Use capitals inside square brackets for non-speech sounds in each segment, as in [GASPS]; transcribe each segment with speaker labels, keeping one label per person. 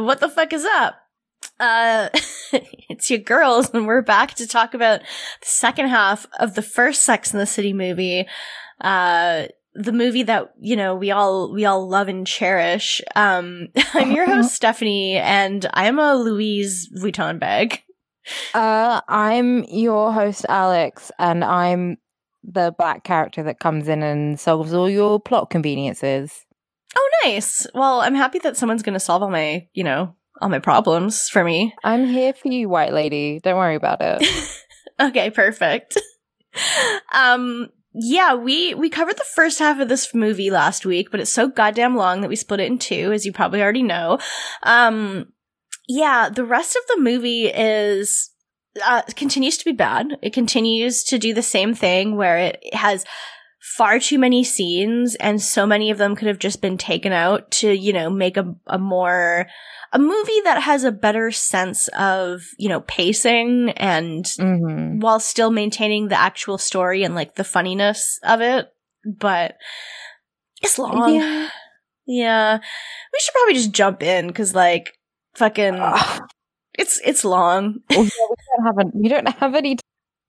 Speaker 1: what the fuck is up? Uh, [LAUGHS] it's your girls, and we're back to talk about the second half of the first Sex in the City movie. Uh, the movie that you know we all we all love and cherish. Um, [LAUGHS] I'm your host Stephanie, and I am a Louise Vuitton bag.
Speaker 2: Uh, I'm your host Alex, and I'm the black character that comes in and solves all your plot conveniences.
Speaker 1: Oh, nice. Well, I'm happy that someone's going to solve all my, you know, all my problems for me.
Speaker 2: I'm here for you, white lady. Don't worry about it. [LAUGHS]
Speaker 1: okay, perfect. um, yeah, we we covered the first half of this movie last week, but it's so goddamn long that we split it in two, as you probably already know. Um, yeah, the rest of the movie is uh, continues to be bad. It continues to do the same thing where it has far too many scenes and so many of them could have just been taken out to, you know, make a, a more, a movie that has a better sense of, you know, pacing and
Speaker 2: mm-hmm.
Speaker 1: while still maintaining the actual story and like the funniness of it. But it's long.
Speaker 2: Yeah.
Speaker 1: Yeah. We should probably just jump in because like fucking it's it's long.
Speaker 2: We don't have we don't have any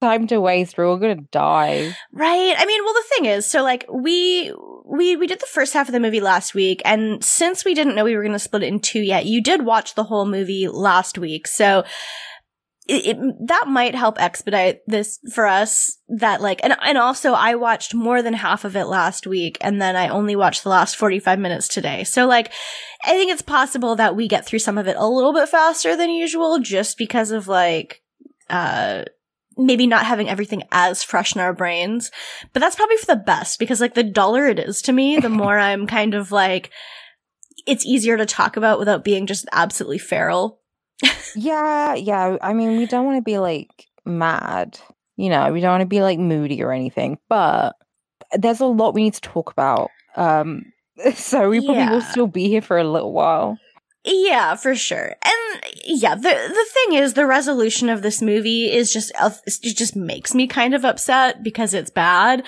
Speaker 2: time to waste. We're gonna die.
Speaker 1: Right. I mean, well, the thing is, so like we we we did the first half of the movie last week, and since we didn't know we were to split it in two yet, you did watch the whole movie last week, so. It, it, that might help expedite this for us that like and and also I watched more than half of it last week and then I only watched the last 45 minutes today. So like I think it's possible that we get through some of it a little bit faster than usual just because of like uh maybe not having everything as fresh in our brains. But that's probably for the best because like the duller it is to me, the [LAUGHS] more I'm kind of like it's easier to talk about without being just absolutely feral. [LAUGHS]
Speaker 2: yeah, yeah. I mean, we don't want to be like mad. You know, we don't want to be like moody or anything, but there's a lot we need to talk about. Um [LAUGHS] so we probably
Speaker 1: Yeah.
Speaker 2: will still be here for a little while.
Speaker 1: Yeah, for sure. And yeah, the the thing is the resolution of this movie is just uh, it just makes me kind of upset because it's bad.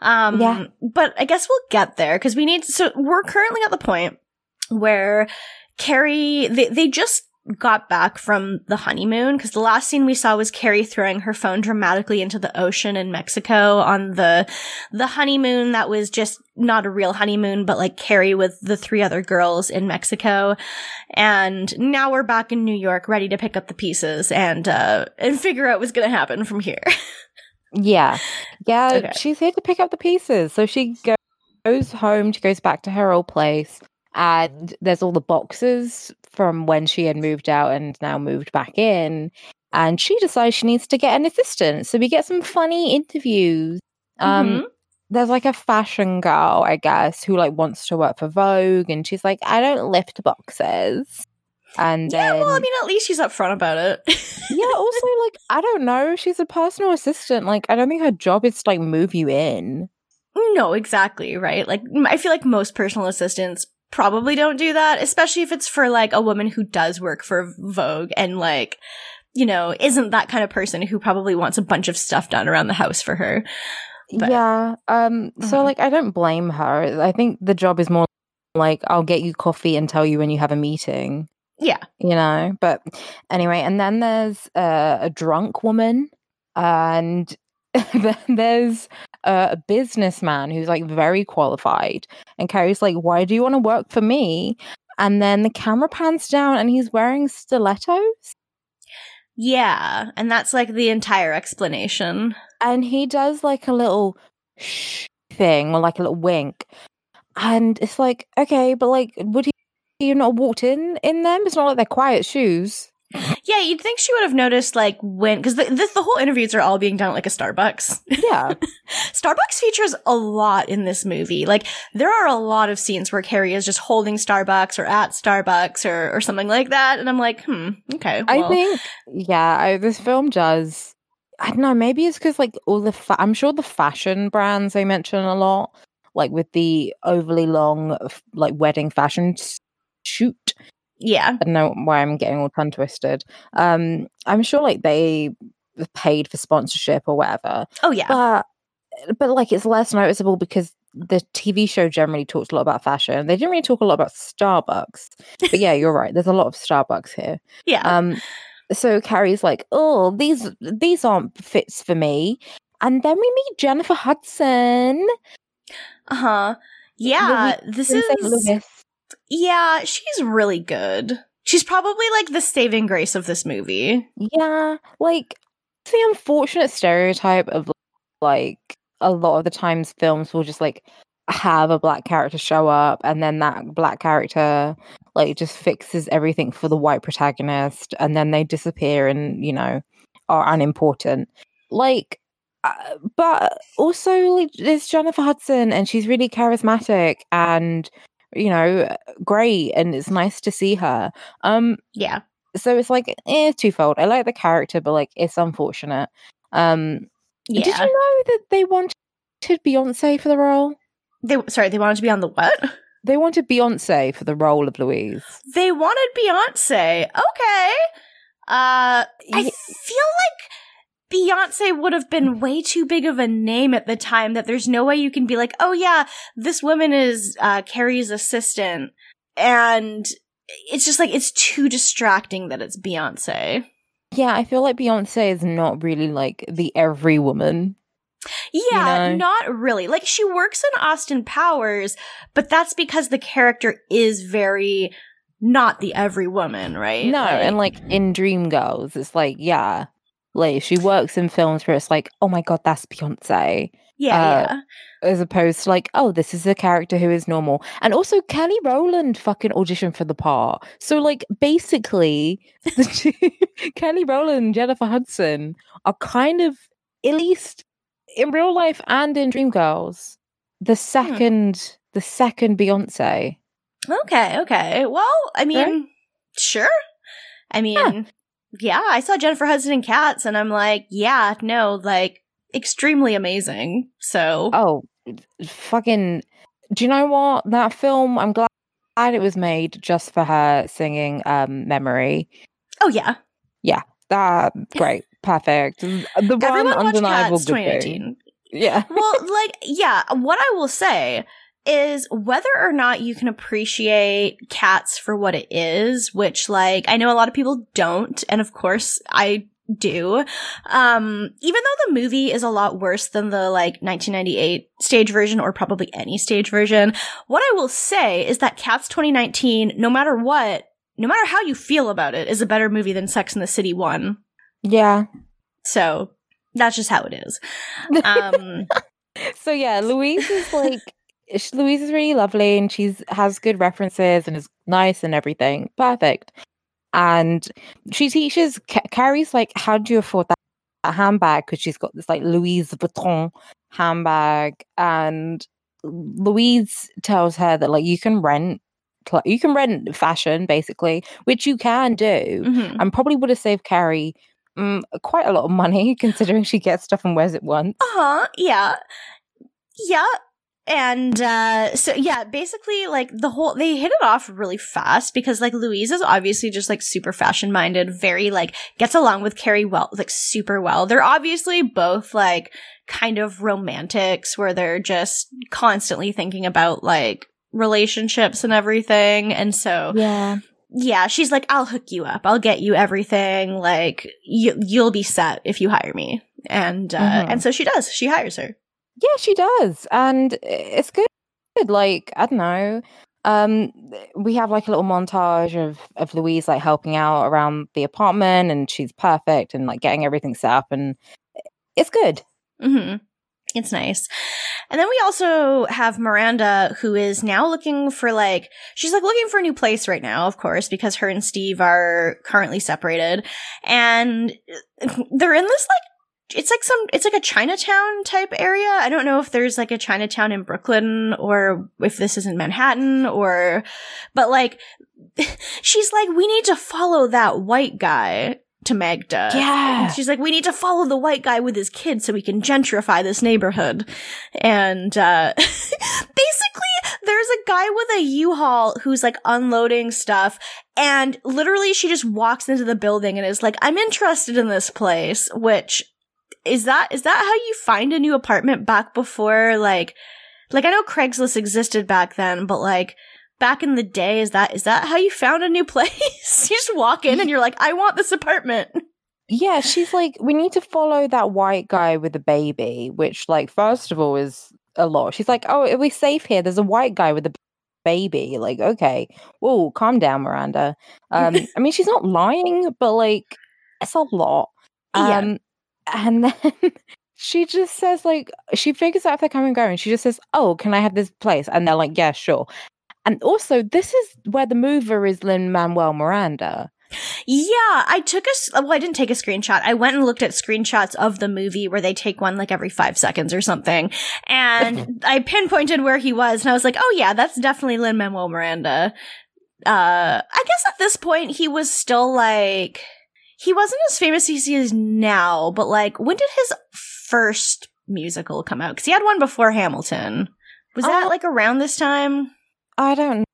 Speaker 1: Um
Speaker 2: Yeah.
Speaker 1: but I guess we'll get there cuz we need so we're currently at the point where Carrie they they just got back from the honeymoon because the last scene we saw was Carrie throwing her phone dramatically into the ocean in Mexico on the the honeymoon that was just not a real honeymoon but like Carrie with the three other girls in Mexico and now we're back in New York ready to pick up the pieces and uh and figure out what's going to happen from here. [LAUGHS]
Speaker 2: Yeah. Yeah,
Speaker 1: Okay.
Speaker 2: she's here to pick up the pieces. So she goes home, she goes back to her old place, and there's all the boxes from when she had moved out and now moved back in. And she decides she needs to get an assistant. So we get some funny interviews. Um,
Speaker 1: Mhm.
Speaker 2: there's like a fashion girl, I guess, who like wants to work for Vogue, and she's like, I don't lift boxes. And
Speaker 1: Yeah,
Speaker 2: then,
Speaker 1: well, I mean at least she's upfront about it.
Speaker 2: yeah, also [LAUGHS] like I don't know, she's a personal assistant. Like I don't think her job is to like move you in.
Speaker 1: No, exactly, right? Like, I feel like most personal assistants probably don't do that, especially if it's for like a woman who does work for Vogue and like, you know, isn't that kind of person who probably wants a bunch of stuff done around the house for her. But-
Speaker 2: yeah. Um. So
Speaker 1: Mhm.
Speaker 2: like I don't blame her. I think the job is more like I'll get you coffee and tell you when you have a meeting.
Speaker 1: Yeah.
Speaker 2: You know. But anyway, and then there's uh, a drunk woman, and [LAUGHS] then there's uh, a businessman who's like very qualified, and Carrie's like, "Why do you want to work for me?" And then the camera pans down, and he's wearing stilettos.
Speaker 1: Yeah. And that's like the entire explanation.
Speaker 2: and he does like a little shh thing or like a little wink and it's like okay but like would he you not walked in in them it's not like they're quiet shoes [LAUGHS]
Speaker 1: Yeah, you'd think she would have noticed like when because the, the the whole interviews are all being done at like a Starbucks.
Speaker 2: Yeah. [LAUGHS]
Speaker 1: Starbucks features a lot in this movie. Like there are a lot of scenes where Carrie is just holding Starbucks or at Starbucks or or something like that, and I'm like, hmm, okay.
Speaker 2: I think, yeah, I, this film does. I don't know. Maybe it's because like all the, fa- I'm sure the fashion brands they mention a lot, like with the overly long, like wedding fashion shoot.
Speaker 1: Yeah,
Speaker 2: I don't know why I'm getting all tongue twisted. Um, I'm sure like they paid for sponsorship or whatever,
Speaker 1: oh yeah,
Speaker 2: but but like it's less noticeable because the TV show generally talks a lot about fashion. They didn't really talk a lot about Starbucks. But yeah, you're right. There's a lot of Starbucks here. [LAUGHS]
Speaker 1: yeah.
Speaker 2: Um, so Carrie's like, "Oh, these these aren't fits for me." And then we meet Jennifer Hudson.
Speaker 1: Uh huh. Yeah,
Speaker 2: Louis-
Speaker 1: this
Speaker 2: St.
Speaker 1: is. Yeah, she's really good. She's probably like the saving grace of this movie.
Speaker 2: Yeah, like the unfortunate stereotype of like a lot of the times films will just like have a black character show up and then that black character like just fixes everything for the white protagonist and then they disappear and you know are unimportant like uh, but also like there's Jennifer Hudson and she's really charismatic and you know great and it's nice to see her um
Speaker 1: Yeah.
Speaker 2: so it's like eh, twofold. I like the character, but like it's unfortunate. Um,
Speaker 1: Yeah.
Speaker 2: Did you know that they wanted Beyonce for the role?
Speaker 1: They sorry, they wanted to be on the what?
Speaker 2: They wanted Beyonce for the role of Louise.
Speaker 1: They wanted Beyonce. Okay. Uh I feel like Beyonce would have been way too big of a name at the time that there's no way you can be like, "Oh yeah, this woman is uh Carrie's assistant." And it's just like it's too distracting that it's Beyonce.
Speaker 2: Yeah, I feel like Beyonce is not really like the every woman.
Speaker 1: Yeah,
Speaker 2: know?
Speaker 1: not really. Like she works in Austin Powers, but that's because the character is very not the every woman, right?
Speaker 2: No, and like in Dreamgirls, it's like yeah, like she works in films where it's like, oh my god, that's Beyonce.
Speaker 1: yeah,
Speaker 2: uh,
Speaker 1: yeah.
Speaker 2: as opposed to like, oh, this is a character who is normal. And also Kelly Rowland fucking auditioned for the part. So like basically [LAUGHS] the two, Kelly Rowland and Jennifer Hudson are kind of at least in real life and in Dreamgirls, the second the second Beyonce.
Speaker 1: Okay, okay. Well, I mean,
Speaker 2: Right?
Speaker 1: sure. I mean, yeah, I saw Jennifer Hudson in Cats, and I'm like, yeah, no, like extremely amazing. So,
Speaker 2: Oh fucking do you know what? That film I'm glad it was made just for her singing um memory.
Speaker 1: oh yeah, yeah,
Speaker 2: That great, perfect. The one
Speaker 1: everyone
Speaker 2: undeniable good thing.
Speaker 1: 2018.
Speaker 2: Yeah.
Speaker 1: well, like, yeah, what I will say is whether or not you can appreciate cats for what it is, which like I know a lot of people don't, and of course I do. Um, even though the movie is a lot worse than the like 1998 stage version or probably any stage version, what I will say is that Cats 2019, no matter what, no matter how you feel about it, is a better movie than Sex in the City 1.
Speaker 2: Yeah.
Speaker 1: So that's just how it is. Um, [LAUGHS]
Speaker 2: so yeah, Louise is like [LAUGHS] Louise is really lovely and she's has good references and is nice and everything. Perfect. And she teaches Carrie's like, how do you afford that, that handbag? Because she's got this like Louise Vuitton handbag, and Louise tells her that like you can rent, you can rent fashion basically, which you can do.
Speaker 1: mhm.
Speaker 2: and probably would have saved Carrie mm, quite a lot of money [LAUGHS] considering she gets stuff and wears it once.
Speaker 1: Uh-huh. Yeah. Yeah. And uh so yeah, basically like the whole they hit it off really fast because like Louise is obviously just like super fashion minded, very like gets along with Carrie well like super well. They're obviously both like kind of romantics where they're just constantly thinking about like relationships and everything. And so
Speaker 2: Yeah.
Speaker 1: yeah, she's like, I'll hook you up. I'll get you everything. Like you, you'll be set if you hire me. And, uh,
Speaker 2: Mhm.
Speaker 1: and so she does. She hires her.
Speaker 2: Yeah, she does. And it's good. Like, I don't know. Um, we have like a little montage of, of Louise like helping out around the apartment and she's perfect and like getting everything set up and it's good.
Speaker 1: hmm It's nice. And then we also have Miranda, who is now looking for like, she's like looking for a new place right now, of course, because her and Steve are currently separated. And [LAUGHS] they're in this like it's like some it's like a Chinatown type area. I don't know if there's like a Chinatown in Brooklyn or if this is in Manhattan or but like [LAUGHS] she's like we need to follow that white guy to Magda.
Speaker 2: Yeah.
Speaker 1: And she's like we need to follow the white guy with his kids so we can gentrify this neighborhood. And uh [LAUGHS] basically there's a guy with a U-Haul who's like unloading stuff and literally she just walks into the building and is like I'm interested in this place, which is that is that how you find a new apartment back before like like I know Craigslist existed back then, but like back in the day, is that is that how you found a new [LAUGHS] place? you just walk in and you're like, I want this apartment.
Speaker 2: Yeah, she's like, we need to follow that white guy with the baby, which, like, first of all, is a lot. She's like, oh, are we safe here? There's a white guy with a baby. Like, okay, whoa, calm down, Miranda. Um, [LAUGHS] I mean, she's not lying, but like, it's a lot.
Speaker 1: Yeah.
Speaker 2: And then [LAUGHS] she just says, like, she figures out if they're coming and going. She just says, oh, can I have this place? And they're like, yeah, sure. And also, this is where the mover is Lin Manuel Miranda.
Speaker 1: Yeah, I took a well, I didn't take a screenshot. I went and looked at screenshots of the movie where they take one like every five seconds or something, and [LAUGHS] I pinpointed where he was, and I was like, "Oh yeah, that's definitely Lin Manuel Miranda." Uh, I guess at this point he was still like he wasn't as famous as he is now, but like when did his first musical come out? Because he had one before Hamilton. Was that
Speaker 2: Oh.
Speaker 1: like around this time?
Speaker 2: I don't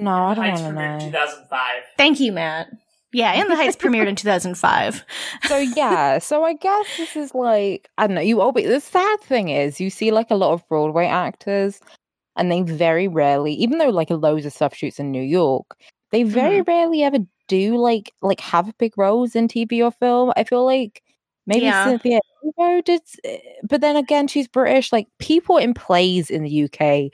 Speaker 2: know. I don't
Speaker 3: Heights
Speaker 2: want to
Speaker 3: premiered in
Speaker 2: know.
Speaker 3: 2005.
Speaker 1: Thank you, Matt. Yeah, In the Heights premiered in 2005.
Speaker 2: so yeah, [LAUGHS] so I guess this is like I don't know. You always the sad thing is you see like a lot of Broadway actors, and they very rarely, even though like loads of stuff shoots in New York, they very mm-hmm. rarely ever do like like have big roles in TV or film. I feel like maybe
Speaker 1: Yeah.
Speaker 2: Cynthia Erivo did, eh, but then again she's British. Like people in plays in the UK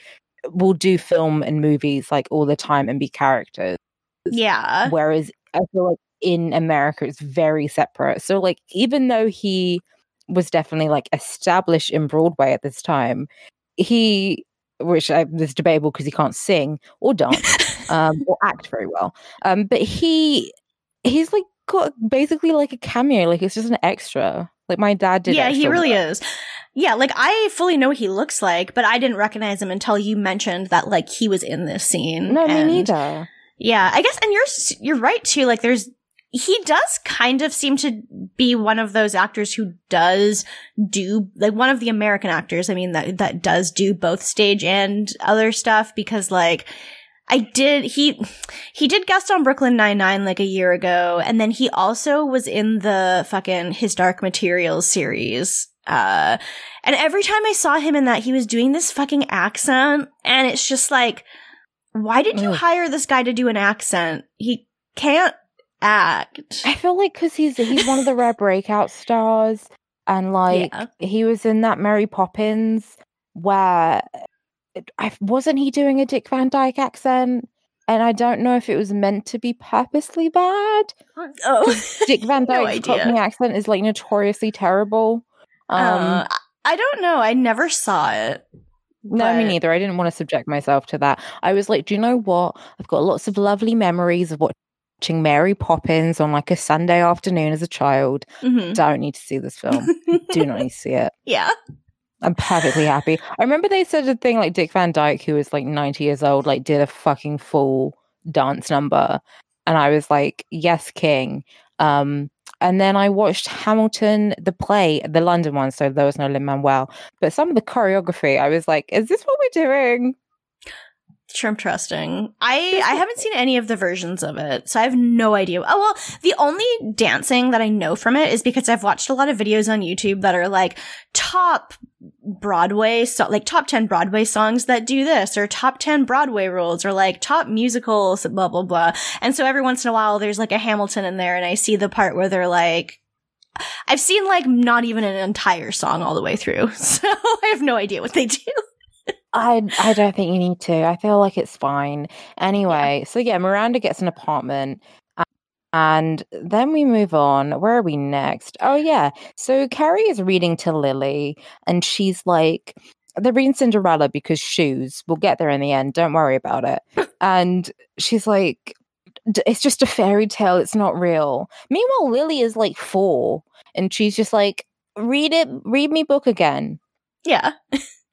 Speaker 2: will do film and movies like all the time and be characters.
Speaker 1: Yeah.
Speaker 2: Whereas I feel like in America it's very separate. So like even though he was definitely like established in Broadway at this time, he which I, is debatable because he can't sing or [LAUGHS] dance um, or act very well. Um, but he he's like got basically like a cameo. Like it's just an extra. Like my dad did.
Speaker 1: yeah, he really
Speaker 2: work.
Speaker 1: is. Yeah, like I fully know what he looks like, but I didn't recognize him until you mentioned that like he was in this scene.
Speaker 2: No, me neither.
Speaker 1: Yeah, I guess, and you're you're right too. Like, there's he does kind of seem to be one of those actors who does do like one of the American actors. I mean that that does do both stage and other stuff because like. I did he he did guest on Brooklyn Nine Nine like a year ago, and then he also was in the fucking His Dark Materials series. Uh, and every time I saw him in that, he was doing this fucking accent, and it's just like, why did you
Speaker 2: Ugh.
Speaker 1: hire this guy to do an accent? He can't act.
Speaker 2: I feel like because he's he's one of the [LAUGHS] rare breakout stars, and like
Speaker 1: Yeah.
Speaker 2: he was in that Mary Poppins where I wasn't he doing a Dick Van Dyke accent, and I don't know if it was meant to be purposely bad.
Speaker 1: Oh,
Speaker 2: Dick [LAUGHS] Van
Speaker 1: No
Speaker 2: Dyke's
Speaker 1: idea.
Speaker 2: Cockney accent is like notoriously terrible. Um,
Speaker 1: Uh, I- don't know. I never saw it.
Speaker 2: no, me neither. I didn't want to subject myself to that. I was like, do you know what? I've got lots of lovely memories of watching Mary Poppins on like a Sunday afternoon as a child.
Speaker 1: Mhm.
Speaker 2: Don't need to see this film. do not need to see it. [LAUGHS]
Speaker 1: yeah.
Speaker 2: I'm perfectly happy. I remember they said a thing like Dick Van Dyke, who was like 90 years old, like did a fucking full dance number. And I was like, yes, King. Um, and then I watched Hamilton, the play, the London one. So there was no Lin Manuel. But some of the choreography, I was like, is this what we're doing?
Speaker 1: Shrimp trusting. I I haven't seen any of the versions of it, so I have no idea. Oh well, the only dancing that I know from it is because I've watched a lot of videos on YouTube that are like top Broadway, so like top ten Broadway songs that do this, or top ten Broadway roles, or like top musicals, blah blah blah. And so every once in a while, there's like a Hamilton in there, and I see the part where they're like. I've seen like not even an entire song all the way through, [LAUGHS] so I have no idea what they do.
Speaker 2: I I don't think you need to. I feel like it's fine. Anyway, so yeah, Miranda gets an apartment And then we move on. Where are we next? Oh, yeah. So Carrie is reading to Lily, and she's like, they're reading Cinderella because shoes. We'll get there in the end. Don't worry about it. [LAUGHS] And she's like, it's just a fairy tale. It's not real. Meanwhile, Lily is like four, and she's just like, read it, read me book again.
Speaker 1: Yeah. [LAUGHS]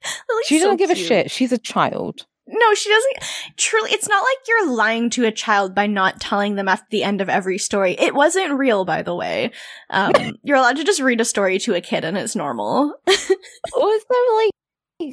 Speaker 2: she doesn't give cute. a shit. She's a child.
Speaker 1: No, she doesn't. Truly, it's not like you're lying to a child by not telling them at the end of every story. It wasn't real, by the way. Um, [LAUGHS] you're allowed to just read a story to a kid and it's normal. [LAUGHS]
Speaker 2: There like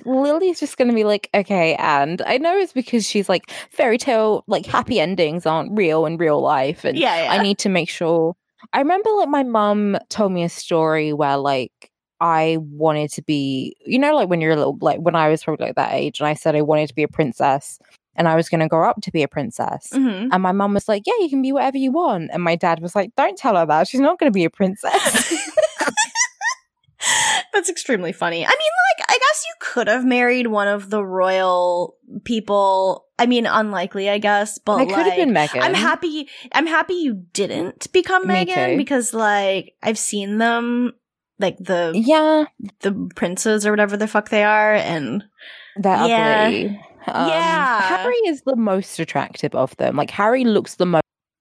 Speaker 2: Lily's just going to be like, okay, and I know it's because she's like fairy tale, like happy endings aren't real in real life, and
Speaker 1: yeah, yeah.
Speaker 2: I need to make sure. I remember like my mum told me a story where like I wanted to be, you know, like when you're a little, like when I was probably like that age, and I said I wanted to be a princess and I was going to grow up to be a princess.
Speaker 1: Mm-hmm.
Speaker 2: And my mum was like, yeah, you can be whatever you want. And my dad was like, don't tell her that. She's not going to be a princess. [LAUGHS]
Speaker 1: That's extremely funny. I mean, like, I guess you could have married one of the royal people. I mean, unlikely, I guess, but
Speaker 2: I could have been Meghan.
Speaker 1: I'm happy. I'm happy you didn't become
Speaker 2: Me
Speaker 1: Meghan
Speaker 2: too.
Speaker 1: because, like, I've seen them, like the
Speaker 2: yeah,
Speaker 1: the princes or whatever the fuck they are, and
Speaker 2: they're
Speaker 1: Yeah.
Speaker 2: ugly. Um,
Speaker 1: Yeah.
Speaker 2: Harry is the most attractive of them. Like Harry looks the mo-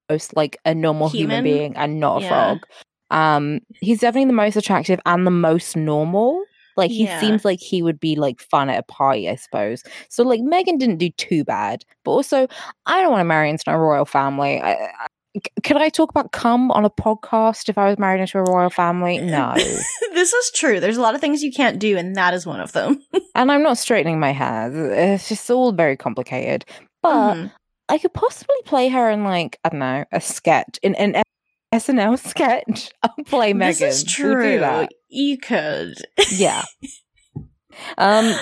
Speaker 2: most like a normal human,
Speaker 1: Human?
Speaker 2: being and not a
Speaker 1: Yeah.
Speaker 2: frog. Um, he's definitely the most attractive and the most normal. Like he
Speaker 1: Yeah.
Speaker 2: seems like he would be like fun at a party, I suppose. So like Meghan didn't do too bad, but also I don't want to marry into a royal family. I, could I talk about cum on a podcast if I was married into a royal family? No. [LAUGHS]
Speaker 1: this is true. There's a lot of things you can't do, and that is one of them. [LAUGHS]
Speaker 2: and I'm not straightening my hair. It's just all very complicated. But
Speaker 1: Mhm.
Speaker 2: I could possibly play her in like I don't know a sketch in an SNL [LAUGHS] sketch. I'll play Meghan.
Speaker 1: this is
Speaker 2: We'll
Speaker 1: true. You could.
Speaker 2: Yeah. Um.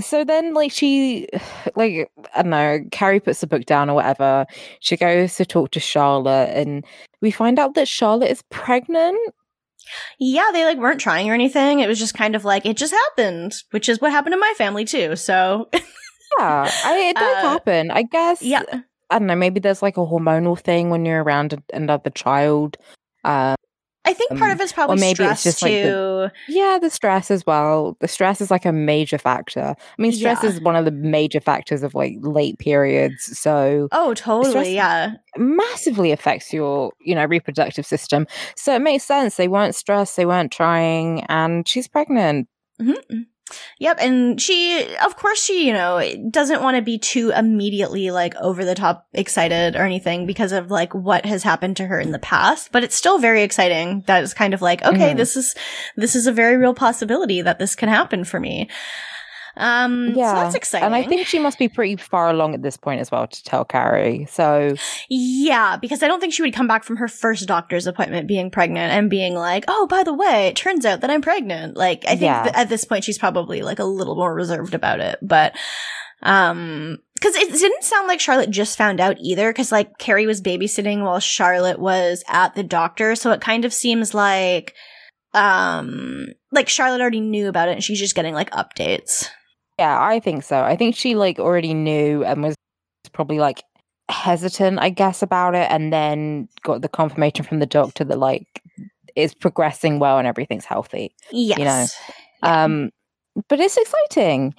Speaker 2: So then, like she, like I don't know, Carrie puts the book down or whatever. She goes to talk to Charlotte, and we find out that Charlotte is pregnant.
Speaker 1: Yeah, they like weren't trying or anything. It was just kind of like it just happened, which is what happened in my family too. So
Speaker 2: Yeah, I, it does
Speaker 1: Uh,
Speaker 2: happen. I guess.
Speaker 1: yeah,
Speaker 2: I don't know. Maybe there's like a hormonal thing when you're around another child. Uh,
Speaker 1: I think part
Speaker 2: Um,
Speaker 1: of it's probably
Speaker 2: maybe it's
Speaker 1: stress
Speaker 2: just, like,
Speaker 1: too.
Speaker 2: Yeah, the stress as well. The stress is like a major factor. I mean, stress
Speaker 1: Yeah.
Speaker 2: is one of the major factors of like late periods. So
Speaker 1: Oh, totally. Yeah.
Speaker 2: massively affects your, you know, reproductive system. So it makes sense. They weren't stressed, they weren't trying, and she's pregnant.
Speaker 1: hmm Yep, and she, of course, she, you know, doesn't want to be too immediately like over the top excited or anything because of like what has happened to her in the past. But it's still very exciting. That it's kind of like, okay,
Speaker 2: Mhm.
Speaker 1: this is this is a very real possibility that this can happen for me. Um,
Speaker 2: Yeah.
Speaker 1: so that's exciting.
Speaker 2: And I think she must be pretty far along at this point as well to tell Carrie. So
Speaker 1: Yeah, because I don't think she would come back from her first doctor's appointment being pregnant and being like, "Oh, by the way, it turns out that I'm pregnant." Like, I think
Speaker 2: Yeah.
Speaker 1: that at this point she's probably like a little more reserved about it, but um cuz it didn't sound like Charlotte just found out either cuz like Carrie was babysitting while Charlotte was at the doctor, so it kind of seems like um like Charlotte already knew about it and she's just getting like updates.
Speaker 2: Yeah, I think so. I think she like already knew and was probably like hesitant, I guess, about it, and then got the confirmation from the doctor that like it's progressing well and everything's healthy.
Speaker 1: Yes.
Speaker 2: You know,
Speaker 1: Yeah.
Speaker 2: Um, but it's exciting.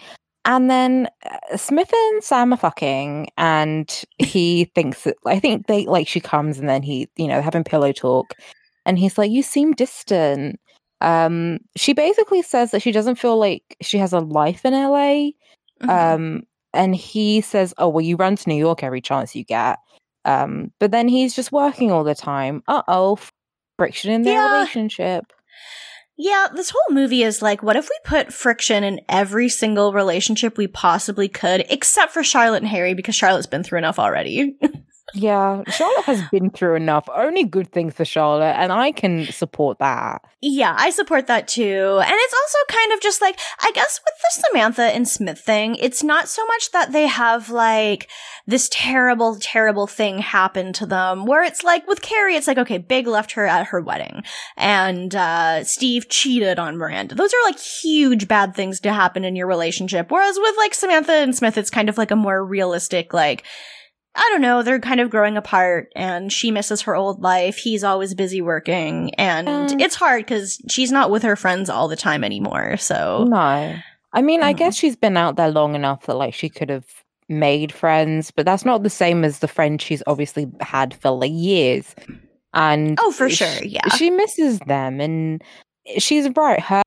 Speaker 2: And then uh, Smith and Sam are fucking, and he thinks that I think they like she comes and then he, you know, having pillow talk, and he's like, "You seem distant." Um, she basically says that she doesn't feel like she has a life in LA.
Speaker 1: Mhm.
Speaker 2: Um, and he says, "Oh, well, you run to New York every chance you get." Um, but then he's just working all the time. Uh oh, friction in their
Speaker 1: Yeah.
Speaker 2: relationship.
Speaker 1: Yeah, this whole movie is like, what if we put friction in every single relationship we possibly could, except for Charlotte and Harry, because Charlotte's been through enough already. [LAUGHS]
Speaker 2: Yeah, Charlotte has been through enough. Only good things for Charlotte, and I can support that.
Speaker 1: yeah, I support that too. And it's also kind of just like, I guess with the Samantha and Smith thing, it's not so much that they have like this terrible, terrible thing happen to them, where it's like with Carrie, it's like, okay, Big left her at her wedding, and uh, Steve cheated on Miranda. Those are like huge bad things to happen in your relationship. Whereas with like Samantha and Smith, it's kind of like a more realistic, like, I don't know, they're kind of growing apart and she misses her old life. He's always busy working and
Speaker 2: Mm.
Speaker 1: it's hard cuz she's not with her friends all the time anymore. So
Speaker 2: No. I mean, I
Speaker 1: Mm.
Speaker 2: guess she's been out there long enough that like she could have made friends, but that's not the same as the friends she's obviously had for like years. And
Speaker 1: Oh, for
Speaker 2: sh-
Speaker 1: sure, yeah.
Speaker 2: She misses them and she's right. Her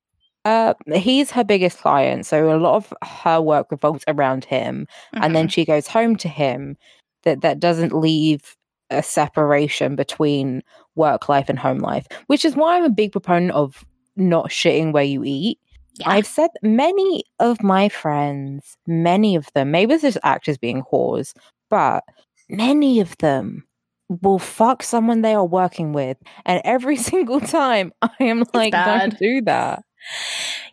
Speaker 2: uh, he's her biggest client, so a lot of her work revolves around him. And then
Speaker 1: Mhm.
Speaker 2: she goes home to him. That that doesn't leave a separation between work life and home life, which is why I'm a big proponent of not shitting where you eat.
Speaker 1: Yeah.
Speaker 2: I've said many of my friends, many of them, maybe this is actors being whores, but many of them will fuck someone they are working with. And every [LAUGHS] single time I am like, don't do that.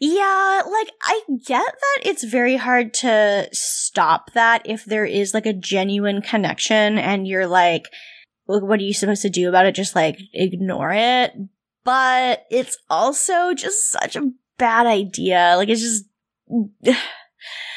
Speaker 1: Yeah, like I get that it's very hard to stop that if there is like a genuine connection and you're like, what are you supposed to do about it? Just like ignore it. But it's also just such a bad idea. Like it's just,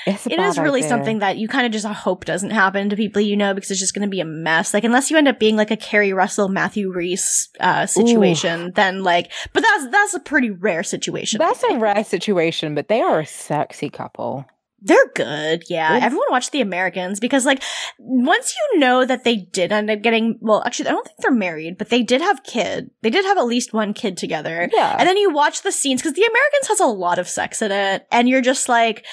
Speaker 1: it is really
Speaker 2: idea.
Speaker 1: something that you kind of just hope doesn't happen to people you know because it's just going to be a mess. Like unless you end up being like a Keri Russell, Matthew Rhys uh, situation, then like, but that's that's a pretty rare situation.
Speaker 2: That's a rare situation, but they are a sexy couple.
Speaker 1: They're good, yeah.
Speaker 2: Yeah.
Speaker 1: Everyone watched The Americans because, like, once you know that they did end up getting, well, actually, I don't think they're married, but they did have kid. They did have at least one kid together.
Speaker 2: Yeah.
Speaker 1: And then you watch the scenes because The Americans has a lot of sex in it, and you're just like,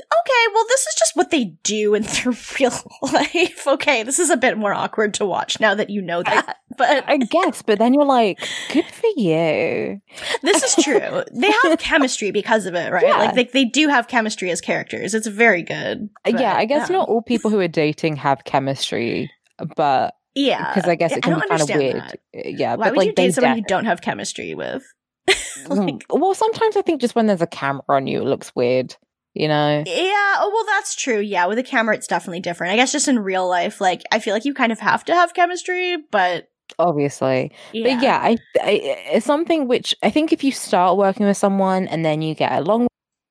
Speaker 1: okay, well, this is just what they do in [LAUGHS] their real life. Okay, this is a bit more awkward to watch now that you know that. but
Speaker 2: I guess, but then you're like, good for you.
Speaker 1: this is true. [LAUGHS] They have chemistry because of it, right?
Speaker 2: Yeah.
Speaker 1: Like, they, they do have chemistry as characters. It's very good.
Speaker 2: Uh, yeah, I guess
Speaker 1: yeah.
Speaker 2: not all people who are dating have chemistry, but
Speaker 1: Yeah,
Speaker 2: because I guess it can be kind of weird.
Speaker 1: that.
Speaker 2: Uh, Yeah,
Speaker 1: Why
Speaker 2: but
Speaker 1: would
Speaker 2: like
Speaker 1: you date someone
Speaker 2: def-
Speaker 1: you don't have chemistry with? [LAUGHS]
Speaker 2: Mm,
Speaker 1: like,
Speaker 2: well, sometimes I think just when there's a camera on you, it looks weird. You know,
Speaker 1: yeah, oh well, that's true. Yeah, with a camera, it's definitely different. I guess just in real life, like I feel like you kind of have to have chemistry, but
Speaker 2: obviously.
Speaker 1: yeah,
Speaker 2: But yeah, I, I it's something which I think if you start working with someone and then you get along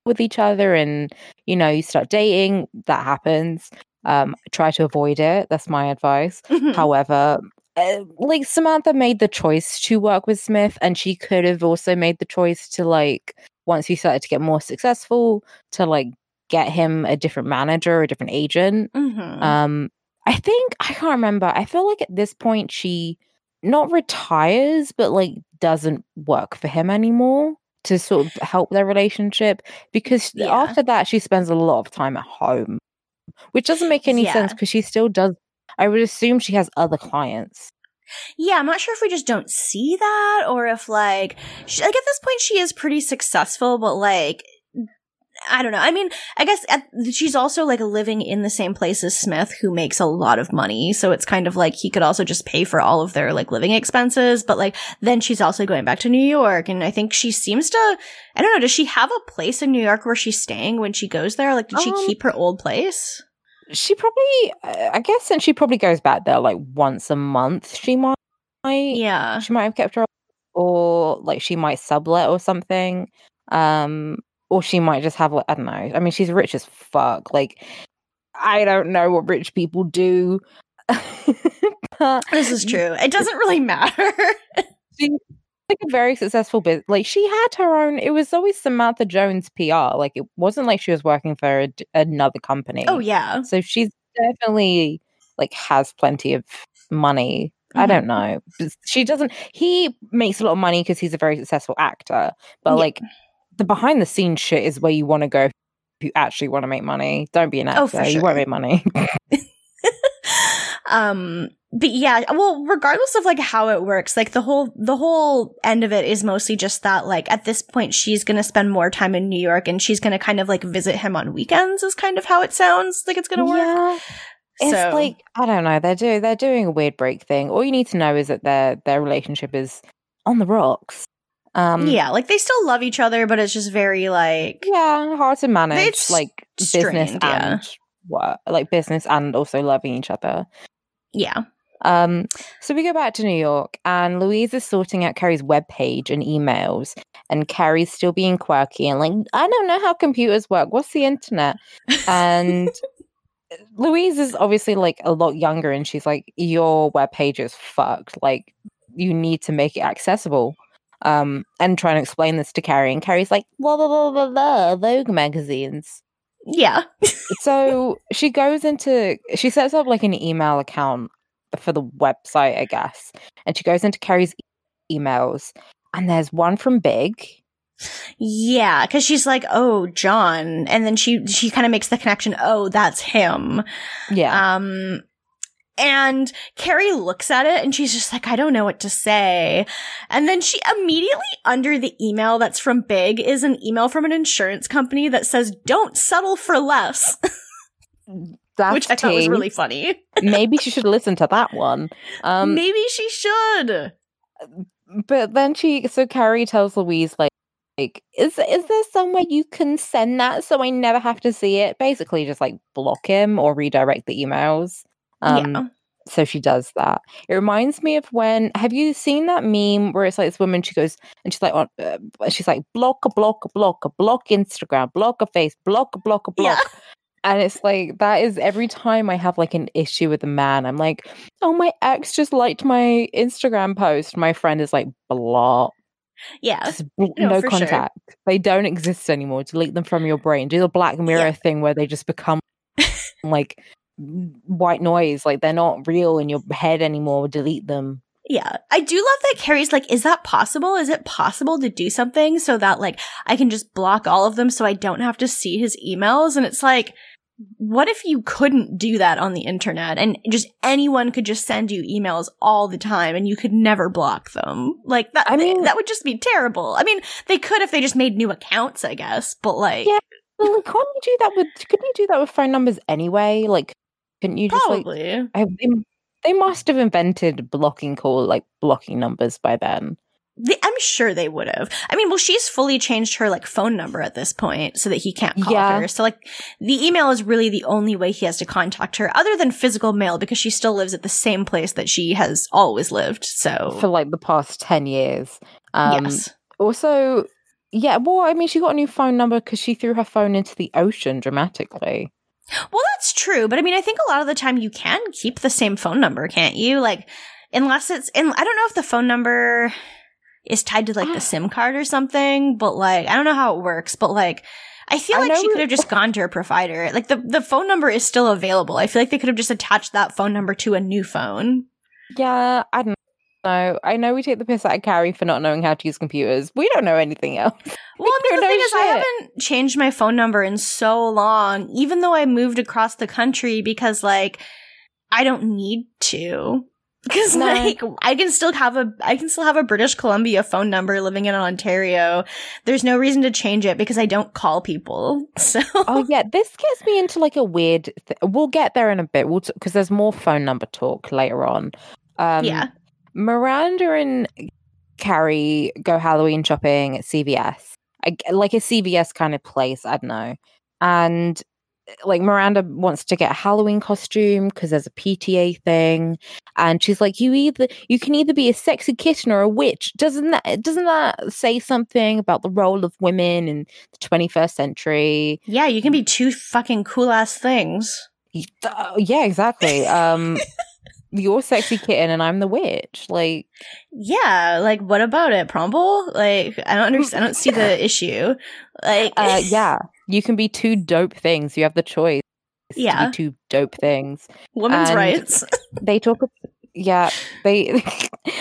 Speaker 2: with each other and you know you start dating, that happens. Um, try to avoid it. That's my advice.
Speaker 1: Mhm.
Speaker 2: However, uh, like Samantha made the choice to work with Smith, and she could have also made the choice to like once he started to get more successful to like get him a different manager, or a different agent.
Speaker 1: Mhm.
Speaker 2: Um, I think I can't remember. I feel like at this point she not retires, but like doesn't work for him anymore to sort of help their relationship because
Speaker 1: Yeah.
Speaker 2: after that she spends a lot of time at home, which doesn't make any sense because she still does. I would assume she has other clients.
Speaker 1: yeah, I'm not sure if we just don't see that or if like, she, like at this point she is pretty successful, but like. I don't know. I mean, I guess at, she's also like living in the same place as Smith, who makes a lot of money. So it's kind of like he could also just pay for all of their like living expenses. But like then she's also going back to New York, and I think she seems to. I don't know. Does she have a place in New York where she's staying when she goes there? Like, did she
Speaker 2: Um,
Speaker 1: keep her old place?
Speaker 2: She probably, uh, I guess, and she probably goes back there like once a month. She might,
Speaker 1: Yeah.
Speaker 2: she might have kept her, or like she might sublet or something. Um, or she might just have like I don't know. I mean, she's rich as fuck. Like, I don't know what rich people do. [LAUGHS] but
Speaker 1: This is true. It doesn't really matter. [LAUGHS]
Speaker 2: like a very successful business. Like she had her own. It was always Samantha Jones PR. Like it wasn't like she was working for a another company.
Speaker 1: oh yeah.
Speaker 2: So she's definitely like has plenty of money. I
Speaker 1: Mhm.
Speaker 2: don't know. She doesn't. He makes a lot of money because he's a very successful actor. But
Speaker 1: Yeah.
Speaker 2: like the behind the scenes shit is where you want to go if you actually want to make money. Don't be an actor.
Speaker 1: Oh, for
Speaker 2: You won't make money. [LAUGHS] [LAUGHS]
Speaker 1: um but yeah well regardless of like how it works like the whole the whole end of it is mostly just that like at this point she's gonna spend more time in new york and she's gonna kind of like visit him on weekends is kind of how it sounds like it's gonna work
Speaker 2: Yeah. It's like I don't know. They're doing they're doing a weird break thing. All you need to know is that their their relationship is on the rocks. Um,
Speaker 1: yeah like they still love each other but it's just very like
Speaker 2: yeah, hard to manage.
Speaker 1: It's
Speaker 2: like business
Speaker 1: strained, yeah.
Speaker 2: and work, like business and also loving each other.
Speaker 1: yeah
Speaker 2: Um, so we go back to New York, and Louise is sorting out Carrie's webpage and emails, and Carrie's still being quirky and like, I don't know how computers work. What's the internet? And [LAUGHS] Louise is obviously like a lot younger and she's like, Your web page is fucked. Like, you need to make it accessible. Um, and trying to explain this to Carrie. And Carrie's like, blah, blah, blah, blah, blah, Vogue magazines.
Speaker 1: Yeah.
Speaker 2: so she goes into, she sets up like an email account for the website, I guess. And she goes into Carrie's e- emails, and there's one from Big.
Speaker 1: Yeah, because she's like, "Oh, John," and then she she kind of makes the connection. Oh, that's him.
Speaker 2: Yeah.
Speaker 1: Um, and Carrie looks at it and she's just like, I don't know what to say. And then she immediately under the email that's from Big is an email from an insurance company that says, don't settle for less. [LAUGHS]
Speaker 2: That's
Speaker 1: Which I thought was really funny. [LAUGHS]
Speaker 2: Maybe she should listen to that one. Um,
Speaker 1: Maybe she should.
Speaker 2: but then she, so Carrie tells Louise, like, like, is is there somewhere you can send that so I never have to see it? Basically, just like block him or redirect the emails. Um,
Speaker 1: yeah.
Speaker 2: so she does that. It reminds me of when have you seen that meme where it's like this woman she goes and she's like on uh, she's like block a block a block a block Instagram block a face block a block a block.
Speaker 1: Yeah.
Speaker 2: And it's like that is every time I have like an issue with a man, I'm like, oh my ex just liked my Instagram post. My friend is like, block.
Speaker 1: Yeah.
Speaker 2: Just [LAUGHS] bl-
Speaker 1: No,
Speaker 2: no
Speaker 1: for sure.
Speaker 2: contact. They don't exist anymore. Delete them from your brain. Do the Black Mirror
Speaker 1: Yeah.
Speaker 2: thing where they just become like white noise. Like they're not real in your head anymore. Delete them.
Speaker 1: Yeah. I do love that Carrie's like, is that possible? Is it possible to do something so that like I can just block all of them so I don't have to see his emails? And it's like, what if you couldn't do that on the internet and just anyone could just send you emails all the time and you could never block them? Like that,
Speaker 2: I mean-
Speaker 1: that would just be terrible. I mean, they could if they just made new accounts, I guess, but like,
Speaker 2: Yeah, Well, like, can't you do that with? Couldn't you do that with phone numbers anyway? Like, couldn't you just like?
Speaker 1: probably.
Speaker 2: I, they, they must have invented blocking call, like blocking numbers by then.
Speaker 1: They- I'm sure they would have. I mean, well, she's fully changed her like phone number at this point so that he can't call
Speaker 2: Yeah.
Speaker 1: her. So like the email is really the only way he has to contact her other than physical mail because she still lives at the same place that she has always lived. So
Speaker 2: for like the past 10 years. Um,
Speaker 1: yes.
Speaker 2: Also, yeah, well, I mean, she got a new phone number because she threw her phone into the ocean dramatically.
Speaker 1: Well, that's true, but I mean, I think a lot of the time you can keep the same phone number, can't you? Like unless it's in I don't know if the phone number is tied to like
Speaker 2: Ah.
Speaker 1: the SIM card or something, but like I don't know how it works, but like I feel
Speaker 2: I
Speaker 1: like she could have just gone to her provider. Like the the phone number is still available. I feel like they could have just attached that phone number to a new phone.
Speaker 2: Yeah, I don't know. I know we take the piss out of Carrie for not knowing how to use computers. We don't know anything else. [LAUGHS]
Speaker 1: Well, I mean, the thing
Speaker 2: know
Speaker 1: is, I haven't changed my phone number in so long, even though I moved across the country because, like, I don't need to. [LAUGHS] Because,
Speaker 2: No.
Speaker 1: like, I can still have a, I can still have a British Columbia phone number living in Ontario. There's no reason to change it because I don't call people. [LAUGHS] So,
Speaker 2: oh yeah, this gets me into like a weird. Th- we'll get there in a bit. We'll because there's more phone number talk later on. Um,
Speaker 1: yeah.
Speaker 2: Miranda and Carrie go Halloween shopping at CVS, I like a CVS kind of place. I don't know, and like Miranda wants to get a Halloween costume because there's a PTA thing, and she's like, "You either you can either be a sexy kitten or a witch." Doesn't that doesn't that say something about the role of women in the 21st century?
Speaker 1: Yeah, you can be two fucking cool ass things.
Speaker 2: Uh, yeah, exactly. Um, [LAUGHS] you're sexy kitten and I'm the witch. Like,
Speaker 1: Yeah, like, what about it, Promble? Like, I don't understand. I don't see the [LAUGHS] issue. Like,
Speaker 2: uh, [LAUGHS] yeah, you can be two dope things. You have the choice. to be
Speaker 1: Yeah.
Speaker 2: two dope things.
Speaker 1: women's
Speaker 2: and-
Speaker 1: rights. [LAUGHS]
Speaker 2: They talk. Yeah, they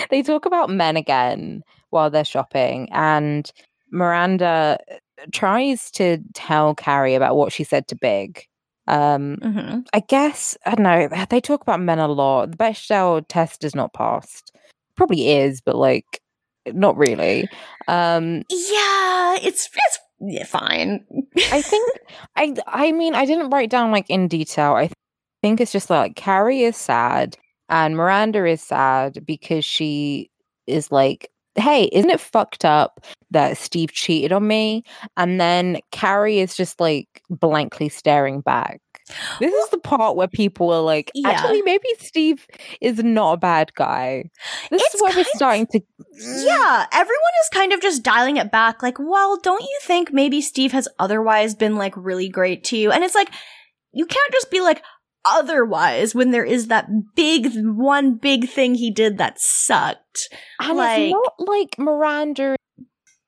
Speaker 2: they talk about men again while they're shopping, and Miranda tries to tell Carrie about what she said to Big. Um,
Speaker 1: hmm
Speaker 2: I guess I don't know. They talk about men a lot. The Bechdel test is not passed. Probably is, but like not really. Um,
Speaker 1: Yeah, it's it's yeah, fine.
Speaker 2: I think [LAUGHS] I I mean I didn't write down like in detail. I th- think it's just like Carrie is sad and Miranda is sad because she is like, "Hey, isn't it fucked up that Steve cheated on me?" And then Carrie is just like blankly staring back. This is the part where people are like,
Speaker 1: Yeah.
Speaker 2: actually, maybe Steve is not a bad guy. This
Speaker 1: It's
Speaker 2: is where we're starting to.
Speaker 1: Yeah, everyone is kind of just dialing it back. Like, well, don't you think maybe Steve has otherwise been like really great to you? And it's like, you can't just be like, otherwise when there is that big one big thing he did that sucked.
Speaker 2: And
Speaker 1: Like-
Speaker 2: it's not like Miranda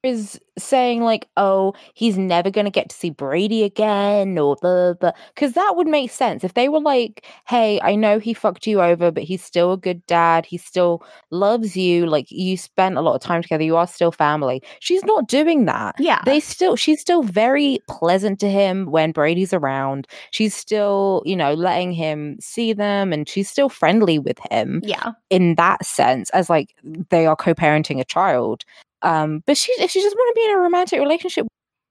Speaker 2: is saying like, "Oh, he's never going to get to see Brady again," or the the because that would make sense if they were like, "Hey, I know he fucked you over, but he's still a good dad. He still loves you. Like you spent a lot of time together. You are still family." She's not doing that.
Speaker 1: Yeah.
Speaker 2: They still, she's still very pleasant to him when Brady's around. She's still, you know, letting him see them, and she's still friendly with him
Speaker 1: yeah.
Speaker 2: in that sense as like they are co-parenting a child um but she if she just want to be in a romantic relationship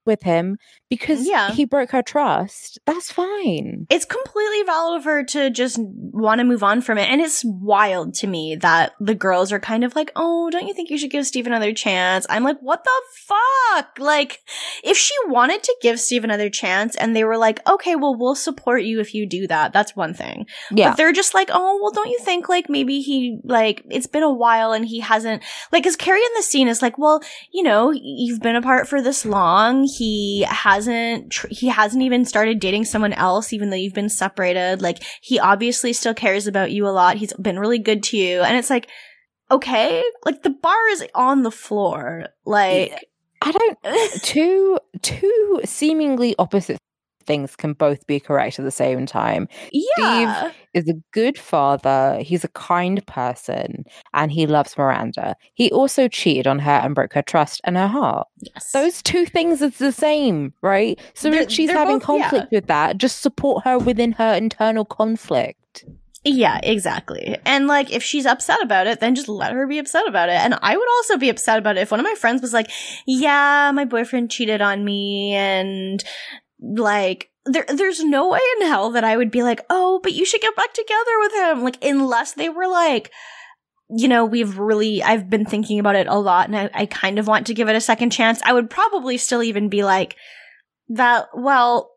Speaker 2: with him because
Speaker 1: Yeah.
Speaker 2: he broke her trust that's fine
Speaker 1: It's completely valid of her to just want to move on from it. And it's wild to me that the girls are kind of like, oh, don't you think you should give Steve another chance? I'm like, what the fuck? Like, if she wanted to give Steve another chance and they were like, okay, well, we'll support you if you do that, that's one thing.
Speaker 2: yeah
Speaker 1: But they're just like, oh, well, don't you think like maybe he, like, it's been a while and he hasn't, like, cause Carrie in the scene is like, well, you know, you've been apart for this long. He hasn't, tr- he hasn't even started dating someone else, even though you've been separated. Like, he obviously still cares about you a lot. He's been really good to you. And it's like, okay, like the bar is on the floor. Like,
Speaker 2: i don't two two seemingly opposite things can both be correct at the same time
Speaker 1: yeah.
Speaker 2: is a good father he's a kind person and he loves miranda he also cheated on her and broke her trust and her heart
Speaker 1: Yes.
Speaker 2: those two things is the same, right? So
Speaker 1: They're-
Speaker 2: she's
Speaker 1: they're
Speaker 2: having
Speaker 1: both- yeah.
Speaker 2: conflict with that, just support her within her internal conflict.
Speaker 1: Yeah, exactly. And like, if she's upset about it, then just let her be upset about it. And I would also be upset about it if one of my friends was like, yeah, my boyfriend cheated on me and like, there, there's no way in hell that I would be like, oh, but you should get back together with him. Like, unless they were like, you know, we've really, I've been thinking about it a lot and I, I kind of want to give it a second chance. I would probably still even be like, that, well,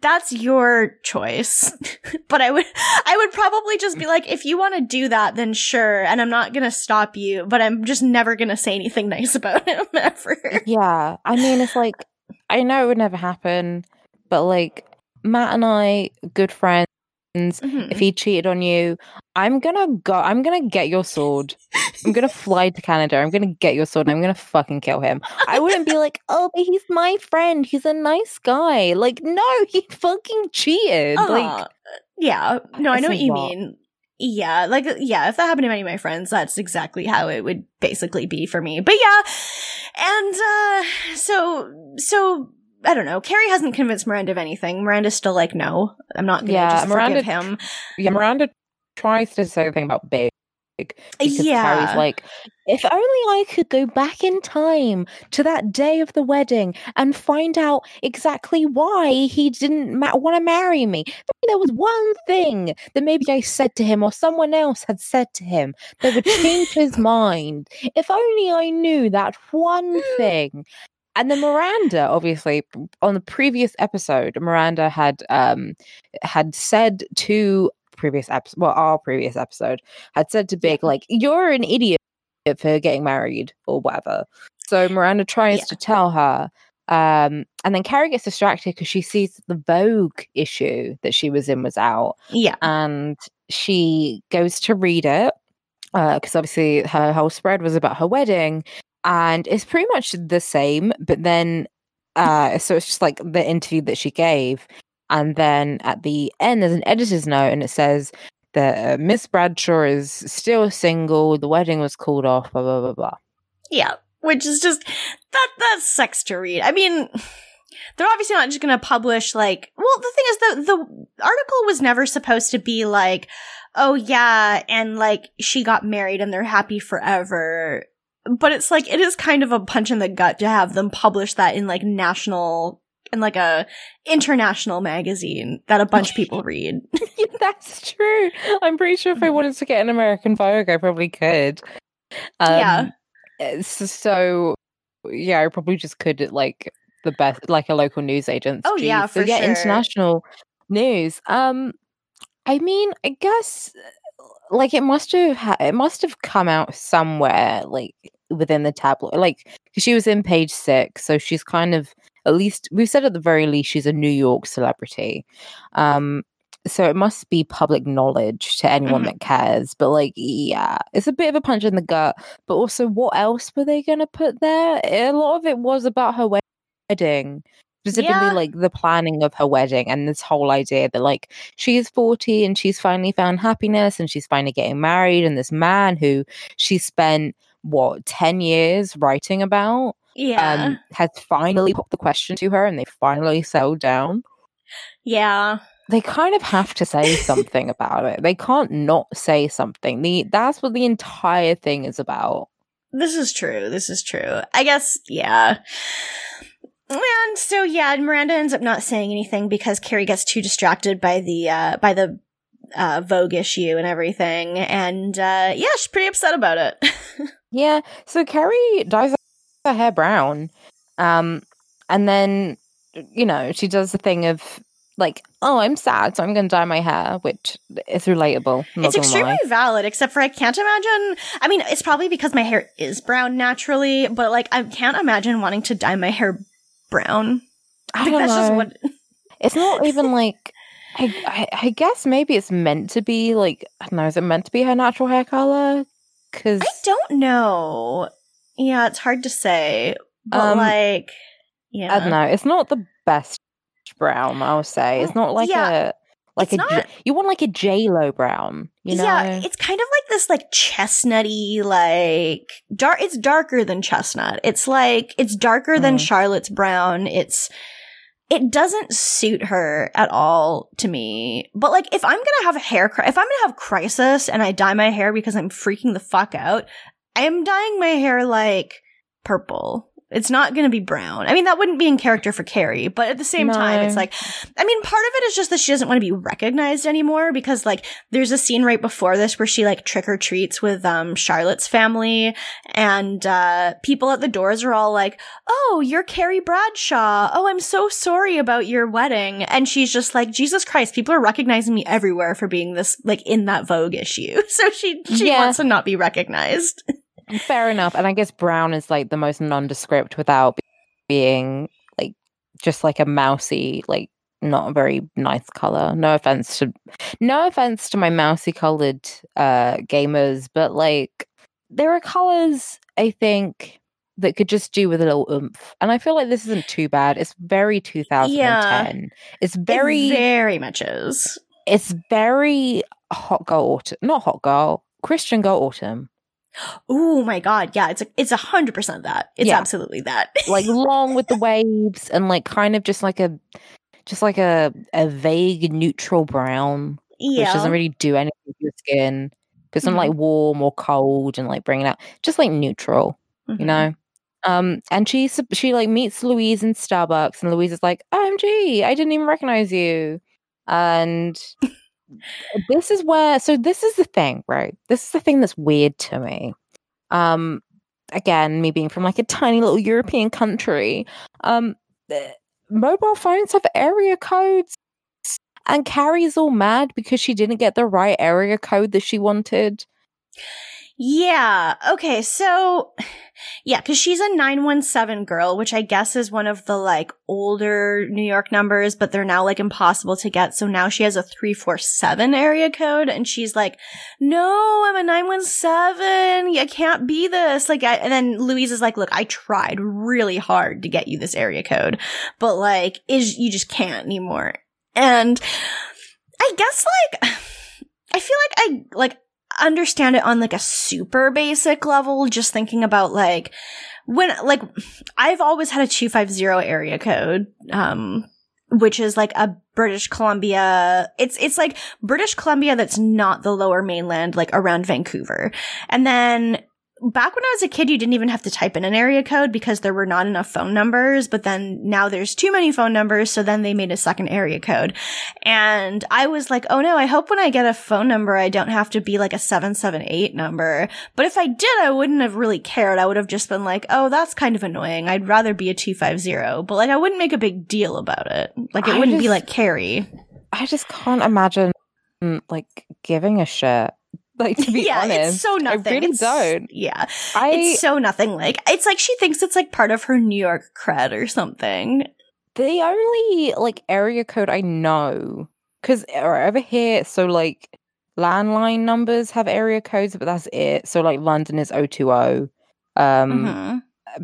Speaker 1: that's your choice. [LAUGHS] but I would, I would probably just be like, if you want to do that, then sure. And I'm not going to stop you, but I'm just never going to say anything [LAUGHS] nice about him ever.
Speaker 2: Yeah. I mean, it's like, I know it would never happen, but like, Matt and I, good friends.
Speaker 1: Mhm.
Speaker 2: If he cheated on you, I'm gonna go. I'm gonna get your sword. I'm gonna [LAUGHS] fly to Canada. I'm gonna get your sword. and I'm gonna fucking kill him. I wouldn't be like, oh, but he's my friend. He's a nice guy. Like, no, he fucking cheated. Like,
Speaker 1: Uh, yeah. No, I know what you
Speaker 2: what?
Speaker 1: mean. Yeah, like yeah, if that happened to any of my friends, that's exactly how it would basically be for me. But yeah, and uh so so I don't know. Carrie hasn't convinced Miranda of anything. Miranda's still like, no, I'm not gonna
Speaker 2: Yeah,
Speaker 1: just
Speaker 2: Miranda-
Speaker 1: forgive him.
Speaker 2: yeah, Miranda tries to say something about big. Because
Speaker 1: Yeah.
Speaker 2: Carrie's like, if only I could go back in time to that day of the wedding and find out exactly why he didn't ma- want to marry me. Maybe there was one thing that maybe I said to him or someone else had said to him that would change his [LAUGHS] mind. If only I knew that one hmm. thing. And then Miranda, obviously, on the previous episode, Miranda had um had said to previous episode, well, our previous episode had said to Big, like, "You're an idiot for getting married or whatever." So Miranda tries
Speaker 1: Yeah.
Speaker 2: to tell her, um, and then Carrie gets distracted because she sees the Vogue issue that she was in was out,
Speaker 1: Yeah.
Speaker 2: and she goes to read it because obviously her whole spread was about her wedding and it's pretty much the same but then uh so it's just like the interview that she gave and then at the end there's an editor's note and it says that uh, miss bradshaw is still single the wedding was called off blah blah blah blah
Speaker 1: Yeah. Which is just that that sucks to read. I mean they're obviously not just gonna publish like well the thing is the the article was never supposed to be like, oh yeah, and like she got married and they're happy forever. But it's like it is kind of a punch in the gut to have them publish that in like national in like a international magazine that a bunch of people [LAUGHS] read. [LAUGHS] [LAUGHS]
Speaker 2: that's true i'm pretty sure if i wanted to get an american vogue i probably could um,
Speaker 1: Yeah.
Speaker 2: so yeah i probably just could at like the best like a local news agency
Speaker 1: Oh, yeah,
Speaker 2: so
Speaker 1: for
Speaker 2: get
Speaker 1: sure.
Speaker 2: international news um i mean i guess like it must have ha- it must have come out somewhere like within the tabloid like 'cause she was in page six so she's kind of at least we've said at the very least she's a new york celebrity um so it must be public knowledge to anyone
Speaker 1: Mhm.
Speaker 2: that cares. But like, yeah, it's a bit of a punch in the gut. But also, what else were they gonna put there? A lot of it was about her wedding, specifically
Speaker 1: Yeah.
Speaker 2: like the planning of her wedding and this whole idea that like she is forty and she's finally found happiness and she's finally getting married, and this man who she spent what ten years writing about
Speaker 1: Yeah.
Speaker 2: um has finally popped the question to her, and they finally settled down
Speaker 1: yeah.
Speaker 2: they kind of have to say something about it. They can't not say something. The that's what the entire thing is about.
Speaker 1: This is true. This is true. I guess, yeah. And so, yeah, Miranda ends up not saying anything because Carrie gets too distracted by the, uh, by the, uh, Vogue issue and everything. And, uh, yeah, she's pretty upset about it. [LAUGHS]
Speaker 2: Yeah. So Carrie dyes her hair brown, um, and then you know she does the thing of like, oh, I'm sad, so I'm going to dye my hair, which is relatable.
Speaker 1: It's extremely
Speaker 2: lie.
Speaker 1: valid, except for I can't imagine. I mean, it's probably because my hair is brown naturally, but like, I can't imagine wanting to dye my hair brown.
Speaker 2: I
Speaker 1: think
Speaker 2: don't
Speaker 1: that's just
Speaker 2: know.
Speaker 1: what.
Speaker 2: It's not [LAUGHS] even like. I, I I guess maybe it's meant to be like I don't know. Is it meant to be her natural hair color? Because
Speaker 1: I don't know. Yeah, it's hard to say, but
Speaker 2: Um,
Speaker 1: like, yeah,
Speaker 2: I don't know. It's not the best brown. I'll say it's not like
Speaker 1: Yeah,
Speaker 2: a like
Speaker 1: it's
Speaker 2: a
Speaker 1: not-
Speaker 2: you want like a J Lo brown. You know?
Speaker 1: yeah, it's kind of like this like chestnutty, like dark. It's darker than chestnut. It's like it's darker than
Speaker 2: Mhm.
Speaker 1: Charlotte's brown. It's it doesn't suit her at all to me. But like, if I'm gonna have a hair, if I'm gonna have crisis and I dye my hair because I'm freaking the fuck out, I am dyeing my hair like purple. It's not going to be brown. I mean, that wouldn't be in character for Carrie, but at the same time, it's like, I mean, part of it is just that she doesn't want to be recognized anymore because, like, there's a scene right before this where she, like, trick or treats with, um, Charlotte's family and, uh, people at the doors are all like, Oh, you're Carrie Bradshaw. Oh, I'm so sorry about your wedding. And she's just like, Jesus Christ, people are recognizing me everywhere for being this, like, in that Vogue issue. [LAUGHS] So she, she
Speaker 2: Yeah.
Speaker 1: wants to not be recognized. [LAUGHS]
Speaker 2: Fair enough. And I guess brown is like the most nondescript without being like just like a mousy, like not a very nice color. No offense to no offense to my mousy colored uh gamers, but like there are colors I think that could just do with a little oomph. And I feel like this isn't too bad. It's very 2010. It's very
Speaker 1: It very much is.
Speaker 2: it's very hot girl autumn not hot girl christian girl autumn
Speaker 1: Oh my god, yeah, it's a, it's a hundred percent that. It's
Speaker 2: Yeah.
Speaker 1: absolutely that. [LAUGHS]
Speaker 2: like long with the waves and like kind of just like a just like a a vague neutral brown which doesn't really do anything to your skin it's not
Speaker 1: Mhm.
Speaker 2: like warm or cold and like bringing out just like neutral you
Speaker 1: Mhm.
Speaker 2: know um and she she like meets louise in starbucks and louise is like omg i didn't even recognize you and this is where so this is the thing right? This is the thing that's weird to me. Um again me being from like a tiny little european country um eh, mobile phones have area codes and carrie's all mad because she didn't get the right area code that she wanted
Speaker 1: Yeah. Okay. So, yeah, because she's a 917 girl, which I guess is one of the like older New York numbers, but they're now like impossible to get. So now she has a 347 area code and she's like, no, I'm a 917. I can't be this. Like, I, and then Louise is like, look, I tried really hard to get you this area code, but like, is, you just can't anymore. And I guess like, [SIGHS] I feel like I, like, understand it on like a super basic level just thinking about like when like I've always had a 250 area code um which is like a British Columbia it's it's like British Columbia that's not the lower mainland like around Vancouver. And then back when I was a kid, you didn't even have to type in an area code because there were not enough phone numbers. But then now there's too many phone numbers. So then they made a second area code. And I was like, oh no, I hope when I get a phone number, I don't have to be like a 778 number. But if I did, I wouldn't have really cared. I would have just been like, oh, that's kind of annoying. I'd rather be a 250. But like, I wouldn't make a big deal about it. Like, it
Speaker 2: I
Speaker 1: wouldn't be like Carrie.
Speaker 2: I just can't imagine like giving a shit. Like to be
Speaker 1: yeah,
Speaker 2: honest,
Speaker 1: it's so nothing.
Speaker 2: I really
Speaker 1: It's-
Speaker 2: don't.
Speaker 1: Yeah.
Speaker 2: I
Speaker 1: it's so nothing like it's like she thinks it's like part of her New York cred or something.
Speaker 2: the only like area code I know because over here, so like landline numbers have area codes, but that's it. So like London is 020. Um,
Speaker 1: Mhm.
Speaker 2: uh,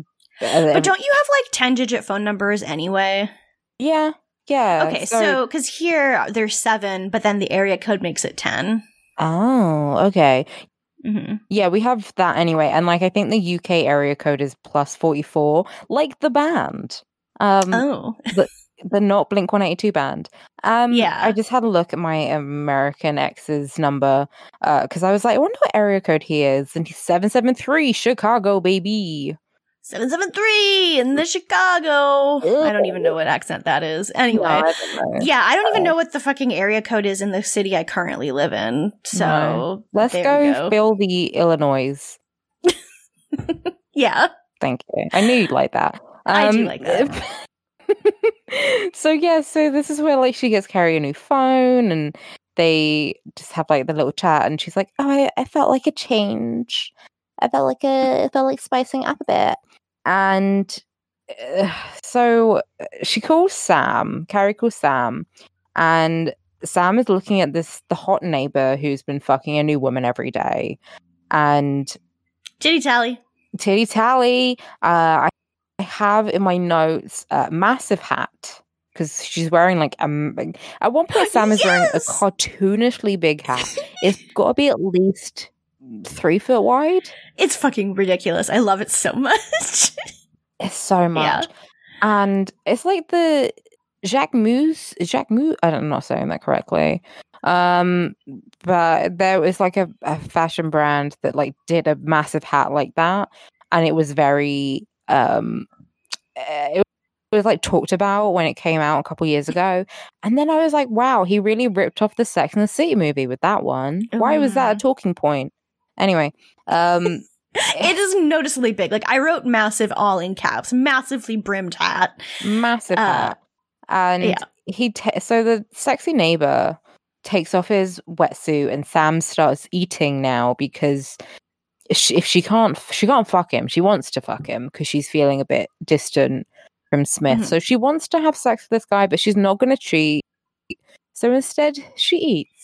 Speaker 1: But don't you have like 10 digit phone numbers anyway?
Speaker 2: yeah, yeah.
Speaker 1: Okay, so because here there's seven, but then the area code makes it 10.
Speaker 2: Oh, okay.
Speaker 1: hmm
Speaker 2: Yeah, we have that anyway. And like I think the UK area code is plus 44, like the band. Um
Speaker 1: Oh.
Speaker 2: the [LAUGHS] not Blink 182 band. Um
Speaker 1: Yeah.
Speaker 2: I just had a look at my American ex's number uh cuz I was like I wonder what area code he is and he's 773 Chicago baby.
Speaker 1: 773 in the Chicago. I don't even know what accent that is. Anyway.
Speaker 2: No, I.
Speaker 1: Yeah, I don't even
Speaker 2: Uh,
Speaker 1: know what the fucking area code is in the city I currently live in. So
Speaker 2: No. Let's go, fill the Illinois. [LAUGHS]
Speaker 1: Yeah.
Speaker 2: Thank you. I knew you'd like that.
Speaker 1: I do
Speaker 2: Um,
Speaker 1: like that. [LAUGHS]
Speaker 2: so yeah, so this is where like she gets Carrie a new phone and they just have like the little chat and she's like, Oh, I, I felt like a change. I felt like a it felt like spicing up a bit. And uh, so uh, she calls Sam, Carrie calls Sam, and Sam is looking at this the hot neighbor who's been fucking a new woman every day. And
Speaker 1: Titty tally.
Speaker 2: titty tally. Uh, I, I have in my notes uh, massive hat because she's wearing like a. At one point, Sam is wearing a cartoonishly big hat. It's got to be at least three foot wide.
Speaker 1: It's fucking ridiculous. I love it so [LAUGHS] much.
Speaker 2: It's so
Speaker 1: Yeah.
Speaker 2: much, and it's like the Jacquemus. Jacques Mousse. I don't, I'm not saying that correctly. Um, but there was like a, a fashion brand that like did a massive hat like that, and it was very um, eh, it was like talked about when it came out a couple years ago, and then I was like, wow, he really ripped off the Sex and the City movie with that one. Why was that a talking point? Anyway, um, [LAUGHS]
Speaker 1: it is noticeably big. Like I wrote massive all in caps, massively brimmed hat.
Speaker 2: massive
Speaker 1: Uh,
Speaker 2: hat. And
Speaker 1: yeah.
Speaker 2: he ta- so the sexy neighbor takes off his wetsuit and Sam starts eating now because if she, if she can't she can't fuck him, she wants to fuck him because she's feeling a bit distant from Smith.
Speaker 1: Mhm.
Speaker 2: So she wants to have sex with this guy, but she's not going to cheat. So instead, she eats.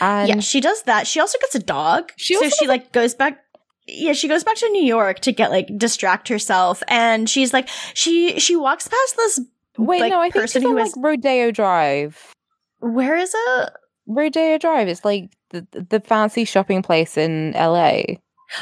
Speaker 2: And
Speaker 1: yeah, she does that. She also gets a dog.
Speaker 2: She
Speaker 1: so she like goes back. Yeah, she goes back to New York to get like distract herself, and she's like she she walks past this.
Speaker 2: wait,
Speaker 1: like,
Speaker 2: no, I think
Speaker 1: person
Speaker 2: it's on
Speaker 1: who
Speaker 2: like Rodeo Drive.
Speaker 1: Where is it?
Speaker 2: Rodeo Drive. It's like the the fancy shopping place in LA.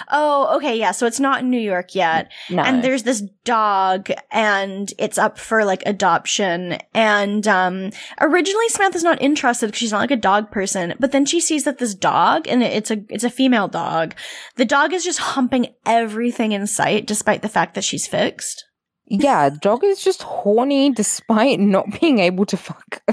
Speaker 1: Oh, okay, yeah. So it's not in New York yet,
Speaker 2: No.
Speaker 1: and there's this dog, and it's up for like adoption. And um, originally Samantha's not interested because she's not like a dog person, but then she sees that this dog, and it's a it's a female dog. The dog is just humping everything in sight, despite the fact that she's fixed.
Speaker 2: Yeah, dog is just horny despite not being able to fuck. [LAUGHS]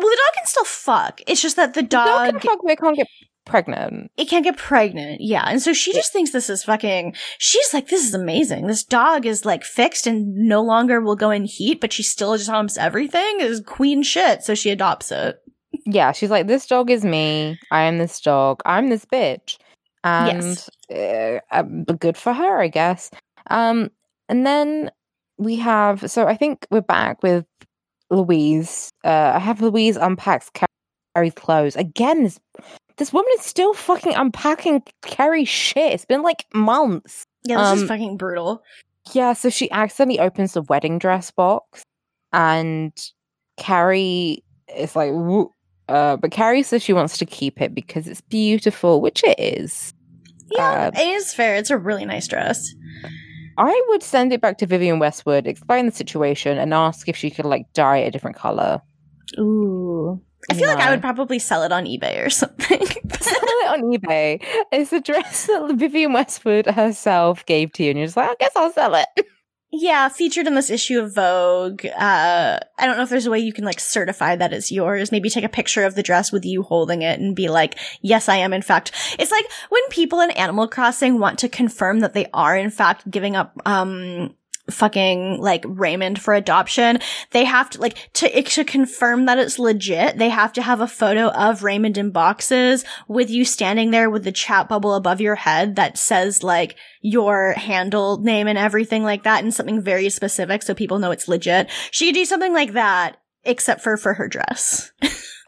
Speaker 1: Well, the dog can still fuck. It's just that the
Speaker 2: dog
Speaker 1: dog,
Speaker 2: can fuck, but it can't get pregnant.
Speaker 1: it can't get pregnant. Yeah. And so she just thinks this is fucking, she's like, this is amazing. This dog is like fixed and no longer will go in heat, but she still just humps everything is queen shit. So she adopts it.
Speaker 2: Yeah, she's like, this dog is me. I am this dog. I'm this bitch. And
Speaker 1: Yes.
Speaker 2: uh, um, good for her, I guess. Um, and then we have, so I think we're back with Louise. Uh, I have Louise unpacks Carrie's clothes. Again, this, this woman is still fucking unpacking Carrie's shit. It's been like months.
Speaker 1: Yeah. This
Speaker 2: Um,
Speaker 1: is fucking brutal.
Speaker 2: Yeah, so she accidentally opens the wedding dress box, and Carrie is like, uh, but Carrie says she wants to keep it because it's beautiful, which it is.
Speaker 1: Yeah.
Speaker 2: uh,
Speaker 1: it is fair. It's a really nice dress.
Speaker 2: I would send it back to Vivienne Westwood, explain the situation, and ask if she could like dye it a different color.
Speaker 1: Ooh. I feel like I would probably sell it on eBay or something. [LAUGHS]
Speaker 2: Sell it on eBay. It's a dress that Vivienne Westwood herself gave to you, and you're just like, I guess I'll sell it. [LAUGHS]
Speaker 1: Yeah, featured in this issue of Vogue. Uh, I don't know if there's a way you can like certify that it's yours. Maybe take a picture of the dress with you holding it and be like, yes, I am in fact. It's like when people in Animal Crossing want to confirm that they are in fact giving up, um, fucking like Raymond for adoption. They have to like to, to confirm that it's legit. They have to have a photo of Raymond in boxes with you standing there with the chat bubble above your head that says like, your handle name and everything like that and something very specific so people know it's legit. She could do something like that except for for her dress. [LAUGHS]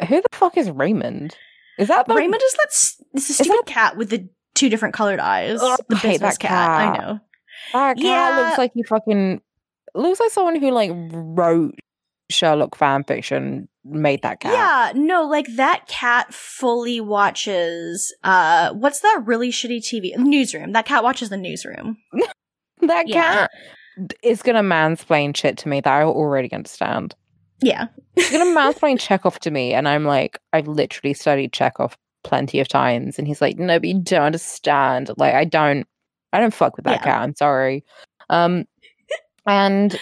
Speaker 2: Who the fuck is Raymond? Is that the
Speaker 1: Raymond is that s- it's a stupid cat with the two different colored eyes. The business
Speaker 2: that
Speaker 1: cat. I know.
Speaker 2: That cat
Speaker 1: Yeah.
Speaker 2: looks like he fucking looks like someone who like wrote Sherlock fan fiction, made that cat.
Speaker 1: Yeah, no, like that cat fully watches uh what's that really shitty TV? Newsroom. That cat watches the newsroom. [LAUGHS]
Speaker 2: That
Speaker 1: Yeah.
Speaker 2: cat is gonna mansplain shit to me that I already understand.
Speaker 1: Yeah.
Speaker 2: He's gonna [LAUGHS] mansplain Chekhov to me, and I'm like, I've literally studied Chekhov plenty of times, and he's like, no, but you don't understand. Like, I don't, I don't fuck with that
Speaker 1: Yeah.
Speaker 2: cat. I'm sorry. Um, and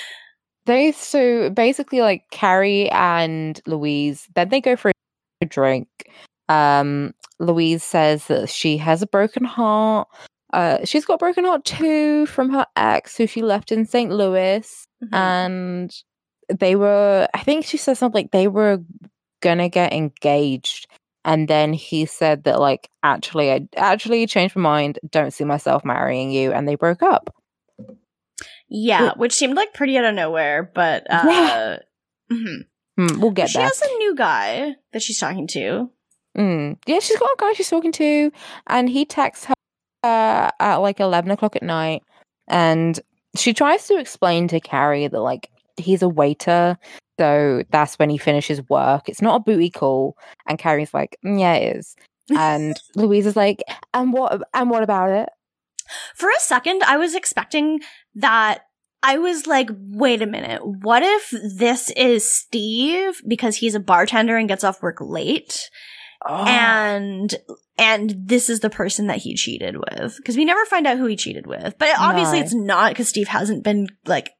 Speaker 2: they so basically like Carrie and Louise, then they go for a drink. Um, Louise says that she has a broken heart. Uh, she's got a broken heart too from her ex, who she left in St. Louis
Speaker 1: Mhm.
Speaker 2: and they were i think she said something like they were gonna get engaged and then he said that like actually i actually changed my mind don't see myself marrying you and they broke up
Speaker 1: yeah, which seemed like pretty out of nowhere, but [LAUGHS] uh
Speaker 2: Yeah.
Speaker 1: mhm.
Speaker 2: Hmm, we'll get
Speaker 1: she
Speaker 2: there
Speaker 1: has a new guy that she's talking to.
Speaker 2: Mm. yeah she's got a guy she's talking to and he texts her uh, at like 11 o'clock at night and she tries to explain to carrie that like he's a waiter so that's when he finishes work. It's not a booty call. And carrie's like "Mm, yeah it is. And [LAUGHS] louise is like and what and what about it?
Speaker 1: For a second, I was expecting that. I was like, wait a minute, what if this is Steve because he's a bartender and gets off work late?
Speaker 2: Oh.
Speaker 1: and and this is the person that he cheated with. Because we never find out who he cheated with. But obviously
Speaker 2: No.
Speaker 1: it's not because steve hasn't been like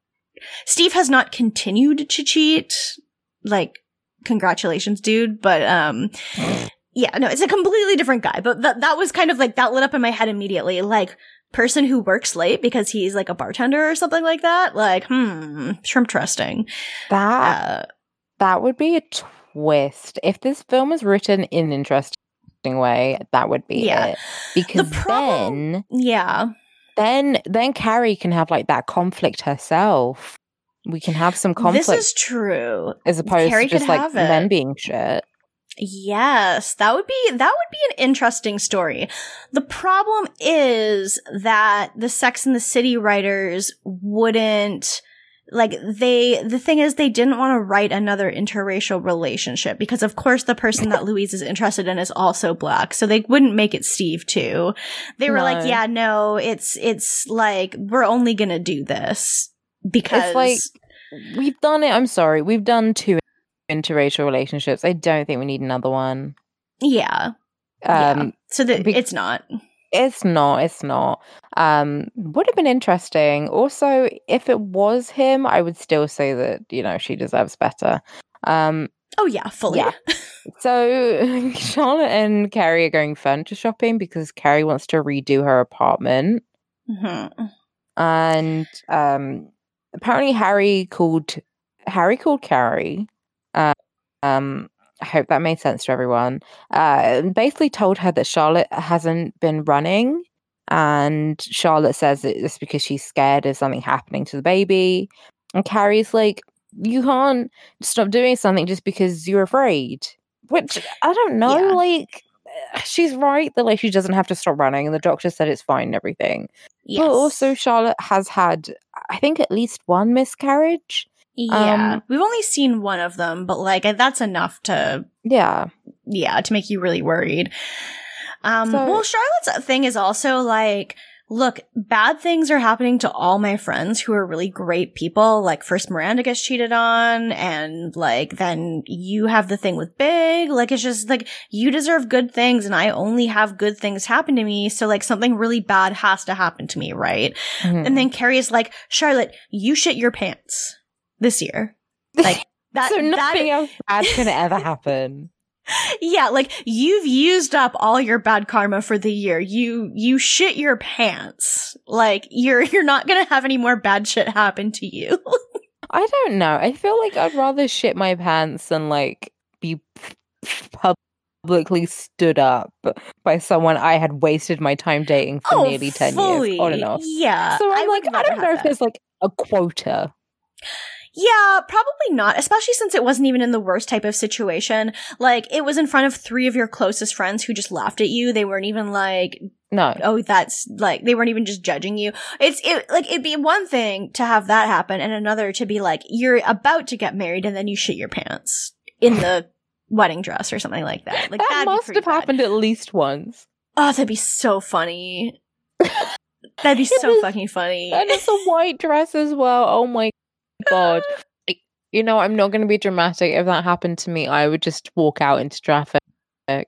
Speaker 1: steve has not continued to cheat. Like congratulations dude but um yeah no it's a completely different guy but that that was kind of like that lit up in my head immediately. Like person who works late because he's like a bartender or something like that like hmm shrimp trusting.
Speaker 2: That
Speaker 1: uh
Speaker 2: that would be a twist. If this film was written in an interesting way that would be
Speaker 1: Yeah.
Speaker 2: it. Because
Speaker 1: problem-
Speaker 2: then
Speaker 1: yeah
Speaker 2: then then Carrie can have like that conflict herself. We can have some conflict
Speaker 1: this is true
Speaker 2: as opposed
Speaker 1: Carrie
Speaker 2: to just like
Speaker 1: it.
Speaker 2: men being shit.
Speaker 1: Yes, that would be that would be an interesting story. The problem is that the Sex and the City writers wouldn't like they the thing is they didn't want to write another interracial relationship because of course the person that [LAUGHS] Louise is interested in is also black. So they wouldn't make it Steve too. They were like, yeah, no, it's it's like we're only going to do this because it's
Speaker 2: like- We've done it. I'm sorry. We've done two interracial relationships. I don't think we need another one.
Speaker 1: yeah.
Speaker 2: Um
Speaker 1: yeah. So that
Speaker 2: be-
Speaker 1: it's not.
Speaker 2: It's not, it's not. Um would have been interesting. Also, if it was him, I would still say that, you know, she deserves better. Um
Speaker 1: Oh yeah, fully.
Speaker 2: Yeah. [LAUGHS] So [LAUGHS] Charlotte and Carrie are going furniture shopping because Carrie wants to redo her apartment.
Speaker 1: Mhm.
Speaker 2: And um apparently Harry called Harry called Carrie. Uh, um I hope that made sense to everyone. Uh basically told her that Charlotte hasn't been running and Charlotte says it's because she's scared of something happening to the baby. And Carrie's like, You can't stop doing something just because you're afraid. Which I don't know,
Speaker 1: Yeah.
Speaker 2: like she's right that like she doesn't have to stop running and the doctor said it's fine and everything.
Speaker 1: Yes.
Speaker 2: But also, Charlotte has had, I think, at least one miscarriage.
Speaker 1: Yeah,
Speaker 2: um,
Speaker 1: we've only seen one of them, but like that's enough to
Speaker 2: Yeah.
Speaker 1: yeah to make you really worried. Um,
Speaker 2: So-
Speaker 1: well, Charlotte's thing is also like, look, bad things are happening to all my friends who are really great people. Like first Miranda gets cheated on, and like then you have the thing with Big. Like it's just like you deserve good things, and I only have good things happen to me. So like something really bad has to happen to me, right?
Speaker 2: Mhm.
Speaker 1: And then Carrie is like, Charlotte, you shit your pants this year. [LAUGHS] Like that.
Speaker 2: so
Speaker 1: that-
Speaker 2: nothing else bad can [LAUGHS] ever happen.
Speaker 1: yeah, like you've used up all your bad karma for the year. You you shit your pants. Like you're you're not gonna have any more bad shit happen to you. [LAUGHS]
Speaker 2: I don't know. I feel like I'd rather shit my pants than like be publicly stood up by someone I had wasted my time dating for oh, nearly 10 years on and off.
Speaker 1: Yeah.
Speaker 2: So I'm
Speaker 1: I
Speaker 2: like, I don't know if
Speaker 1: that.
Speaker 2: there's like a quota.
Speaker 1: Yeah, probably not, especially since it wasn't even in the worst type of situation. Like, it was in front of three of your closest friends who just laughed at you. They weren't even like,
Speaker 2: No.
Speaker 1: oh, that's like, they weren't even just judging you. It's, it, like, it'd be one thing to have that happen and another to be like, you're about to get married and then you shit your pants in the [LAUGHS] wedding dress or something like that. Like,
Speaker 2: that must have
Speaker 1: bad.
Speaker 2: happened at least once.
Speaker 1: Oh, that'd be so funny. [LAUGHS] that'd be so
Speaker 2: was-
Speaker 1: fucking funny.
Speaker 2: And it's a white dress as well. Oh my god. You know, I'm not going to be dramatic. If that happened to me, I would just walk out into traffic. I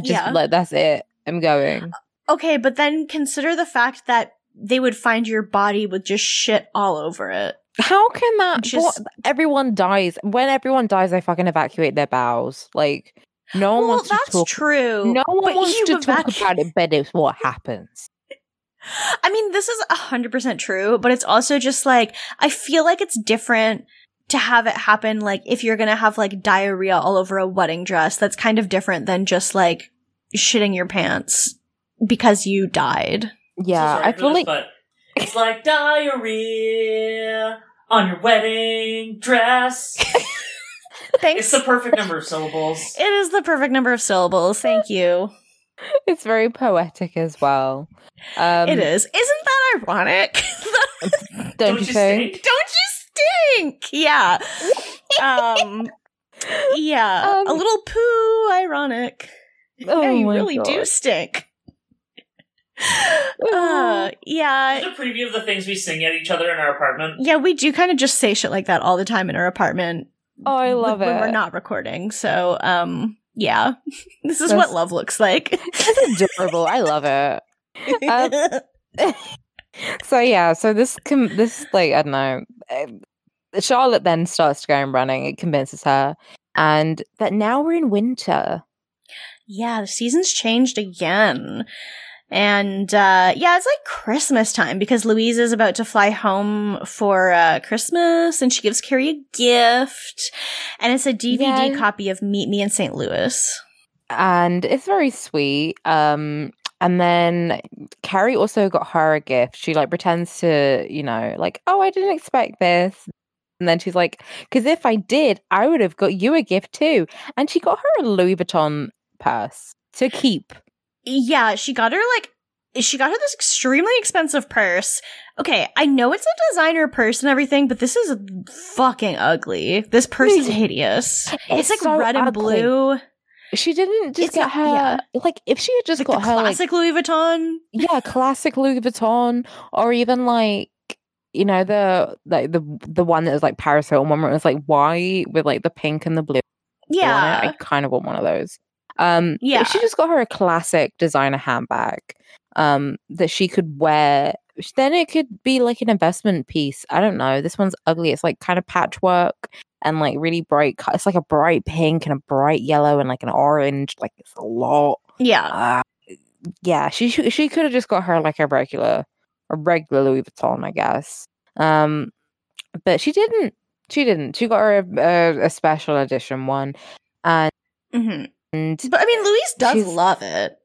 Speaker 2: just
Speaker 1: Yeah.
Speaker 2: like that's it. I'm going.
Speaker 1: Uh, okay, but then consider the fact that they would find your body with just shit all over it.
Speaker 2: How can that?
Speaker 1: Just-
Speaker 2: what, everyone dies. When everyone dies, they fucking evacuate their bowels. Like no one
Speaker 1: well,
Speaker 2: wants to talk.
Speaker 1: true.
Speaker 2: No one wants to talk about it, but it's what happens.
Speaker 1: I mean, this is 100% true, but it's also just like, I feel like it's different to have it happen, like, if you're gonna have, like, diarrhea all over a wedding dress. That's kind of different than just, like, shitting your pants because you died.
Speaker 2: Yeah,
Speaker 3: So
Speaker 2: I feel
Speaker 3: this,
Speaker 2: like
Speaker 3: but it's like diarrhea on your wedding dress. [LAUGHS]
Speaker 1: Thanks.
Speaker 3: it's the perfect number of syllables.
Speaker 1: it is the perfect number of syllables. Thank you. [LAUGHS]
Speaker 2: it's very poetic as well. Um,
Speaker 1: it is. Isn't that ironic? [LAUGHS]
Speaker 2: Don't, you think?
Speaker 3: stink?
Speaker 1: Don't you stink? Yeah. Um. [LAUGHS] Yeah.
Speaker 2: Um,
Speaker 1: a little poo ironic.
Speaker 2: Oh
Speaker 1: yeah, you
Speaker 2: my
Speaker 1: really do stink. [SIGHS] Uh, yeah.
Speaker 3: Just a preview of the things we sing at each other in our apartment.
Speaker 1: Yeah, we do kind of just say shit like that all the time in our apartment.
Speaker 2: Oh, I love
Speaker 1: when,
Speaker 2: it.
Speaker 1: when we're not recording. So, um, yeah, [LAUGHS] this is
Speaker 2: That's-
Speaker 1: what love looks like. [LAUGHS]
Speaker 2: It's adorable. I love it. Um, [LAUGHS] so yeah, so this com- this like I don't know. uh, Charlotte then starts to go and running. It convinces her, and that now we're in winter.
Speaker 1: yeah, the season's changed again. And uh yeah, it's like Christmas time because Louise is about to fly home for uh Christmas and she gives Carrie a gift. And it's a DVD
Speaker 2: Yeah.
Speaker 1: copy of Meet Me in St. Louis.
Speaker 2: and it's very sweet. Um, and then Carrie also got her a gift. She like pretends to, you know, like, oh, I didn't expect this. And then she's like, because if I did, I would have got you a gift too. And she got her a Louis Vuitton purse to keep.
Speaker 1: Yeah, she got her like she got her this extremely expensive purse. Okay, I know it's a designer purse and everything, but this is fucking ugly. This purse is hideous. It's,
Speaker 2: It's
Speaker 1: like
Speaker 2: so
Speaker 1: red and
Speaker 2: ugly.
Speaker 1: blue.
Speaker 2: She didn't just
Speaker 1: It's
Speaker 2: get
Speaker 1: not-
Speaker 2: her
Speaker 1: yeah.
Speaker 2: like if she had just
Speaker 1: Like
Speaker 2: got her like
Speaker 1: classic Louis Vuitton.
Speaker 2: yeah, classic Louis Vuitton, or even like you know the like the the one that was like Paris Hilton one where it was like white with like the pink and the blue.
Speaker 1: Yeah.
Speaker 2: I kind of want one of those. Um, yeah, she just got her a classic designer handbag um that she could wear. Then it could be like an investment piece. I don't know. This one's ugly. It's like kind of patchwork and like really bright. It's like a bright pink and a bright yellow and like an orange. Like it's a lot.
Speaker 1: Yeah.
Speaker 2: Uh, yeah, she she, she could have just got her like a regular a regular Louis Vuitton, I guess. Um, but she didn't. She didn't. She got her a, a, a special edition one, and
Speaker 1: hmm But I mean, Louise does love it.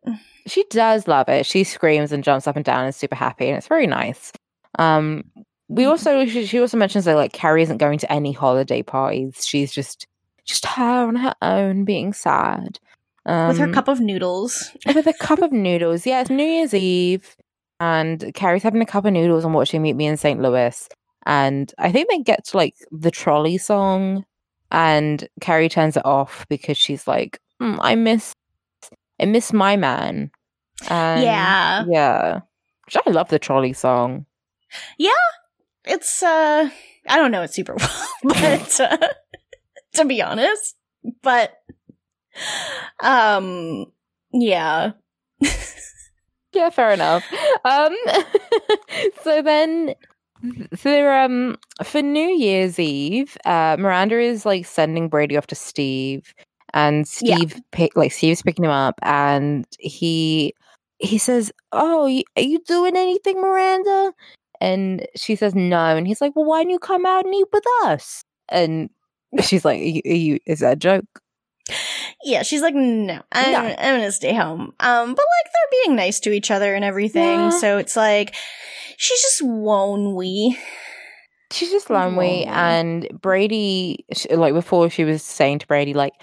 Speaker 2: she does love it. She screams and jumps up and down and is super happy, and it's very nice. Um, we
Speaker 1: Mhm.
Speaker 2: also she, she also mentions that like Carrie isn't going to any holiday parties. She's just just her on her own, being sad. Um,
Speaker 1: With her cup of noodles. [LAUGHS]
Speaker 2: with a cup of noodles. Yeah, it's New Year's Eve, and Carrie's having a cup of noodles and watching Meet Me in St. Louis. And I think they get to like the trolley song, and Carrie turns it off because she's like, "Mm, "I miss, I miss my man." And
Speaker 1: Yeah.
Speaker 2: yeah. Which I love the trolley song. Yeah.
Speaker 1: It's uh I don't know it super [LAUGHS] well, but uh, [LAUGHS] to be honest, but um yeah. [LAUGHS]
Speaker 2: Yeah, fair enough. Um, so then for um for New Year's Eve, uh, Miranda is like sending Brady off to Steve, and
Speaker 1: Yeah.
Speaker 2: Steve pick like Steve's picking him up, and he he says, "Oh, are you doing anything, Miranda?" And she says, "No," and he's like, "Well, why don't you come out and eat with us?" And [LAUGHS] she's like, you, you, "Is that a joke?"
Speaker 1: Yeah, she's like, no, I'm,
Speaker 2: No.
Speaker 1: I'm gonna stay home. Um, but like they're being nice to each other and everything,
Speaker 2: Yeah.
Speaker 1: so it's like she's just we.
Speaker 2: she's just lonely
Speaker 1: Aw.
Speaker 2: and brady like before she was saying to brady like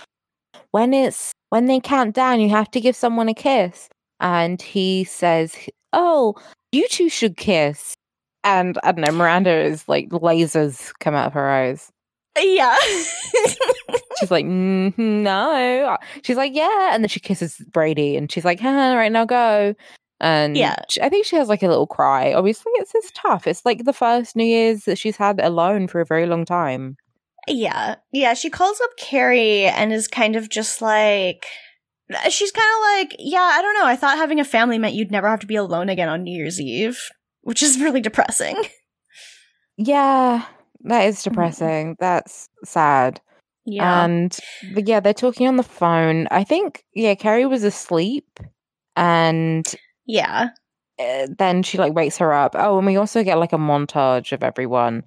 Speaker 2: when it's when they count down you have to give someone a kiss. And he says oh you two should kiss. And i don't know miranda is like lasers come out of her eyes.
Speaker 1: Yeah. [LAUGHS]
Speaker 2: she's like mm, no. She's like yeah. And then she kisses brady and she's like huh, right now go. And
Speaker 1: Yeah.
Speaker 2: i think she has like a little cry. Obviously it's it's tough. It's like the first new year's that she's had alone for a very long time
Speaker 1: yeah. Yeah. She calls up Carrie and is kind of just like, she's kind of like, yeah, I don't know. I thought having a family meant you'd never have to be alone again on New Year's Eve, which is really depressing. [LAUGHS]
Speaker 2: Yeah, that is depressing. That's sad.
Speaker 1: Yeah.
Speaker 2: And but yeah, they're talking on the phone. I think yeah, Carrie was asleep and
Speaker 1: yeah.
Speaker 2: uh, then she like wakes her up. Oh, and we also get like a montage of everyone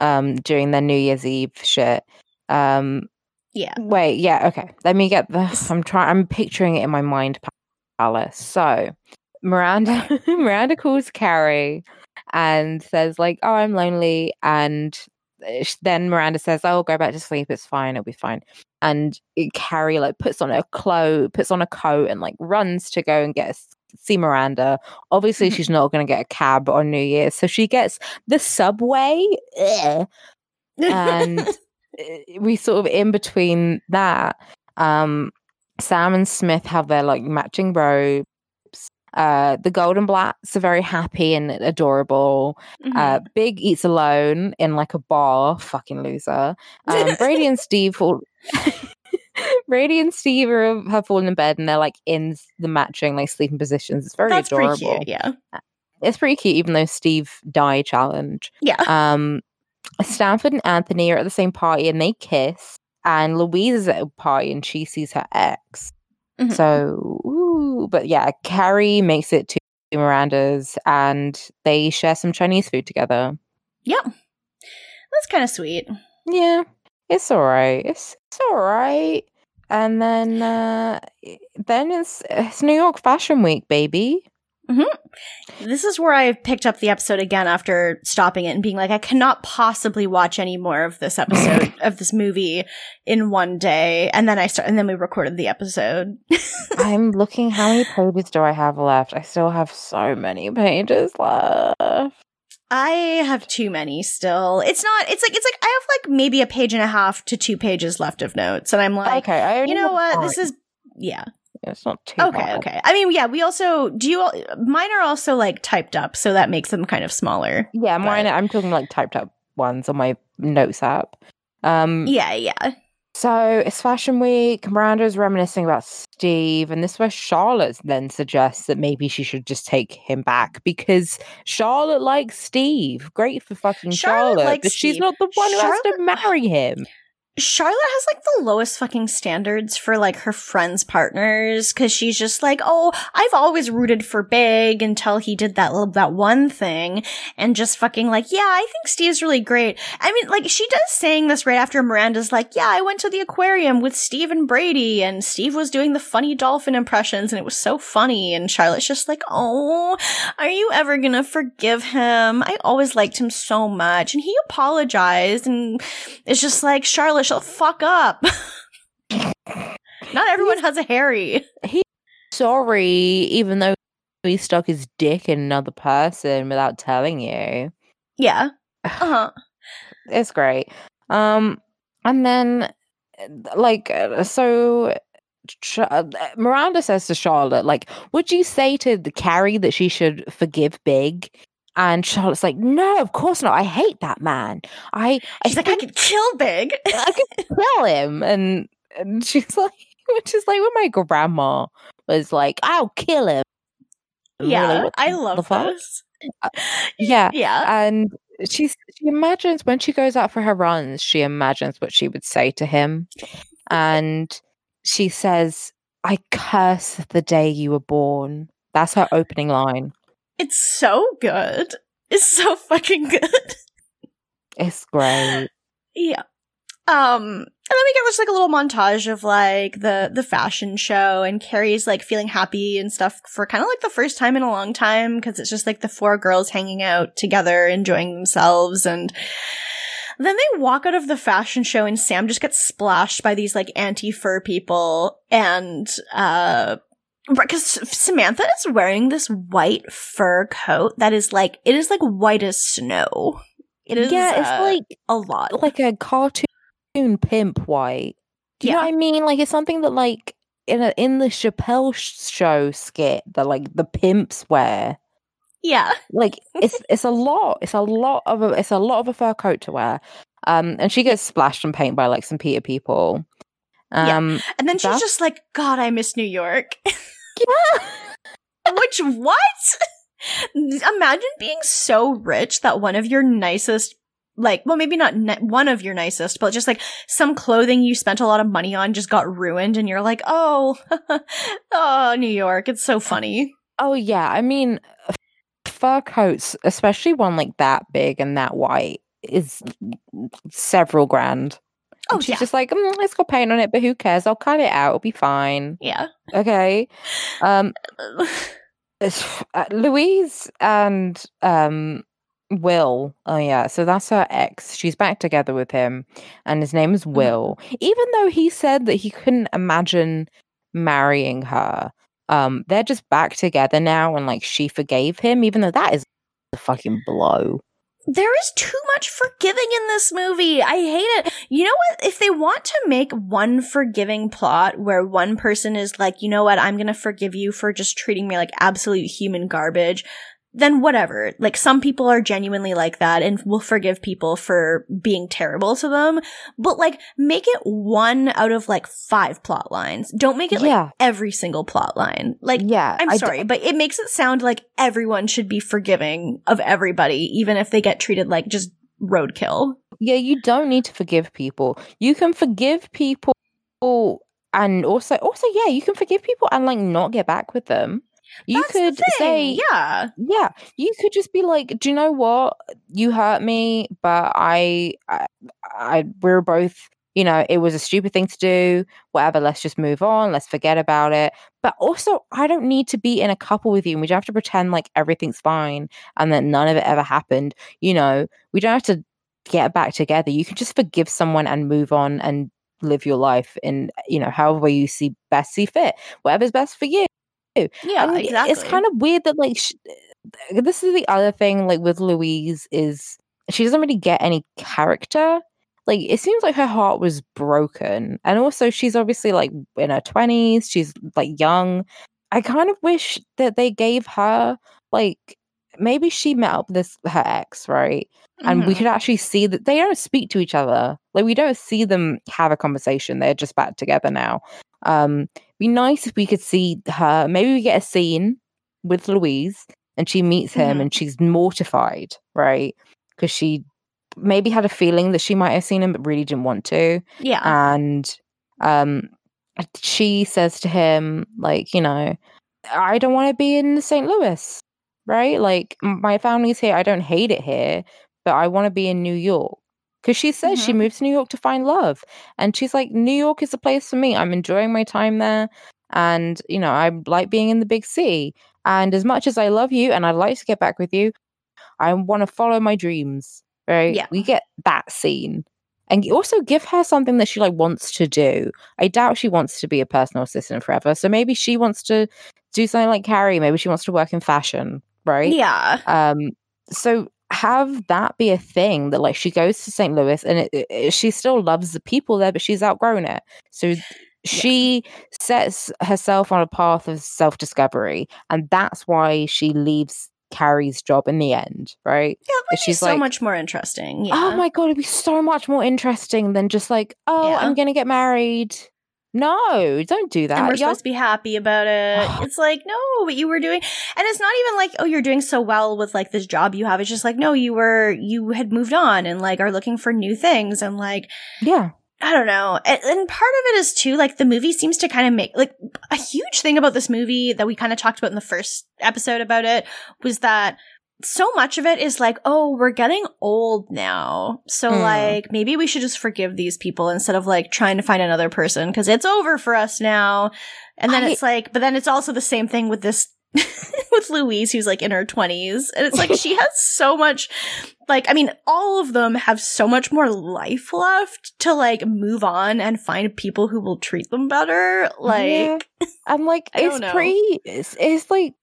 Speaker 2: um doing their New Year's Eve shit. Um
Speaker 1: Yeah.
Speaker 2: wait, yeah, okay. Let me get this. I'm trying I'm picturing it in my mind pa- palace. So, Miranda [LAUGHS] Miranda calls Carrie and says like, "Oh, I'm lonely." And uh, then Miranda says, "Oh, go back to sleep. It's fine. It'll be fine." And Carrie like puts on a clo puts on a coat and like runs to go and get see Miranda. Obviously,
Speaker 1: Mhm.
Speaker 2: she's not going to get a cab on New Year's, so she gets the subway. Ugh. And uh, [LAUGHS] we sort of in between that. Um, Sam and Smith have their like matching robes. Uh, the Goldenblatts are very happy and adorable.
Speaker 1: Mhm.
Speaker 2: Uh, Big eats alone in like a bar. Fucking loser. Um, Brady and [LAUGHS] Steve fall. [LAUGHS] Brady and Steve are, have fallen in bed and they're like in the matching like sleeping positions. It's very
Speaker 1: That's
Speaker 2: adorable.
Speaker 1: cute. Yeah.
Speaker 2: It's pretty cute, even though Steve die challenge.
Speaker 1: Yeah.
Speaker 2: Um, Stanford and Anthony are at the same party and they kiss. And Louise is at a party and she sees her ex.
Speaker 1: Mhm.
Speaker 2: So, ooh, but yeah, Carrie makes it to Miranda's and they share some Chinese food together.
Speaker 1: Yeah. That's kind of sweet.
Speaker 2: Yeah, it's all right. It's it's all right. And then uh then it's it's New York Fashion Week, baby.
Speaker 1: This is where I picked up the episode again after stopping it and being like, I cannot possibly watch any more of this episode [LAUGHS] of this movie in one day. And then I start, and then we recorded the episode.
Speaker 2: I'm [LAUGHS] looking how many pages do I have left? I still have so many pages left.
Speaker 1: I have too many still. It's not, it's like, it's like, I have like maybe a page and a half to two pages left of notes. And I'm like,
Speaker 2: okay, I
Speaker 1: you know what? This is, yeah.
Speaker 2: it's not too
Speaker 1: Okay.
Speaker 2: bad.
Speaker 1: Okay. I mean, yeah, we also, do you, all mine are also like typed up. So that makes them kind of smaller.
Speaker 2: Yeah, mine.
Speaker 1: But-
Speaker 2: I'm talking like typed up ones on my notes app. Um,
Speaker 1: Yeah. Yeah.
Speaker 2: So it's Fashion Week. Miranda's reminiscing about Steve, and this is where Charlotte then suggests that maybe she should just take him back because Charlotte likes Steve. Great for fucking
Speaker 1: Charlotte
Speaker 2: Charlotte, but she's not the one who has to marry him.
Speaker 1: Charlotte has like the lowest fucking standards for like her friends' partners because she's just like, oh, I've always rooted for Big until he did that little, that one thing, and just fucking like, yeah, I think Steve's really great. I mean, like she does saying this right after Miranda's like, yeah, I went to the aquarium with Steve and Brady, and Steve was doing the funny dolphin impressions, and it was so funny, and Charlotte's just like, oh, are you ever gonna forgive him? I always liked him so much, and he apologized, and it's just like, Charlotte, shut the fuck up. [LAUGHS] Not everyone has a Harry.
Speaker 2: Sorry, even though he stuck his dick in another person without telling you.
Speaker 1: Yeah. [SIGHS] Uh huh.
Speaker 2: it's great. Um, and then like so. Miranda says to Charlotte, like, would you say to the Carrie that she should forgive Big? And Charlotte's like, no, of course not. I hate that man. I, I
Speaker 1: She's like, I could kill Big. [LAUGHS]
Speaker 2: I could kill him. And, and she's [LAUGHS] like, which is like when my grandma was like, I'll kill him. And we're like,
Speaker 1: yeah,
Speaker 2: "What
Speaker 1: I love
Speaker 2: fuck?"
Speaker 1: this.
Speaker 2: Uh, [LAUGHS] yeah.
Speaker 1: Yeah.
Speaker 2: And she's she imagines when she goes out for her runs, she imagines what she would say to him. And she says, I curse the day you were born. That's her opening line.
Speaker 1: It's so good. It's so fucking [LAUGHS] good.
Speaker 2: It's great.
Speaker 1: Yeah. Um, and then we get just like a little montage of like the the fashion show and Carrie's like feeling happy and stuff for kind of like the first time in a long time because it's just like the four girls hanging out together enjoying themselves and then they walk out of the fashion show and Sam just gets splashed by these like anti-fur people and uh because Samantha is wearing this white fur coat that is like it is like white as snow. It is
Speaker 2: yeah, it's
Speaker 1: uh,
Speaker 2: like
Speaker 1: a lot.
Speaker 2: like a cartoon pimp white. Do you know
Speaker 1: Yeah.
Speaker 2: what I mean? Like it's something that like in a in the Chappelle sh- show skit that like the pimps wear.
Speaker 1: yeah.
Speaker 2: Like it's it's a lot. It's a lot of a it's a lot of a fur coat to wear. Um, and she gets splashed in paint by like some PETA people.
Speaker 1: Yeah.
Speaker 2: Um,
Speaker 1: And then she's just like, God, I miss New York. [LAUGHS]
Speaker 2: yeah. [LAUGHS]
Speaker 1: Which, what? [LAUGHS] Imagine being so rich that one of your nicest, like, well, maybe not ni- one of your nicest, but just like some clothing you spent a lot of money on just got ruined and you're like, oh, oh, New York. It's so funny.
Speaker 2: Oh yeah, I mean, fur coats, especially one like that big and that white, is several grand.
Speaker 1: Oh,
Speaker 2: And she's
Speaker 1: yeah.
Speaker 2: just like, mm, let's go paint on it, but who cares? I'll cut it out. It'll be fine.
Speaker 1: Yeah.
Speaker 2: Okay. Um, [LAUGHS] it's- uh, Louise and um Will. Oh yeah, so that's her ex. She's back together with him, and his name is. Will. Even though he said that he couldn't imagine marrying her, um, they're just back together now, and like she forgave him, even though that is a fucking blow.
Speaker 1: There is too much forgiving in this movie. I hate it. You know what? If they want to make one forgiving plot where one person is like, you know what, I'm going to forgive you for just treating me like absolute human garbage, then whatever. Like some people are genuinely like that and will forgive people for being terrible to them. But like make it one out of like five plot lines. Don't make it like
Speaker 2: yeah,
Speaker 1: every single plot line. Like
Speaker 2: yeah.
Speaker 1: I'm
Speaker 2: I d-
Speaker 1: sorry, but it makes it sound like everyone should be forgiving of everybody, even if they get treated like just roadkill.
Speaker 2: yeah, you don't need to forgive people. You can forgive people and also also yeah, you can forgive people and like not get back with them. You
Speaker 1: That's
Speaker 2: could say
Speaker 1: yeah,
Speaker 2: yeah, you could just be like, "Do you know what? You hurt me, but I I, I we're both you know, it was a stupid thing to do. Whatever, let's just move on. Let's forget about it. But also, I don't need to be in a couple with you. And we don't have to pretend like everything's fine and that none of it ever happened. You know, we don't have to get back together. You can just forgive someone and move on and live your life in, you know, however you see best see fit, whatever's best for you.
Speaker 1: Yeah,
Speaker 2: And
Speaker 1: exactly.
Speaker 2: It's kind of weird that like sh- this is the other thing like with Louise is she doesn't really get any character. Like it seems like her heart was broken, and also she's obviously like in her twenties. She's like young. I kind of wish that they gave her like maybe she met up with this her ex right, and we
Speaker 1: Mhm.
Speaker 2: could actually see that they don't speak to each other. Like we don't see them have a conversation. They're just back together now. Um, be nice if we could see her. Maybe we get a scene with Louise and she meets him
Speaker 1: Mhm.
Speaker 2: and she's mortified, right? Because she maybe had a feeling that she might have seen him but really didn't want to.
Speaker 1: yeah,
Speaker 2: And um, she says to him, like, you know, I don't want to be in St. Louis, right? Like, my family's here. I don't hate it here, but I want to be in New York. Because she says she
Speaker 1: Mhm.
Speaker 2: moved to New York to find love. And she's like, New York is the place for me. I'm enjoying my time there. And, you know, I like being in the big city. And as much as I love you and I'd like to get back with you, I want to follow my dreams. Right?
Speaker 1: Yeah.
Speaker 2: We get that scene. And also give her something that she like wants to do. I doubt she wants to be a personal assistant forever. So maybe she wants to do something like Carrie. Maybe she wants to work in fashion, right?
Speaker 1: yeah,
Speaker 2: Um, so have that be a thing that like she goes to St. Louis and it, it- she still loves the people there, but she's outgrown it. So she sets herself on a path of self discovery, and that's why she leaves Carrie's job in the end, right?
Speaker 1: yeah. That would be
Speaker 2: she's
Speaker 1: so
Speaker 2: like-
Speaker 1: much more interesting. Oh yeah.
Speaker 2: Oh my god, it'd be so much more interesting than just like, oh,
Speaker 1: Yeah.
Speaker 2: I'm gonna get married. No, don't do that.
Speaker 1: and we're
Speaker 2: Y'all-
Speaker 1: supposed to be happy about it. [SIGHS] It's like, no, but you were doing, and it's not even like, oh, you're doing so well with like this job you have. It's just like, no, you were, you had moved on and like are looking for new things and like,
Speaker 2: yeah,
Speaker 1: I don't know. And, and part of it is too, like, the movie seems to kind of make, like, a huge thing about this movie that we kind of talked about in the first episode about it was that so much of it is like, oh, we're getting old now. So
Speaker 2: Hmm.
Speaker 1: like maybe we should just forgive these people instead of like trying to find another person because it's over for us now. And then
Speaker 2: I-
Speaker 1: it's like, but then it's also the same thing with this [LAUGHS] with Louise who's like in her 20s. And it's like she has [LAUGHS] so much like I mean all of them have so much more life left to like move on and find people who will treat them better. Like
Speaker 2: Yeah. [LAUGHS] I'm like, it's pretty. It's, it's like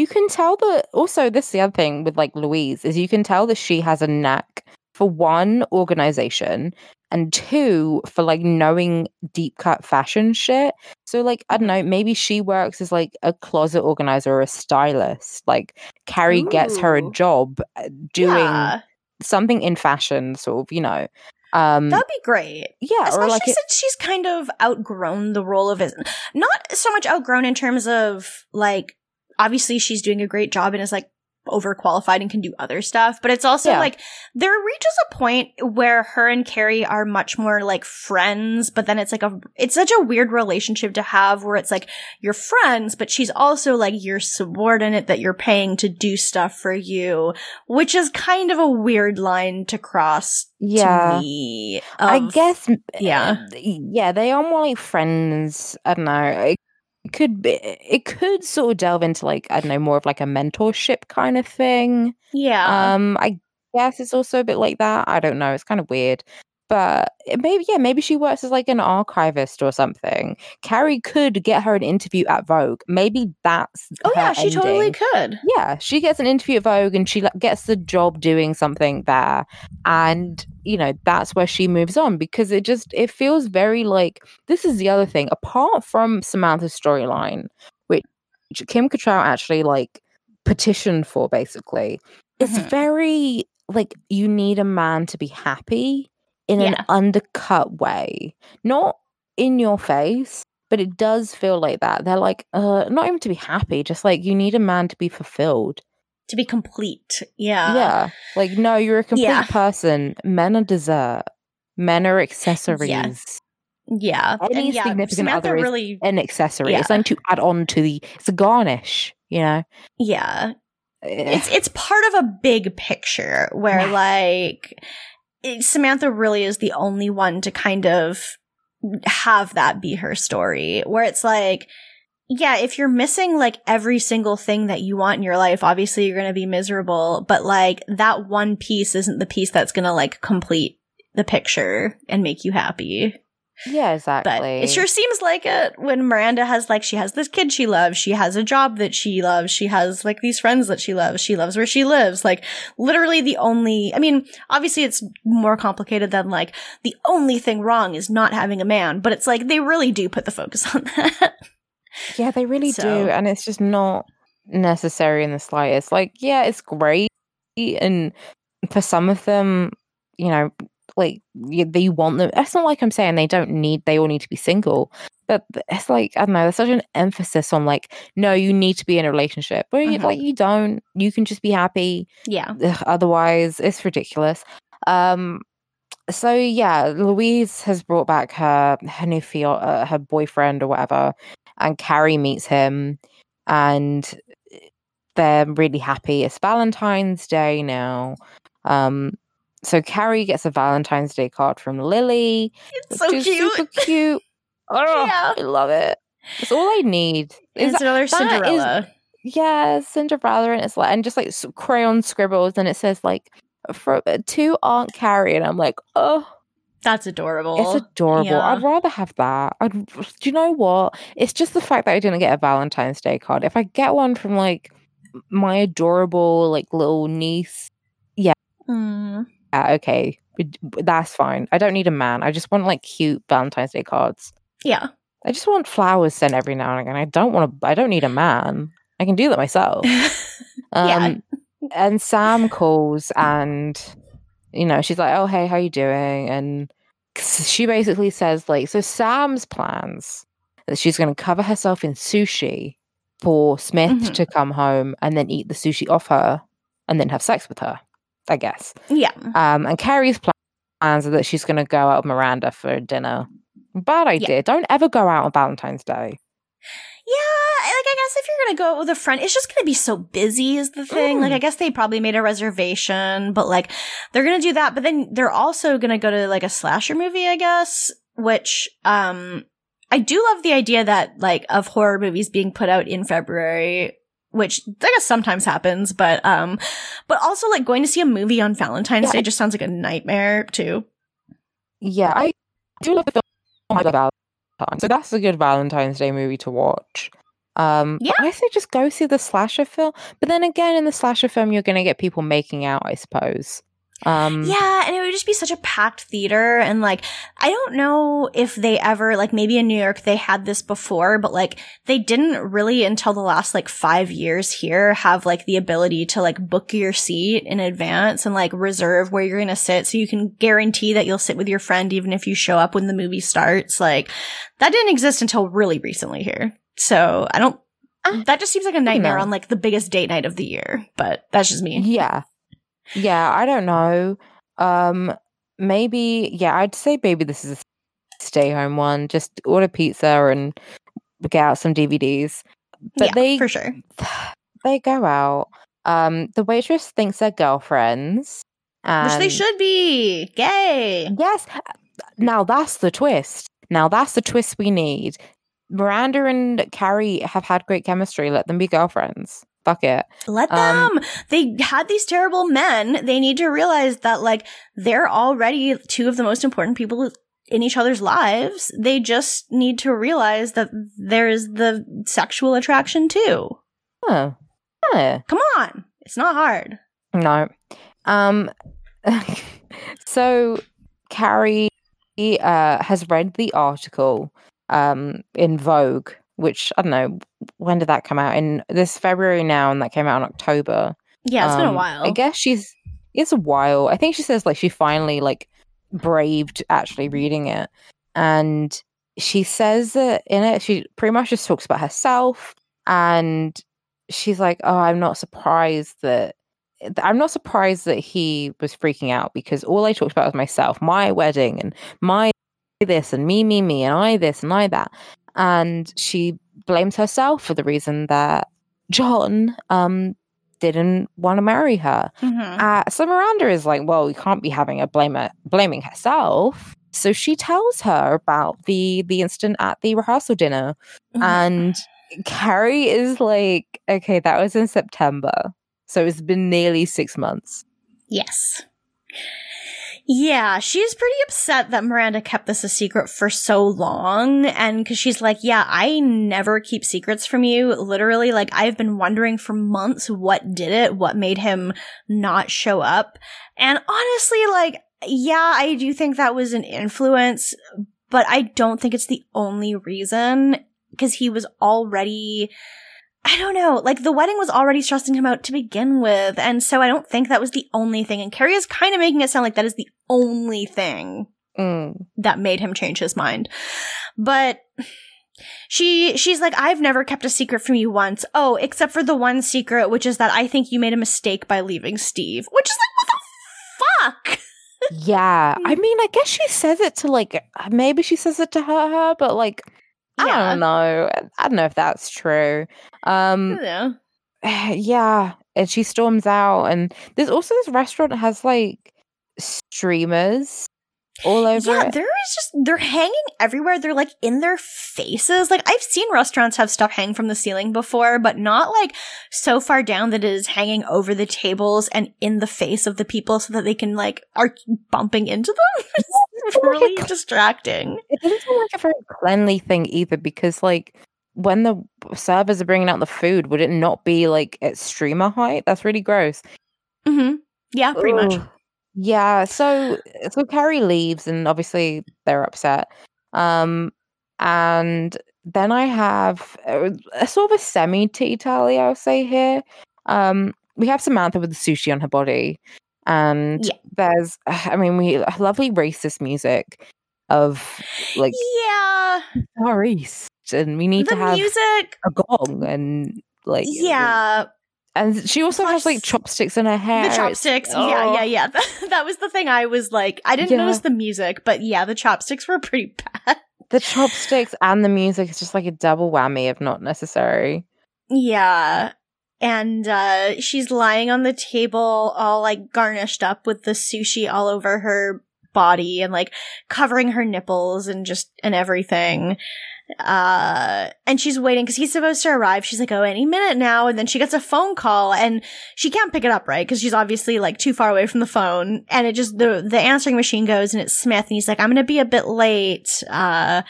Speaker 2: you can tell that. Also, this is the other thing with like Louise is you can tell that she has a knack for one organization and two for like knowing deep cut fashion shit. So like I don't know, maybe she works as like a closet organizer or a stylist. Like Carrie gets her a job uh, doing
Speaker 1: yeah,
Speaker 2: something in fashion, sort of, you know. Um,
Speaker 1: that'd be great.
Speaker 2: yeah,
Speaker 1: Especially
Speaker 2: like it-
Speaker 1: since she's kind of outgrown the role of it. Not so much outgrown in terms of like, obviously she's doing a great job and is like overqualified and can do other stuff, but it's also
Speaker 2: Yeah.
Speaker 1: like there reaches a point where her and Carrie are much more like friends, but then it's like a, it's such a weird relationship to have where it's like you're friends, but she's also like your subordinate that you're paying to do stuff for you, which is kind of a weird line to cross
Speaker 2: yeah.
Speaker 1: to me.
Speaker 2: I guess,
Speaker 1: yeah.
Speaker 2: uh, yeah, they are more like friends. I don't know. It could be, it could sort of delve into like I don't know, more of like a mentorship kind of thing.
Speaker 1: Yeah.
Speaker 2: Um, I guess it's also a bit like that. I don't know. It's kind of weird. But maybe, yeah, maybe she works as like an archivist or something. Carrie could get her an interview at Vogue. Maybe that's
Speaker 1: oh yeah, she totally could.
Speaker 2: Yeah, she gets an interview at Vogue and she like, gets the job doing something there. And, you know, that's where she moves on because it just it feels very like this is the other thing. Apart from Samantha's storyline, which Kim Cattrall actually like petitioned for basically, it's
Speaker 1: Mhm.
Speaker 2: very like you need a man to be happy in an undercut way. Not in your face, but it does feel like that. They're like, uh, not even to be happy, just like you need a man to be fulfilled.
Speaker 1: To be complete. Yeah.
Speaker 2: yeah. Like, no, you're a complete
Speaker 1: Yeah.
Speaker 2: person. Men are dessert. Men are accessories.
Speaker 1: Yeah.
Speaker 2: Any
Speaker 1: and yeah,
Speaker 2: significant
Speaker 1: Samantha
Speaker 2: other is-
Speaker 1: really
Speaker 2: An accessory.
Speaker 1: Yeah.
Speaker 2: It's something to add on to the it's a garnish, you know?
Speaker 1: Yeah.
Speaker 2: Eh,
Speaker 1: It's it's part of a big picture where
Speaker 2: Yeah.
Speaker 1: like it- Samantha really is the only one to kind of have that be her story where it's like yeah, if you're missing like every single thing that you want in your life, obviously you're going to be miserable, but like that one piece isn't the piece that's going to like complete the picture and make you happy.
Speaker 2: Yeah, exactly.
Speaker 1: But it sure seems like it when Miranda has like she has this kid she loves, she has a job that she loves, she has like these friends that she loves, she loves where she lives. Like literally the only I mean, obviously it's more complicated than like the only thing wrong is not having a man, but it's like they really do put the focus on [LAUGHS] that.
Speaker 2: Yeah, they really
Speaker 1: So-
Speaker 2: do, and it's just not necessary in the slightest. Like, yeah, it's great, and for some of them, you know, like you, they want them. It's not like I'm saying they don't need. They all need to be single, but it's like I don't know. There's such an emphasis on like, no, you need to be in a relationship. But you,
Speaker 1: Mhm.
Speaker 2: like, you don't. You can just be happy.
Speaker 1: yeah.
Speaker 2: Ugh, otherwise it's ridiculous um so yeah louise has brought back her her new fio- uh, her boyfriend or whatever and carrie meets him and they're really happy it's valentine's day now um so carrie gets a valentine's day card from lily
Speaker 1: It's so cute.
Speaker 2: super cute [LAUGHS] oh
Speaker 1: Yeah.
Speaker 2: i love it it's all i need is
Speaker 1: It's another
Speaker 2: that is-
Speaker 1: Cinderella.
Speaker 2: yeah, Cinderella, and it's like and just like crayon scribbles, and it says like for uh, to Aunt Carrie, and I'm like, oh,
Speaker 1: That's adorable.
Speaker 2: it's adorable.
Speaker 1: yeah.
Speaker 2: I'd rather have that. I'd, do you know what? It's just the fact that I didn't get a Valentine's Day card. If I get one from like my adorable like little niece, yeah.
Speaker 1: Mm.
Speaker 2: Yeah, okay, that's fine. I don't need a man. I just want like cute Valentine's Day cards.
Speaker 1: Yeah.
Speaker 2: I just want flowers sent every now and again. I don't want to. I don't need a man. I can do that myself. [LAUGHS]
Speaker 1: Yeah.
Speaker 2: Um, and Sam calls and you know she's like, "Oh hey, how you doing?" And she basically says like, "So Sam's plans that she's going to cover herself in sushi for Smith
Speaker 1: Mhm.
Speaker 2: to come home and then eat the sushi off her and then have sex with her." I guess.
Speaker 1: yeah.
Speaker 2: Um, and Carrie's plans are that she's going to go out with Miranda for dinner. Bad idea. Don't ever go out on Valentine's Day.
Speaker 1: Yeah, like I guess if you're gonna go out with a friend, it's just gonna be so busy is the thing.
Speaker 2: Mm.
Speaker 1: Like I guess they probably made a reservation, but like they're gonna do that, but then they're also gonna go to like a slasher movie, I guess, which um I do love the idea that like of horror movies being put out in February, which I guess sometimes happens, but um but also like going to see a movie on Valentine's
Speaker 2: Yeah.
Speaker 1: Day just sounds like a nightmare too.
Speaker 2: Yeah, I do love the film I love Valentine's. So that's a good Valentine's Day movie to watch. Um,
Speaker 1: Yeah.
Speaker 2: I say just go see the slasher film. But then again, in the slasher film, you're going to get people making out, I suppose. Um,
Speaker 1: Yeah, and it would just be such a packed theater. And like, I don't know if they ever, like, maybe in New York they had this before, but like, they didn't really until the last like five years here have like the ability to like book your seat in advance and like reserve where you're going to sit so you can guarantee that you'll sit with your friend even if you show up when the movie starts. Like, that didn't exist until really recently here. So I don't,
Speaker 2: Ah,
Speaker 1: that just seems like a nightmare on like the biggest date night of the year, but that's just me.
Speaker 2: Yeah. Yeah, I don't know. Um maybe yeah, I'd say maybe this is a stay home one. Just order pizza and get out some DVDs. But
Speaker 1: yeah,
Speaker 2: they
Speaker 1: for sure.
Speaker 2: they go out. Um the waitress thinks they're girlfriends.
Speaker 1: Which they should be. Gay.
Speaker 2: Yes. Now that's the twist. Now that's the twist we need. Miranda and Carrie have had great chemistry. Let them be girlfriends. Fuck it.
Speaker 1: Let
Speaker 2: Um,
Speaker 1: them. They had these terrible men. They need to realize that, like, they're already two of the most important people in each other's lives. They just need to realize that there's the sexual attraction too.
Speaker 2: Huh. Huh.
Speaker 1: Come on. It's not hard.
Speaker 2: No. Um [LAUGHS] so Carrie uh has read the article um in Vogue, which I don't know when did that come out? In this February now and that came out in October.
Speaker 1: Yeah, it's been a
Speaker 2: Um,
Speaker 1: while.
Speaker 2: I guess she's it's a while. I think she says like she finally like braved actually reading it. And she says that in it she pretty much just talks about herself and she's like, "Oh, I'm not surprised that I'm not surprised that he was freaking out because all I talked about was myself, my wedding and my this and me me me and I this and I that." And she blames herself for the reason that John um didn't want to marry her.
Speaker 1: Mhm.
Speaker 2: Uh, so Miranda is like, well, we can't be having a blame blaming herself. So she tells her about the the incident at the rehearsal dinner,
Speaker 1: Mhm.
Speaker 2: and Carrie is like, okay, that was in September, so it's been nearly six months.
Speaker 1: Yes. Yeah, she's pretty upset that Miranda kept this a secret for so long. And because she's like, yeah, I never keep secrets from you. Literally, like, I've been wondering for months what did it, what made him not show up. And honestly, like, yeah, I do think that was an influence, but I don't think it's the only reason because he was already I don't know. Like the wedding was already stressing him out to begin with. And so I don't think that was the only thing. And Carrie is kind of making it sound like that is the only thing
Speaker 2: Mm.
Speaker 1: that made him change his mind. But she, she's like, I've never kept a secret from you once. Oh, except for the one secret, which is that I think you made a mistake by leaving Steve, which is like, what the fuck?
Speaker 2: Yeah, I mean, I guess she says it to like maybe she says it to her, her but like I
Speaker 1: Yeah.
Speaker 2: don't know. I don't know if that's true. Um,
Speaker 1: Yeah. [SIGHS]
Speaker 2: yeah and she storms out and there's also this restaurant that has like streamers all over
Speaker 1: Yeah,
Speaker 2: it
Speaker 1: there is just they're hanging everywhere. They're like in their faces. Like I've seen restaurants have stuff hang from the ceiling before, but not like so far down that it is hanging over the tables and in the face of the people so that they can like are bumping into them. [LAUGHS] it's really distracting.
Speaker 2: it doesn't seem like a very cleanly thing either because like when the servers are bringing out the food would it not be like at streamer height that's really gross
Speaker 1: hmm Yeah, pretty much.
Speaker 2: Yeah so so carrie leaves and obviously they're upset um and then i have a, a sort of a semi tea tally i'll say here um we have samantha with the sushi on her body and
Speaker 1: Yeah.
Speaker 2: there's [SIGHS] i mean we lovely racist music of like
Speaker 1: Yeah,
Speaker 2: Far East and we need
Speaker 1: the
Speaker 2: to have
Speaker 1: music.
Speaker 2: a gong and like
Speaker 1: Yeah,
Speaker 2: and she also has like chopsticks in her hair
Speaker 1: the chopsticks. Yeah,
Speaker 2: oh.
Speaker 1: yeah, yeah. [LAUGHS] That, that was the thing I was like, I didn't
Speaker 2: Yeah.
Speaker 1: notice the music, but yeah, the chopsticks were pretty [LAUGHS] bad.
Speaker 2: the chopsticks and the music is just like a double whammy if not necessary.
Speaker 1: Yeah. And uh she's lying on the table all like garnished up with the sushi all over her body and like covering her nipples and just and everything. Uh and she's waiting cuz he's supposed to arrive. She's like, "Oh, any minute now." And then she gets a phone call and she can't pick it up, right? Cuz she's obviously like too far away from the phone. And it just the the answering machine goes and it's Smith and he's like, "I'm going to be a bit late." Uh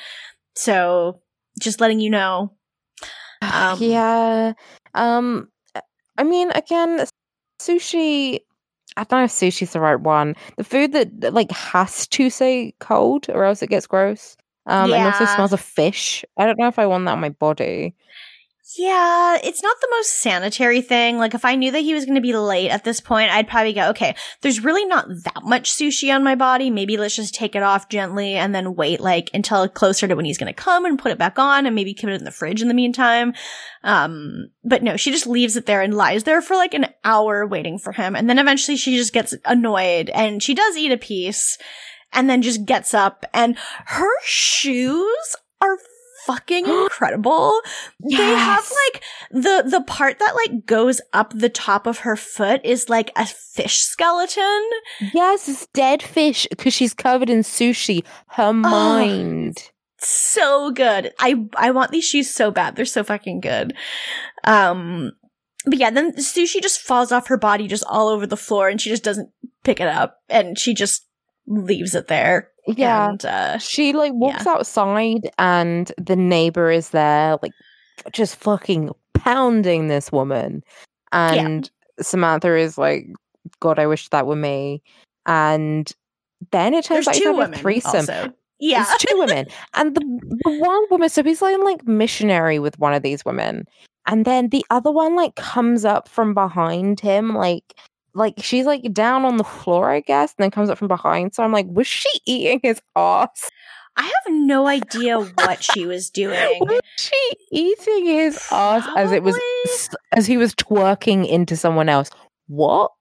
Speaker 1: so just letting you know. [SIGHS] Um,
Speaker 2: yeah. Um I mean again sushi I don't know if sushi's the right one. The food that, like has to say cold or else it gets gross. Um and also smells of fish. I don't know if I want that on my body.
Speaker 1: Yeah, it's not the most sanitary thing. Like, if I knew that he was going to be late at this point, I'd probably go, okay, there's really not that much sushi on my body. Maybe let's just take it off gently and then wait, like, until closer to when he's going to come and put it back on and maybe keep it in the fridge in the meantime. Um, but no, she just leaves it there and lies there for like an hour waiting for him. And then eventually she just gets annoyed and she does eat a piece and then just gets up and her shoes are fucking [GASPS] incredible. They have like the the part that like goes up the top of her foot is like a fish skeleton.
Speaker 2: Yes, it's dead fish because she's covered in sushi. Her mind.
Speaker 1: So good. I I want these shoes so bad. They're so fucking good. Um but yeah, then sushi just falls off her body just all over the floor and she just doesn't pick it up and she just leaves it there.
Speaker 2: Yeah.
Speaker 1: And uh
Speaker 2: She like walks outside and the neighbor is there, like just fucking pounding this woman. And Samantha is like, God, I wish that were me. And then it turns
Speaker 1: there's
Speaker 2: out he's
Speaker 1: two
Speaker 2: having a
Speaker 1: women
Speaker 2: threesome.
Speaker 1: also. Yeah.
Speaker 2: It's two women. [LAUGHS] And the, the one woman, so he's like, like missionary with one of these women. And then the other one like comes up from behind him, like like she's like down on the floor, I guess, and then comes up from behind. So I'm like, was she eating his ass?
Speaker 1: I have no idea what she was [LAUGHS] doing.
Speaker 2: Was she eating his ass as it was as he was twerking into someone else? What?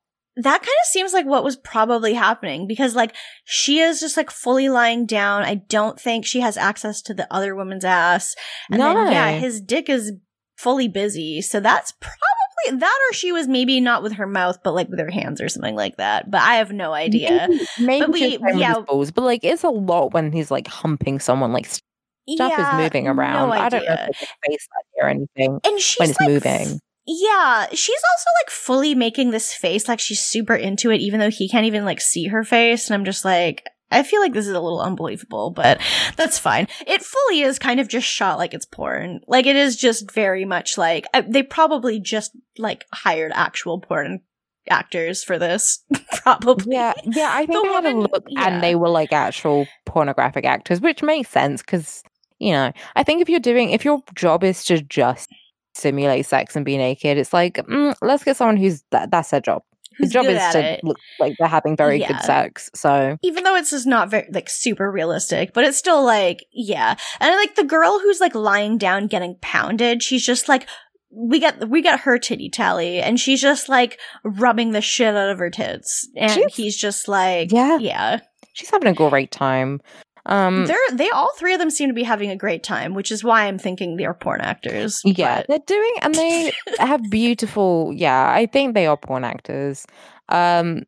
Speaker 1: that kind of seems like what was probably happening because like she is just like fully lying down. I don't think she has access to the other woman's ass. And then yeah, his dick is fully busy. So that's probably that or she was maybe not with her mouth but like with her hands or something like that. But I have no idea.
Speaker 2: Maybe,
Speaker 1: But we-
Speaker 2: just playing with
Speaker 1: yeah.
Speaker 2: balls, but like it's a lot when he's like humping someone, like stuff
Speaker 1: yeah,
Speaker 2: is moving around.
Speaker 1: No
Speaker 2: I don't know if it's a face or anything.
Speaker 1: And she's
Speaker 2: when it's
Speaker 1: like,
Speaker 2: moving.
Speaker 1: Yeah, she's also like fully making this face like she's super into it, even though he can't even like see her face. And I'm just like, I feel like this is a little unbelievable, but that's fine. It fully is kind of just shot like it's porn. Like it is just very much like uh, they probably just like hired actual porn actors for this, [LAUGHS] probably.
Speaker 2: Yeah, yeah. I think
Speaker 1: The
Speaker 2: they had a look,
Speaker 1: yeah.
Speaker 2: and they were like actual pornographic actors, which makes sense because you know. I think if you're doing, if your job is to just simulate sex and be naked, it's like mm, let's get someone who's that, that's their job. The
Speaker 1: Who's
Speaker 2: job is to
Speaker 1: it.
Speaker 2: look like they're having very
Speaker 1: Yeah.
Speaker 2: good sex. So
Speaker 1: even though it's just not very like super realistic, but it's still like yeah. And like the girl who's like lying down getting pounded, she's just like we get we get her titty tally, and she's just like rubbing the shit out of her tits, and
Speaker 2: She's-
Speaker 1: he's just like
Speaker 2: Yeah.
Speaker 1: yeah.
Speaker 2: she's having a great time. Um,
Speaker 1: They're they all three of them seem to be having a great time, which is why I'm thinking they're porn actors.
Speaker 2: Yeah,
Speaker 1: but-
Speaker 2: they're doing, and they [LAUGHS] have beautiful. Yeah, I think they are porn actors. Um,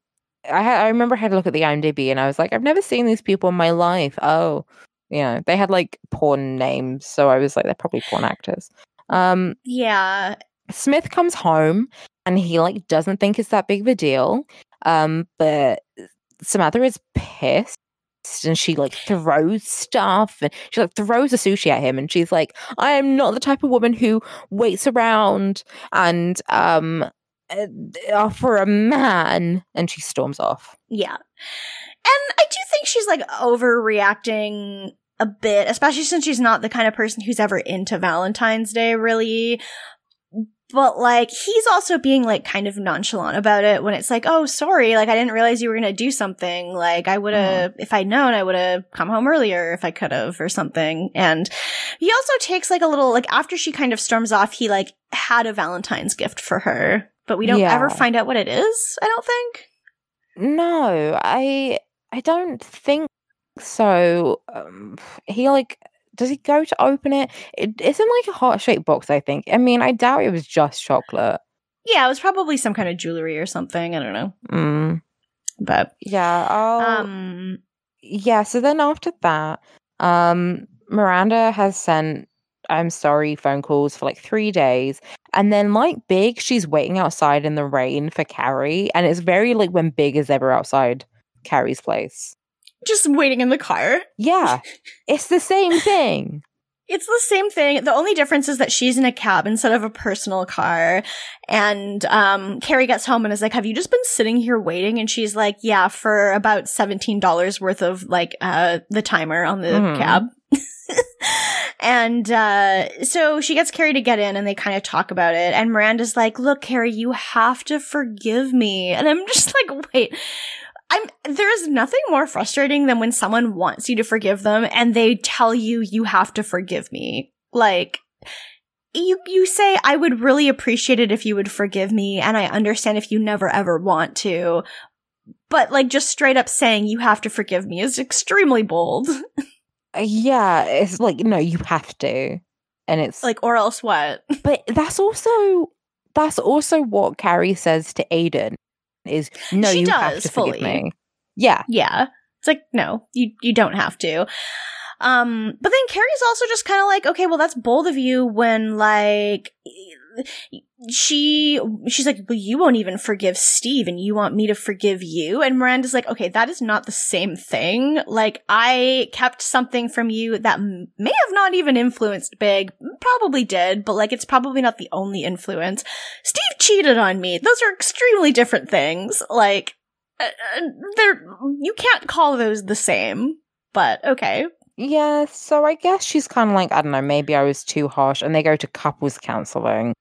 Speaker 2: I ha- I remember I had a look at the IMDb, and I was like, I've never seen these people in my life. Oh, you know, they had like porn names, so I was like, they're probably porn actors. Um,
Speaker 1: yeah.
Speaker 2: Smith comes home, and he like doesn't think it's that big of a deal. Um, but Samantha is pissed. And she like throws stuff and she like throws a sushi at him and she's like, I am not the type of woman who waits around and um uh, uh, for a man and she storms off.
Speaker 1: Yeah. And I do think she's like overreacting a bit, especially since she's not the kind of person who's ever into Valentine's Day, really. But like, he's also being like kind of nonchalant about it when it's like, oh, sorry, like I didn't realize you were gonna do something. Like I would have, if I'd known, I would have come home earlier if I could have or something. And he also takes like a little, like after she kind of storms off, he like had a Valentine's gift for her, but we don't
Speaker 2: Yeah.
Speaker 1: ever find out what it is, I don't think.
Speaker 2: No, I I don't think so. Um, he like does he go to open it? it it's in like a heart shaped box, I think. I mean, I doubt it was just chocolate.
Speaker 1: Yeah, it was probably some kind of jewelry or something. I don't know.
Speaker 2: Mm,
Speaker 1: But
Speaker 2: yeah. I'll,
Speaker 1: um
Speaker 2: yeah. So then after that, um, Miranda has sent I'm sorry phone calls for like three days. And then, like Big, she's waiting outside in the rain for Carrie. And it's very like when Big is ever outside Carrie's place.
Speaker 1: Just waiting in the car.
Speaker 2: Yeah, it's the same thing.
Speaker 1: It's the same thing. The only difference is that she's in a cab instead of a personal car. And um Carrie gets home and is like, "Have you just been sitting here waiting?" And she's like, "Yeah, for about $17 worth of like uh the timer on the
Speaker 2: Mhm.
Speaker 1: cab." [LAUGHS] and uh so she gets Carrie to get in and they kind of talk about it and Miranda's like, "Look, Carrie, you have to forgive me." And I'm just like, "Wait, I'm there is nothing more frustrating than when someone wants you to forgive them and they tell you you have to forgive me. Like you you say I would really appreciate it if you would forgive me and I understand if you never ever want to. But like just straight up saying you have to forgive me is extremely bold. [LAUGHS]
Speaker 2: Yeah, it's like, no, you have to. And it's like,
Speaker 1: like or else what?
Speaker 2: but that's also, that's also what Carrie says to Aiden is, no,
Speaker 1: She
Speaker 2: you have
Speaker 1: does
Speaker 2: to
Speaker 1: fully.
Speaker 2: forgive me. Yeah.
Speaker 1: Yeah. It's like, no, you, you don't have to. Um, but then Carrie's also just kind of like, okay, well, that's bold of you when like, she, she's like, well, you won't even forgive Steve and you want me to forgive you. And Miranda's like, okay, that is not the same thing. Like, I kept something from you that may have not even influenced Big, probably did, but like, it's probably not the only influence. Steve cheated on me. Those are extremely different things. Like, uh, uh, they're you can't call those the same but okay
Speaker 2: Yeah. So I guess she's kind of like, I don't know, maybe I was too harsh. And they go to couples counseling.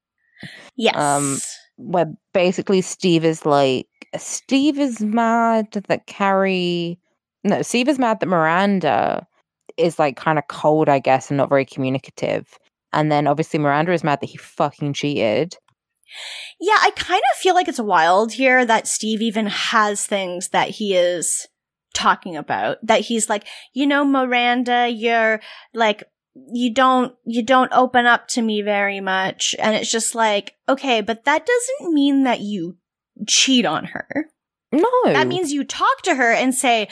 Speaker 1: yes
Speaker 2: Um, where basically Steve is like Steve is mad that Carrie no, Steve is mad that Miranda is like kind of cold, I guess, and not very communicative. And then obviously Miranda is mad that he fucking cheated.
Speaker 1: yeah i kind of feel like it's wild here that steve even has things that he is talking about that he's like you know miranda you're like you don't you don't open up to me very much and it's just like okay but that doesn't mean that you cheat on her
Speaker 2: No.
Speaker 1: That means you talk to her and say,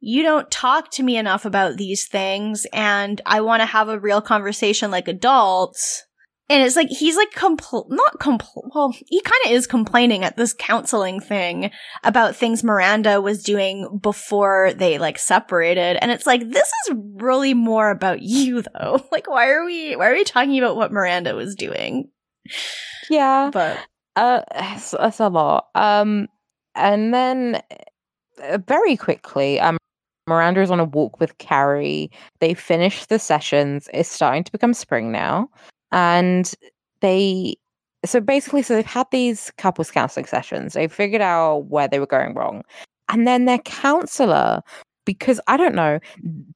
Speaker 1: you don't talk to me enough about these things and I want to have a real conversation like adults. And it's like, he's like, compl- not compl- well, he kind of is complaining at this counseling thing about things Miranda was doing before they like separated. And it's like, this is really more about [LAUGHS] you though. Like, why are we, why are we talking about what Miranda was doing?
Speaker 2: yeah.
Speaker 1: But
Speaker 2: Uh [SIGHS] it's, it's a lot. Um and then uh, very quickly, um Miranda is on a walk with Carrie. They finish the sessions. It's starting to become spring now. And they so basically so they've had these couples counseling sessions. They figured out where they were going wrong. And then their counselor, because I don't know,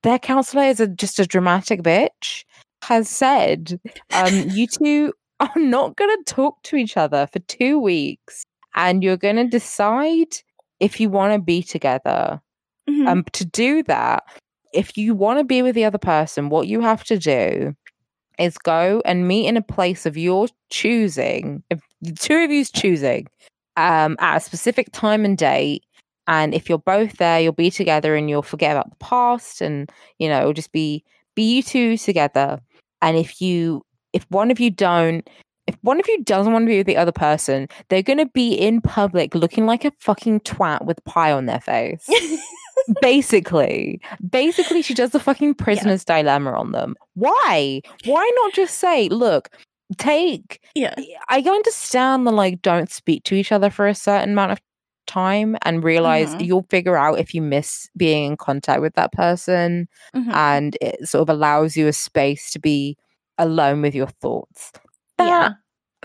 Speaker 2: their counselor is a, just a dramatic bitch, has said, um, you [LAUGHS] two are not going to talk to each other for two weeks and you're going to decide if you want to be together.
Speaker 1: mhm.
Speaker 2: Um, to do that, if you want to be with the other person, what you have to do is go and meet in a place of your choosing, the two of you's choosing, um, at a specific time and date. And if you're both there, you'll be together and you'll forget about the past and, you know, it'll just be be you two together. And if you if one of you don't if one of you doesn't want to be with the other person, they're gonna be in public looking like a fucking twat with pie on their face [LAUGHS] basically basically she does the fucking prisoner's dilemma on them why why not just say look take
Speaker 1: yeah.
Speaker 2: i understand the like don't speak to each other for a certain amount of time and realize
Speaker 1: Mhm.
Speaker 2: you'll figure out if you miss being in contact with that person
Speaker 1: Mhm.
Speaker 2: and it sort of allows you a space to be alone with your thoughts that
Speaker 1: yeah.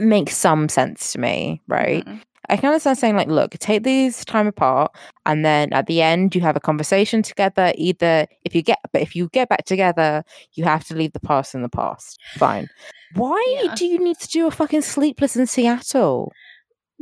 Speaker 2: makes some sense to me right
Speaker 1: Mhm.
Speaker 2: I can understand saying like, look, take these time apart, and then at the end you have a conversation together. Either if you get, but if you get back together, you have to leave the past in the past. Fine. Why
Speaker 1: Yeah.
Speaker 2: do you need to do a fucking sleepless in Seattle?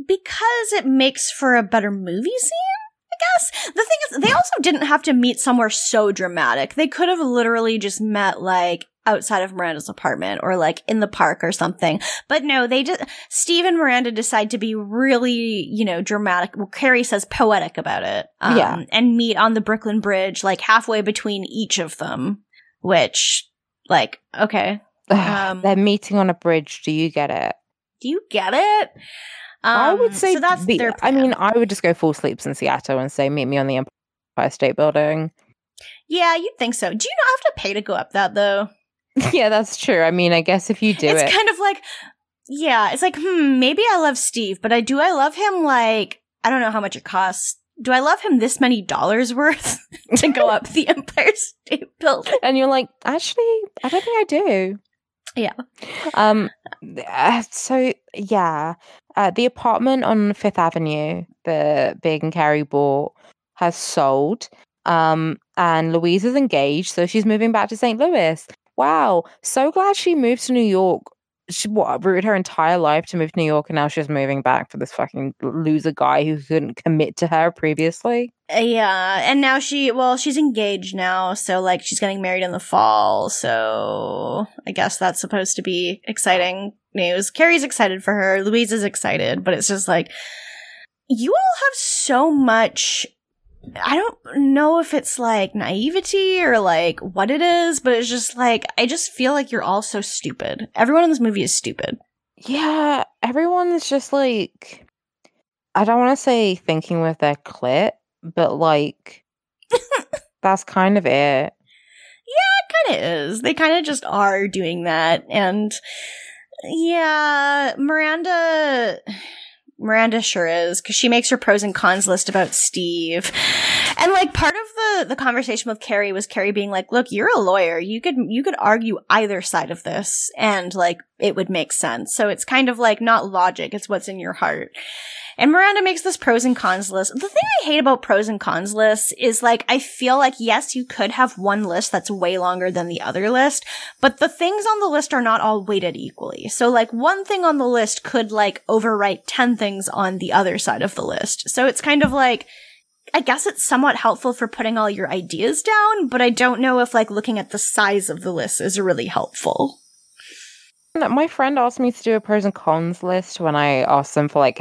Speaker 1: because it makes for a better movie scene i guess the thing is they also didn't have to meet somewhere so dramatic they could have literally just met like outside of Miranda's apartment or like in the park or something. But no, they just, Steve and Miranda decide to be really, you know, dramatic. Well, Carrie says poetic about it. Um,
Speaker 2: Yeah.
Speaker 1: And meet on the Brooklyn Bridge, like halfway between each of them, which, like, okay. Um,
Speaker 2: They're meeting on a bridge. Do you get it?
Speaker 1: Do you get it?
Speaker 2: I would
Speaker 1: Um,
Speaker 2: say
Speaker 1: so that's
Speaker 2: the-
Speaker 1: their
Speaker 2: I mean. I would just go full sleepless in Seattle and say, meet me on the Empire State Building.
Speaker 1: yeah, you'd think so. Do you not have to pay to go up that though? [LAUGHS]
Speaker 2: yeah, that's true. I mean, I guess if you do
Speaker 1: it's
Speaker 2: it,
Speaker 1: kind of like, yeah, it's like, hmm, maybe I love Steve, but I do I love him like I don't know how much it costs. Do I love him this many dollars [LAUGHS] worth to go up the Empire State Building?
Speaker 2: and you're like, actually, I don't think I do.
Speaker 1: Yeah.
Speaker 2: Um. uh, so yeah, uh, the apartment on Fifth Avenue that Big and Carrie bought has sold. Um, and Louise is engaged, so she's moving back to St. Louis. Wow, so glad she moved to New York. She what, rooted her entire life to move to New York, and now she's moving back for this fucking loser guy who couldn't commit to her previously.
Speaker 1: Uh, yeah, and now she, well, she's engaged now, so like she's getting married in the fall, so I guess that's supposed to be exciting news. Carrie's excited for her, Louise is excited, but it's just like, you all have so much. I don't know if it's like naivety or like what it is, but it's just like, I just feel like you're all so stupid. Everyone in this movie is stupid.
Speaker 2: Yeah, everyone's just like I don't want to say thinking with their clit, but like [LAUGHS] that's kind of it.
Speaker 1: Yeah, it kind of is. They kind of just are doing that. And yeah, Miranda. Miranda sure is because she makes her pros and cons list about Steve, and like part of the the conversation with Carrie was Carrie being like, "Look, you're a lawyer. You could you could argue either side of this, and like it would make sense. So it's kind of like not logic; it's what's in your heart." And Miranda makes this pros and cons list. The thing I hate about pros and cons lists is like, I feel like, yes, you could have one list that's way longer than the other list, but the things on the list are not all weighted equally. So like one thing on the list could like overwrite 10 things on the other side of the list. So it's kind of like, I guess it's somewhat helpful for putting all your ideas down, but I don't know if like looking at the size of the list is really helpful.
Speaker 2: My friend asked me to do a pros and cons list when I asked them for like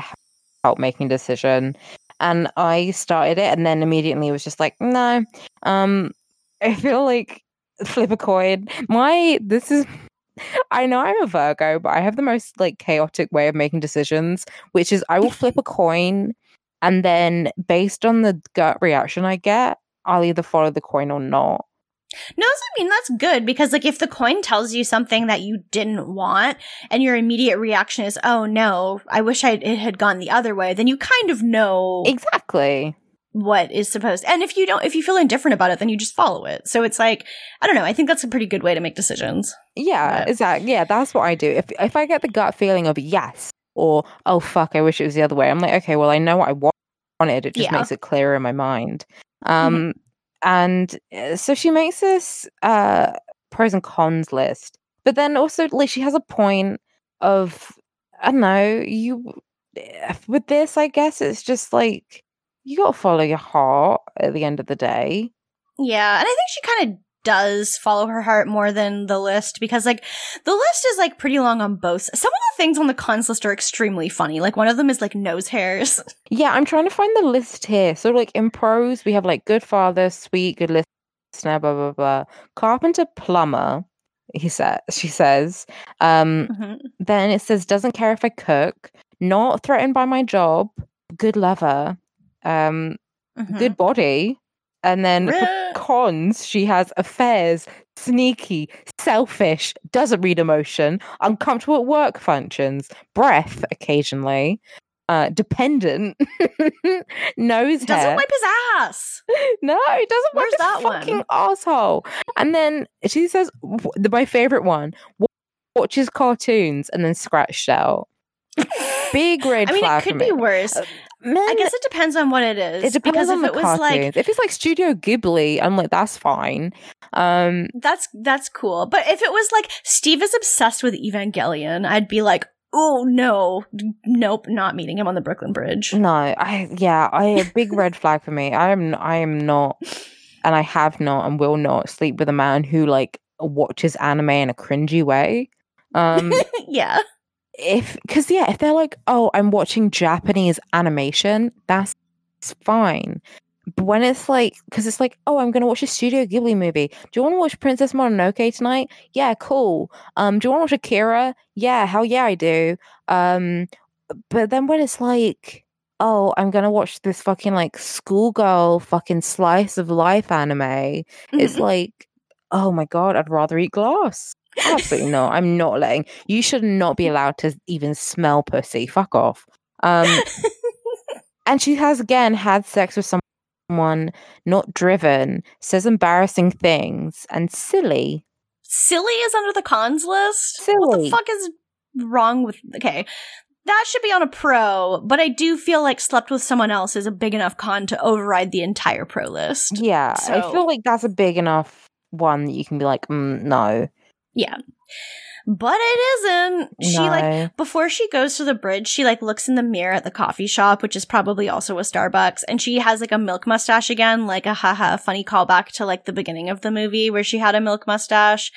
Speaker 2: help making decision, and I started it, and then immediately was just like, no. Um, [LAUGHS] I feel like flip a coin. My this is. [LAUGHS] I know I'm a Virgo, but I have the most like chaotic way of making decisions, which is I will flip a coin and then based on the gut reaction I get, I'll either follow the coin or not.
Speaker 1: No, I mean that's good because like if the coin tells you something that you didn't want and your immediate reaction is, "Oh no, I wish I it had gone the other way," then you kind of know
Speaker 2: Exactly.
Speaker 1: what is supposed. And if you don't if you feel indifferent about it, then you just follow it. So it's like, I don't know, I think that's a pretty good way to make decisions.
Speaker 2: Yeah,
Speaker 1: But-
Speaker 2: exactly. Yeah, that's what I do. If if I get the gut feeling of yes or oh fuck, I wish it was the other way. I'm like, okay, well, I know what I wa- wanted. It just
Speaker 1: Yeah. Mm-hmm.
Speaker 2: makes it clearer in my mind. Um, and uh, so she makes this uh pros and cons list, but then also like she has a point of I don't know you eh, with this. I guess it's just like you got to follow your heart at the end of the day.
Speaker 1: Yeah, and I think she kind of does follow her heart more than the list because like the list is like pretty long on both. Some of the things on the cons list are extremely funny. Like one of them is like nose hairs. [LAUGHS]
Speaker 2: Yeah, I'm trying to find the list here. So, like in pros, we have like good father, sweet, good listener, blah blah blah. Carpenter, plumber. He says she says. Um,
Speaker 1: Mhm.
Speaker 2: then it says doesn't care if I cook, not threatened by my job, good lover, um,
Speaker 1: Mhm.
Speaker 2: good body, and then cons she has affairs, sneaky, selfish, doesn't read emotion, uncomfortable at work functions, breath occasionally, uh, dependent, [LAUGHS] nose
Speaker 1: Doesn't
Speaker 2: hair.
Speaker 1: wipe his ass. [LAUGHS]
Speaker 2: No, he doesn't.
Speaker 1: Where's
Speaker 2: Where's
Speaker 1: that
Speaker 2: that
Speaker 1: one?
Speaker 2: fucking asshole? And then she says, my favorite one, watches cartoons and then scratched out. [LAUGHS] Big red
Speaker 1: I mean, it could be worse.
Speaker 2: Uh,
Speaker 1: I guess it depends on what it is.
Speaker 2: it depends
Speaker 1: because
Speaker 2: on
Speaker 1: if
Speaker 2: the
Speaker 1: it was like
Speaker 2: if it's like Studio Ghibli, I'm like, that's fine. Um,
Speaker 1: that's that's cool. But if it was like Steve is obsessed with Evangelion, I'd be like, oh no, nope, not meeting him on the Brooklyn Bridge.
Speaker 2: no, I yeah, I a big red flag for me. I am I am not, and I have not and will not sleep with a man who like watches anime in a cringy way. Um, [LAUGHS]
Speaker 1: yeah.
Speaker 2: If because yeah, if they're like, oh, I'm watching Japanese animation, that's fine. But when it's like, because it's like, oh, I'm gonna watch a Studio Ghibli movie. Do you want to watch Princess Mononoke tonight? Yeah, cool. Um, do you want to watch Akira? Yeah, hell yeah, I do. Um, but then when it's like, oh, I'm gonna watch this fucking like schoolgirl fucking slice of life anime, it's like, oh my god, I'd rather eat glass. Absolutely not. I'm not letting you should not be allowed to even smell pussy. Fuck off. Um and she has again had sex with someone not driven, says embarrassing things, and silly.
Speaker 1: Silly is under the cons list. Silly. What the fuck is wrong with? Okay, that should be on a pro, but I do feel like slept with someone else is a big enough con to override the entire pro list.
Speaker 2: Yeah,
Speaker 1: So.
Speaker 2: I feel like that's a big enough one that you can be like, mm, no,
Speaker 1: Yeah, but it isn't. She like before she goes to the bridge, she like looks in the mirror at the coffee shop, which is probably also a Starbucks, and she has like a milk mustache again, like a haha funny callback to like the beginning of the movie where she had a milk mustache.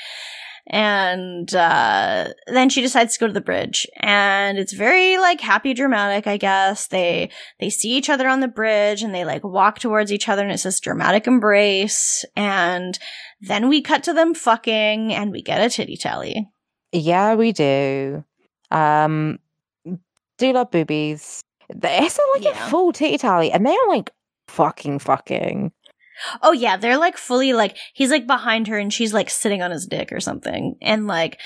Speaker 1: And uh then she decides to go to the bridge. And it's very like happy dramatic, I guess. They they see each other on the bridge and they like walk towards each other and it's this dramatic embrace. And then we cut to them fucking and we get a titty tally.
Speaker 2: Yeah, we do. Um, do love boobies. They- It's like
Speaker 1: Yeah.
Speaker 2: a full titty tally, and they are like fucking fucking.
Speaker 1: Oh yeah, they're like fully like he's like behind her and she's like sitting on his dick or something. And like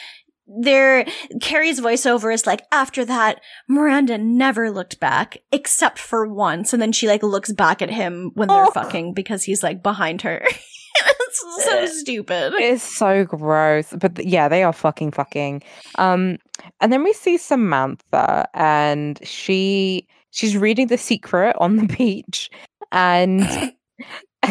Speaker 1: there Carrie's voiceover is like after that Miranda never looked back except for once and then she like looks back at him when they're
Speaker 2: Oh.
Speaker 1: fucking because he's like behind her. [LAUGHS] it's so
Speaker 2: Eh.
Speaker 1: stupid.
Speaker 2: It's so gross, but th- yeah, they are fucking fucking. Um, and then we see Samantha, and she she's reading The Secret on the [LAUGHS] beach, and [LAUGHS]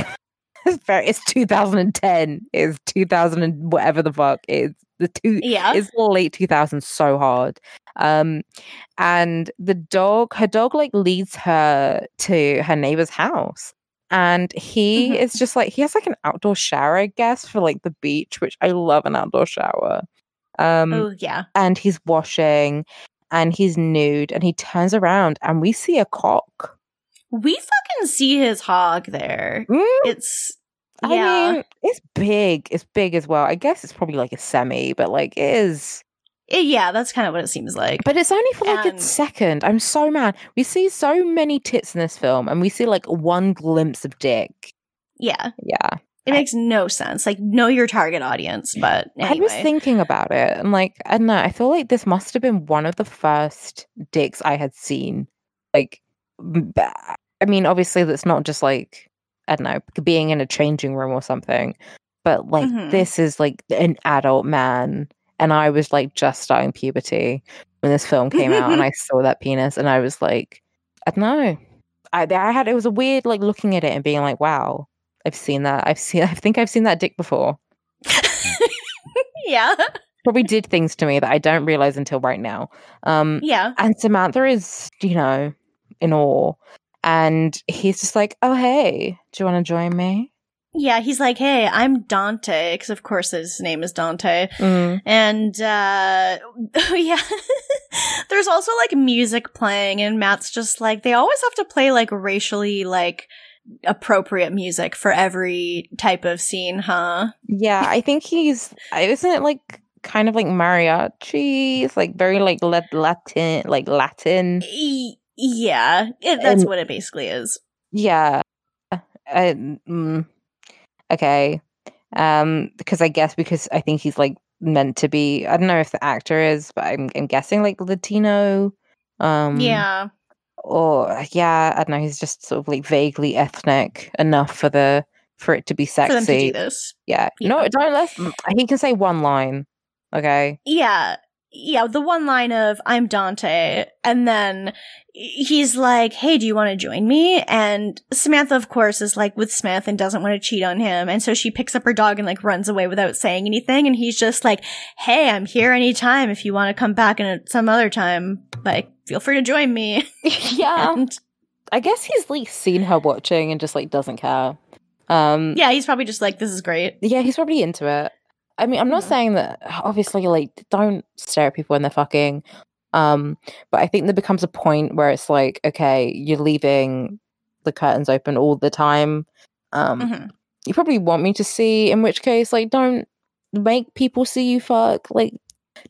Speaker 2: it's very it's 2010, it's 2000 and whatever the fuck it's the two
Speaker 1: Yeah.
Speaker 2: it's late 2000s so hard. Um, and the dog, her dog, like leads her to her neighbor's house. And he
Speaker 1: Mhm.
Speaker 2: is just like he has like an outdoor shower, I guess, for like the beach, which I love an outdoor shower. Um,
Speaker 1: oh yeah.
Speaker 2: and he's washing, and he's nude, and he turns around, and we see a cock.
Speaker 1: We fucking see his hog there.
Speaker 2: Mm,
Speaker 1: It's
Speaker 2: I
Speaker 1: yeah.
Speaker 2: mean, it's big. It's big as well. I guess it's probably like a semi, but like it is.
Speaker 1: Eh, yeah, that's kind of what it seems like.
Speaker 2: But it's only for like
Speaker 1: And-
Speaker 2: a second. I'm so mad. We see so many tits in this film, and we see like one glimpse of dick.
Speaker 1: yeah.
Speaker 2: Yeah.
Speaker 1: It makes no sense. Like know your target audience, but anyway.
Speaker 2: I was thinking about it, and like, I don't know. I feel like this must have been one of the first dicks I had seen. Like, I mean, obviously, that's not just like, I don't know, being in a changing room or something, but like,
Speaker 1: Mhm.
Speaker 2: this is like an adult man. And I was like just starting puberty when this film came out, and I [LAUGHS] saw that penis, and I was like, I don't know. I, I had, it was a weird like looking at it and being like, wow, I've seen that. I've seen, [LAUGHS] I think I've seen that dick before. [LAUGHS]
Speaker 1: yeah.
Speaker 2: probably did things to me that I don't realize until right now. Um,
Speaker 1: Yeah.
Speaker 2: and Samantha is, you know, in awe. And he's just like, oh, hey, do you want to join me?
Speaker 1: Yeah, he's like, "Hey, I'm Dante," because of course his name is Dante.
Speaker 2: Mm.
Speaker 1: And uh [LAUGHS] yeah. [LAUGHS] There's also like music playing and Matt's just like they always have to play like racially like appropriate music for every type of scene, huh?
Speaker 2: Yeah, I think he's, isn't it like kind of like mariachi? It's like very like lat- Latin, like Latin.
Speaker 1: Yeah, it, that's
Speaker 2: And-
Speaker 1: what it basically is.
Speaker 2: Yeah. Uh, mm, okay. Um, because I guess because I think he's like meant to be. I don't know if the actor is, but I'm I'm guessing like Latino. Um,
Speaker 1: yeah.
Speaker 2: Or yeah, I don't know. He's just sort of like vaguely ethnic enough for the for it to be
Speaker 1: them to do
Speaker 2: sexy.
Speaker 1: this.
Speaker 2: Yeah. No,
Speaker 1: Yeah.
Speaker 2: don't let. He can say one line. Okay.
Speaker 1: Yeah. Yeah, the one line of I'm Dante and then he's like, "Hey, do you want to join me?" And Samantha of course is like with Smith and doesn't want to cheat on him, and so she picks up her dog and like runs away without saying anything and he's just like, "Hey, I'm here anytime if you want to come back in some other time. Like, feel free to join me." [LAUGHS]
Speaker 2: yeah.
Speaker 1: And
Speaker 2: I guess he's like seen her watching and just like doesn't care. Um.
Speaker 1: yeah, he's probably just like, "This is great."
Speaker 2: yeah, he's probably into it. I mean, I'm not
Speaker 1: Mhm.
Speaker 2: saying that obviously like don't stare at people when they're fucking. Um, but I think there becomes a point where it's like, okay, you're leaving the curtains open all the time. Um,
Speaker 1: Mhm.
Speaker 2: you probably want me to see, in which case, like, don't make people see you fuck. Like,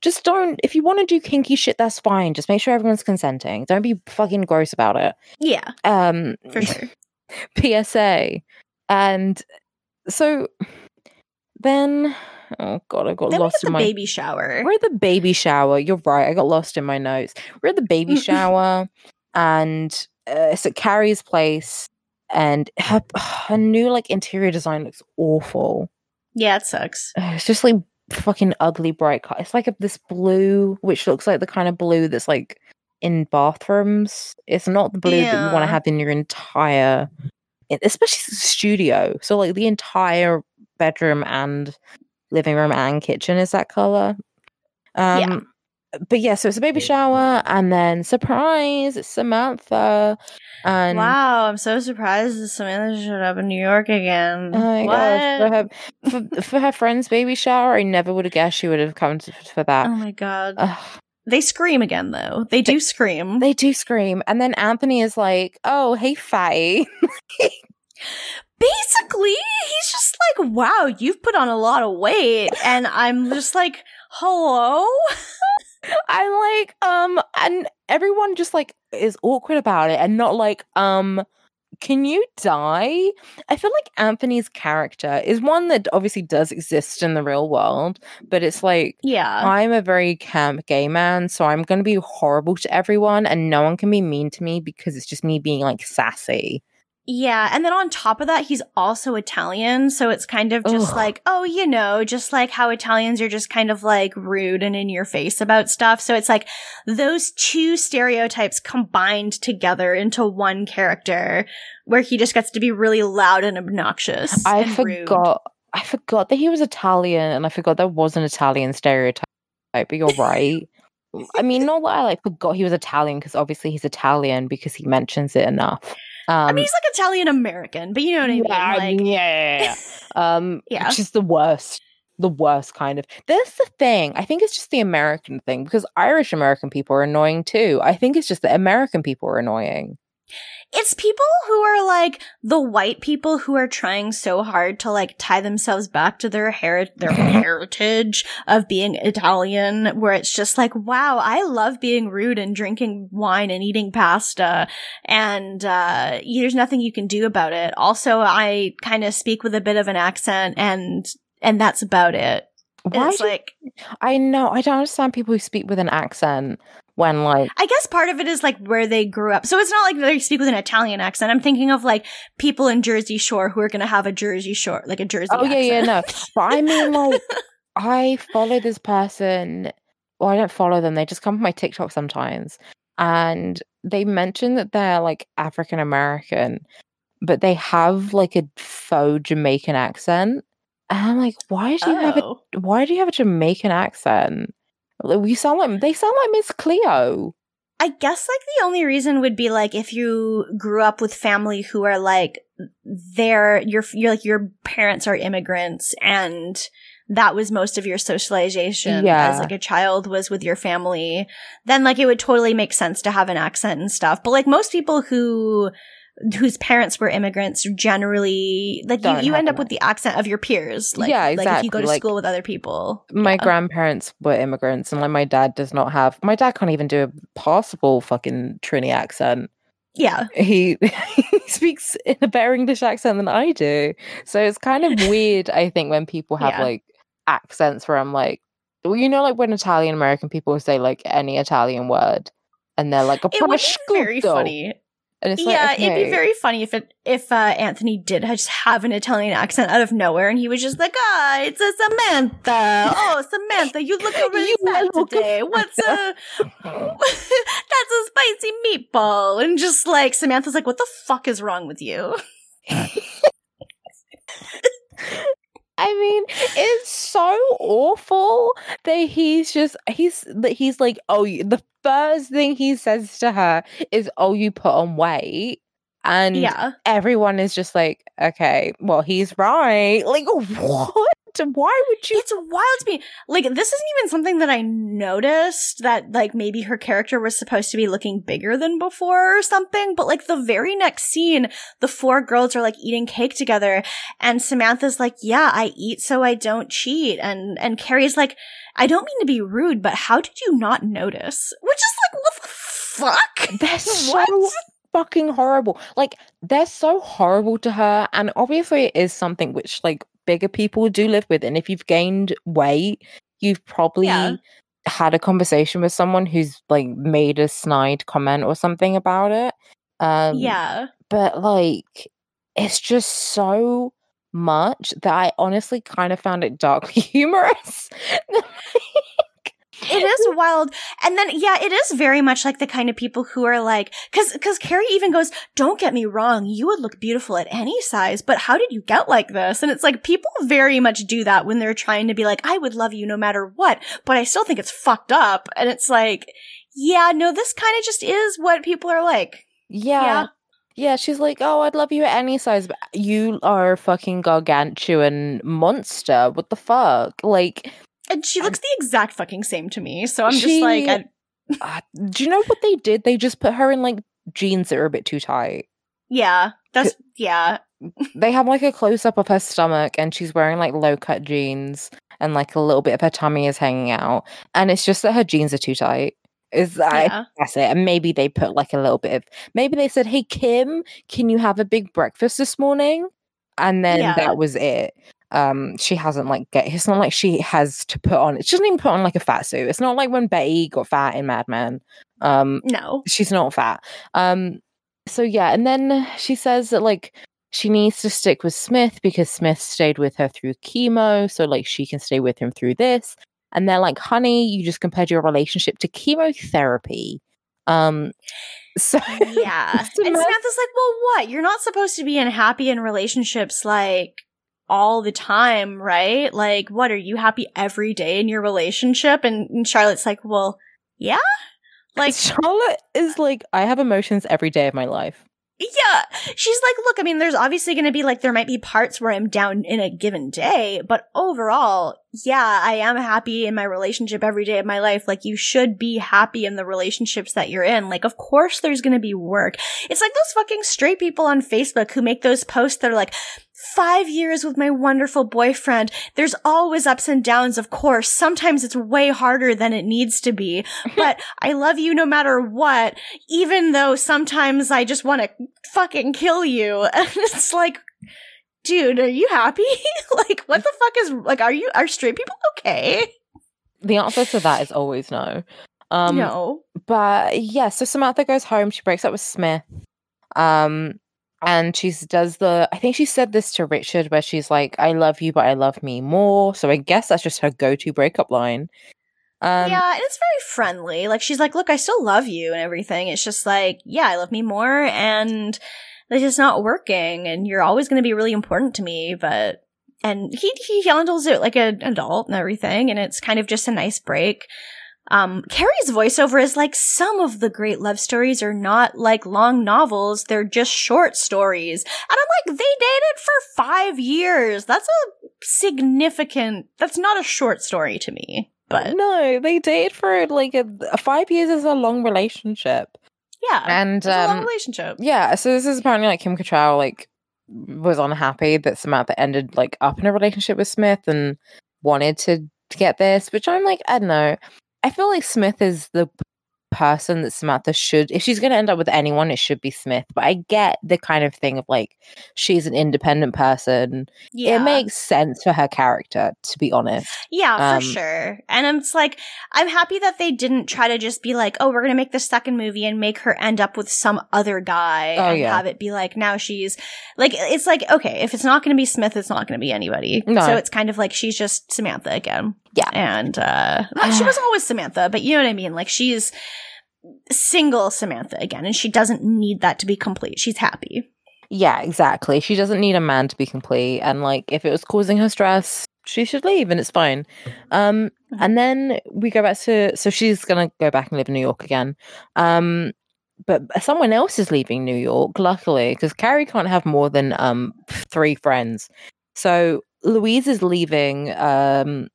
Speaker 2: just don't. If you want to do kinky shit, that's fine. Just make sure everyone's consenting. Don't be fucking gross about it.
Speaker 1: Yeah,
Speaker 2: Um,
Speaker 1: for sure. [LAUGHS]
Speaker 2: PSA. And so then, oh god, I got
Speaker 1: then
Speaker 2: lost in
Speaker 1: the
Speaker 2: my.
Speaker 1: baby shower.
Speaker 2: We're at the baby shower. You're right. I got lost in my notes. We're at the baby shower, and uh, it's at Carrie's place, and her [SIGHS] her new like interior design looks awful.
Speaker 1: Yeah, it sucks.
Speaker 2: It's just like fucking ugly bright color. It's like a, this blue, which looks like the kind of blue that's like in bathrooms. It's not the blue that you want to have in your entire, especially studio. So like the entire bedroom and living room and kitchen is that color. Um,
Speaker 1: Yeah.
Speaker 2: But yeah, so it's a baby shower, and then surprise, it's Samantha, and
Speaker 1: wow, I'm so surprised that Samantha showed up in New York again.
Speaker 2: Oh my
Speaker 1: what?
Speaker 2: gosh, for her for, for her friend's baby shower, I never would have guessed she would have come to, for that.
Speaker 1: oh my god.
Speaker 2: Ugh,
Speaker 1: they scream again though. They do scream.
Speaker 2: they do scream, and then Anthony is like, "Oh, hey, fatty." [LAUGHS]
Speaker 1: Basically, he's just like, wow, you've put on a lot of weight. [LAUGHS] And I'm just like, hello? [LAUGHS]
Speaker 2: I'm like, um, and everyone just like is awkward about it, and not like, um. Can you die? I feel like Anthony's character is one that obviously does exist in the real world, but it's like
Speaker 1: Yeah.
Speaker 2: I'm a very camp gay man, so I'm going to be horrible to everyone, and no one can be mean to me because it's just me being like sassy.
Speaker 1: Yeah, and then on top of that, he's also Italian, so it's kind of just
Speaker 2: Ugh.
Speaker 1: like, oh, you know, just like how Italians are just kind of like rude and in your face about stuff. So it's like those two stereotypes combined together into one character where he just gets to be really loud and obnoxious.
Speaker 2: I
Speaker 1: and rude.
Speaker 2: forgot. I forgot that he was Italian, and I forgot there was an Italian stereotype. But you're right. I mean, [LAUGHS] not that I like forgot he was Italian because obviously he's Italian because he mentions it enough. Um,
Speaker 1: I mean, he's like Italian American, but you know what I mean?
Speaker 2: yeah,
Speaker 1: like,
Speaker 2: yeah, yeah, [LAUGHS] yeah. um,
Speaker 1: Yeah.
Speaker 2: which is the worst, the worst kind of. That's the thing. I think it's just the American thing because Irish American people are annoying too. I think it's just that American people are annoying.
Speaker 1: It's people who are like the white people who are trying so hard to like tie themselves back to their heri- their [LAUGHS] heritage of being Italian where it's just like wow I love being rude and drinking wine and eating pasta and uh there's nothing you can do about it also I kind of speak with a bit of an accent and and that's about it
Speaker 2: Why?
Speaker 1: it's
Speaker 2: do-
Speaker 1: like
Speaker 2: I know. I don't understand people who speak with an accent when like.
Speaker 1: I guess part of it is like where they grew up. So it's not like they speak with an Italian accent. I'm thinking of like people in Jersey Shore who are going to have a Jersey Shore, like a Jersey.
Speaker 2: Oh yeah, yeah, no. But I mean, like, [LAUGHS] I follow this person. Well, I don't follow them. They just come to my TikTok sometimes, and they mention that they're like African American, but they have like a faux Jamaican accent. And I'm like, why do you have a
Speaker 1: Oh.
Speaker 2: why do you have a Jamaican accent? You sound like they sound like Miss Cleo.
Speaker 1: I guess like the only reason would be like if you grew up with family who are like they're your you're like your parents are immigrants and that was most of your socialization
Speaker 2: Yeah.
Speaker 1: as like a child was with your family then like it would totally make sense to have an accent and stuff but like most people who whose parents were immigrants generally like you,
Speaker 2: Don't
Speaker 1: you end up with the accent of your peers like
Speaker 2: Yeah,
Speaker 1: like if you go to
Speaker 2: like-
Speaker 1: school with other people
Speaker 2: My
Speaker 1: Yeah.
Speaker 2: grandparents were immigrants, and like my dad does not have. My dad can't even do a passable fucking Trini accent.
Speaker 1: yeah
Speaker 2: he [LAUGHS] he speaks in a better English accent than I do. So it's kind of [LAUGHS] weird, I think, when people have
Speaker 1: Yeah.
Speaker 2: like accents where I'm like, well, you know, like when Italian American people say like any Italian word, and they're like a
Speaker 1: it very funny yeah,
Speaker 2: like,
Speaker 1: it'd be very funny if it if uh, Anthony did just have an Italian accent out of nowhere, and he was just like, "Ah, it's a Samantha. [LAUGHS] Oh, Samantha, you look really
Speaker 2: You
Speaker 1: today. What's a [LAUGHS] that's a spicy meatball?" And just like Samantha's like, "What the fuck is wrong with you?" [LAUGHS]
Speaker 2: I mean, it's so awful that he's just he's that he's like, oh, you- the first thing he says to her is, "Oh, you put on weight," and
Speaker 1: yeah,
Speaker 2: everyone is just like, okay, well, he's right. Like, [LAUGHS] what? Why would you?
Speaker 1: It's wild to me. Like, this isn't even something that I noticed that, like, maybe her character was supposed to be looking bigger than before or something. But, like, the very next scene, the four girls are, like, eating cake together. And Samantha's like, yeah, I eat so I don't cheat. And, and Carrie's like, I don't mean to be rude, but how did you not notice? Which is like, what the fuck? [LAUGHS]
Speaker 2: They're [LAUGHS] so fucking horrible. Like they're so horrible to her, and obviously it is something which like bigger people do live with. And if you've gained weight, you've probably
Speaker 1: Yeah.
Speaker 2: had a conversation with someone who's like made a snide comment or something about it. Um,
Speaker 1: yeah.
Speaker 2: but like it's just so much that I honestly kind of found it darkly [LAUGHS] humorous. [LAUGHS]
Speaker 1: It is wild. And then, yeah, it is very much like the kind of people who are like, cause, cause Carrie even goes, don't get me wrong, you would look beautiful at any size, but how did you get like this? And it's like, people very much do that when they're trying to be like, I would love you no matter what, but I still think it's fucked up. And it's like, yeah, no, this kind of just is what people are like.
Speaker 2: Yeah.
Speaker 1: Yeah.
Speaker 2: Yeah, she's like, "Oh, I'd love you at any size, but you are a fucking gargantuan monster. What the fuck?" Like,
Speaker 1: And she looks the exact fucking same to me. So I'm just like, I,
Speaker 2: uh, do you know what they did? They just put her in like jeans that are a bit too tight.
Speaker 1: yeah, that's, yeah.
Speaker 2: They have like a close up of her stomach, and she's wearing like low cut jeans, and like a little bit of her tummy is hanging out, and it's just that her jeans are too tight. Is I
Speaker 1: Yeah.
Speaker 2: that's it? And maybe they put like a little bit of maybe they said, "Hey Kim, can you have a big breakfast this morning?" And then
Speaker 1: Yeah.
Speaker 2: that was it. Um, she hasn't like get. It's not like she has to put on. She doesn't even put on like a fat suit. It's not like when Betty got fat in Mad Men. Um,
Speaker 1: No.
Speaker 2: she's not fat. Um, so yeah, and then she says that like she needs to stick with Smith because Smith stayed with her through chemo, so like she can stay with him through this. And they're like, "Honey, you just compared your relationship to chemotherapy." Um, so
Speaker 1: Yeah. [LAUGHS] and
Speaker 2: Samantha-
Speaker 1: Samantha's like, well, what? You're not supposed to be unhappy in relationships like all the time, right? Like, what? Are you happy every day in your relationship? And, and Charlotte's like, well, yeah. Like,
Speaker 2: Charlotte is like, I have emotions every day of my life.
Speaker 1: yeah. She's like, look, I mean, there's obviously going to be like, there might be parts where I'm down in a given day, but overall, yeah, I am happy in my relationship every day of my life. Like, you should be happy in the relationships that you're in. Like, of course there's going to be work. It's like those fucking straight people on Facebook who make those posts that are like, five years with my wonderful boyfriend. There's always ups and downs, of course. Sometimes it's way harder than it needs to be, [LAUGHS] but I love you no matter what, even though sometimes I just want to fucking kill you. [LAUGHS] And it's like, dude, are you happy? [LAUGHS] like, what the fuck is, like, are you, are straight people okay?
Speaker 2: The answer to that is always no. Um,
Speaker 1: no.
Speaker 2: but yeah, so Samantha goes home. She breaks up with Smith. Um, and she does the. I think she said this to Richard, where she's like, "I love you, but I love me more." So I guess that's just her go-to breakup line. Um,
Speaker 1: yeah, and it's very friendly. Like she's like, "Look, I still love you and everything." It's just like, "Yeah, I love me more and it's just not working and you're always going to be really important to me, but and he he handles it like an adult and everything and it's kind of just a nice break. Um, Carrie's voiceover is like some of the great love stories are not like long novels, they're just short stories. And I'm like, they dated for five years. That's a significant, that's not a short story to me, but
Speaker 2: no, they dated for like a, five years is a long relationship,
Speaker 1: yeah.
Speaker 2: and
Speaker 1: It's a long
Speaker 2: um,
Speaker 1: relationship.
Speaker 2: yeah. So this is apparently like Kim Cattrall like was unhappy that Samantha ended like up in a relationship with Smith and wanted to, to get this, which I'm like, I don't know. I feel like Smith is the person that Samantha should, if she's going to end up with anyone, it should be Smith. But I get the kind of thing of like, she's an independent person.
Speaker 1: Yeah.
Speaker 2: It makes sense for her character, to be honest.
Speaker 1: Yeah,
Speaker 2: um,
Speaker 1: for sure. And it's like, I'm happy that they didn't try to just be like, oh, we're going to make the second movie and make her end up with some other guy
Speaker 2: Oh,
Speaker 1: and
Speaker 2: yeah.
Speaker 1: have it be like, now she's like, it's like, okay, if it's not going to be Smith, it's not going to be anybody.
Speaker 2: No.
Speaker 1: So it's kind of like she's just Samantha again.
Speaker 2: Yeah.
Speaker 1: And, uh, she wasn't always Samantha, but you know what I mean? Like she's single Samantha again and she doesn't need that to be complete. She's happy.
Speaker 2: Yeah, exactly. She doesn't need a man to be complete. And like, if it was causing her stress, she should leave and it's fine. Um,
Speaker 1: Mhm.
Speaker 2: and then we go back to so she's gonna go back and live in New York again. Um, but someone else is leaving New York, luckily, because Carrie can't have more than um three friends. So Louise is leaving, um,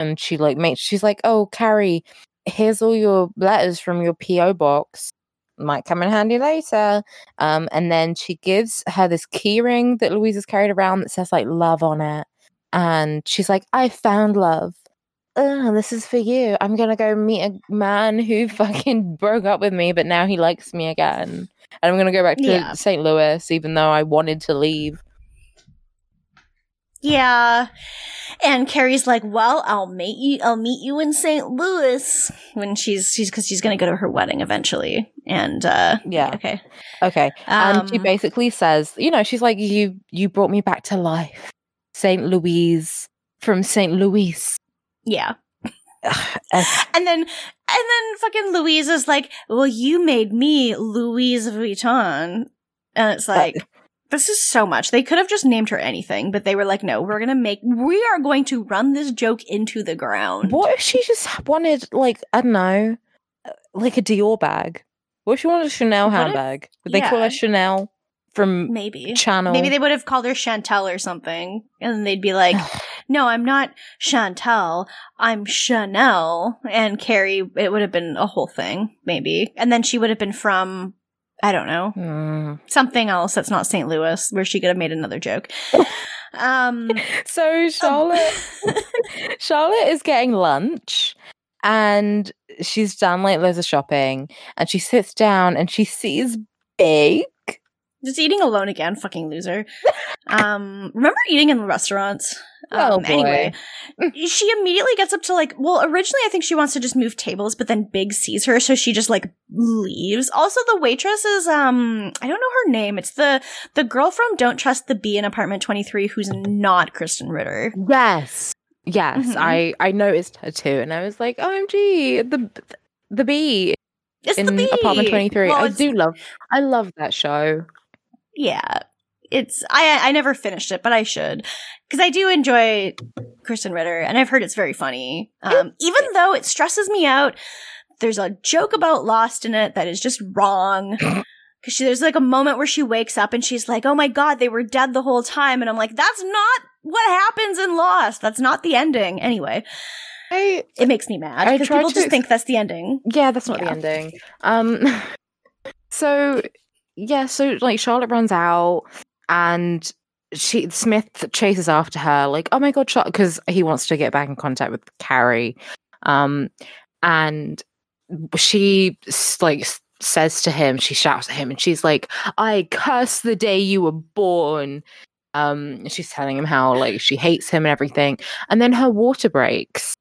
Speaker 2: and she like makes she's like, "Oh, Carrie, here's all your letters from your PO box. Might come in handy later." Um, and then she gives her this keyring that Louise has carried around that says like love on it, and she's like, "I found love." Oh, this is for you. I'm gonna go meet a man who [LAUGHS] fucking broke up with me, but now he likes me again. And I'm gonna go back to
Speaker 1: Yeah.
Speaker 2: St. Louis, even though I wanted to leave.
Speaker 1: Yeah. And Carrie's like, "Well, I'll meet you. I'll meet you in St. Louis when she's she's because she's going to go to her wedding eventually." And uh
Speaker 2: Yeah.
Speaker 1: okay.
Speaker 2: Okay. and she
Speaker 1: Um,
Speaker 2: basically says, you know, she's like, You you brought me back to life. St. Louise from St. Louis.
Speaker 1: Yeah. [SIGHS]
Speaker 2: And
Speaker 1: then and then fucking Louise is like, "Well, you made me Louise Vuitton." And it's like this is so much. They could have just named her anything, but they were like, "No, we're going to make we are going to run this joke into the ground."
Speaker 2: what if she just wanted, like, I don't know, uh, like a Dior bag? What if she wanted a Chanel
Speaker 1: What if-
Speaker 2: handbag? Would they call her Chanel from
Speaker 1: Maybe.
Speaker 2: Channel?
Speaker 1: Maybe they would have called her Chantel or something, and then they'd be like, [SIGHS] "No, I'm not Chantel. I'm Chanel." And Carrie, it would have been a whole thing, maybe, and then she would have been from, I don't know,
Speaker 2: Hmm.
Speaker 1: something else that's not St. Louis, where she could have made another joke. [LAUGHS] um,
Speaker 2: So Charlotte [LAUGHS] Charlotte is getting lunch and she's done like loads of shopping and she sits down and she sees Big.
Speaker 1: Just eating alone again, fucking loser. [LAUGHS] Um, remember eating in the restaurants?
Speaker 2: Oh,
Speaker 1: Um,
Speaker 2: boy.
Speaker 1: Anyway, she immediately gets up to like, well, originally I think she wants to just move tables, but then Big sees her, so she just like leaves. Also, the waitress is, um, I don't know her name. It's the, the girl from Don't Trust the Bee in Apartment 23 who's not Krysten Ritter.
Speaker 2: Yes. Yes.
Speaker 1: Mhm.
Speaker 2: I I noticed her too and I was like, OMG, the the bee
Speaker 1: It's
Speaker 2: in
Speaker 1: the bee!
Speaker 2: In Apartment 23.
Speaker 1: Well,
Speaker 2: I do love I love that show.
Speaker 1: Yeah it's i i never finished it but i should. Because i do enjoy krysten ritter and i've heard it's very funny. Um even though it stresses me out there's a joke about lost in it that is just wrong. [LAUGHS] Because there's like a moment where she wakes up and she's like oh my god they were dead the whole time. And i'm like that's not what happens in lost. That's not the ending. Anyway
Speaker 2: I
Speaker 1: it makes me mad because people just
Speaker 2: ex-
Speaker 1: think that's the ending.
Speaker 2: Yeah, that's not
Speaker 1: Yeah.
Speaker 2: the ending. Um [LAUGHS] so yeah, so like Charlotte runs out and she Smith chases after her, like, oh my god, Charlotte because he wants to get back in contact with Carrie. Um and she like says to him, she shouts at him and she's like, I curse the day you were born. Um she's telling him how like she hates him and everything. And then her water breaks.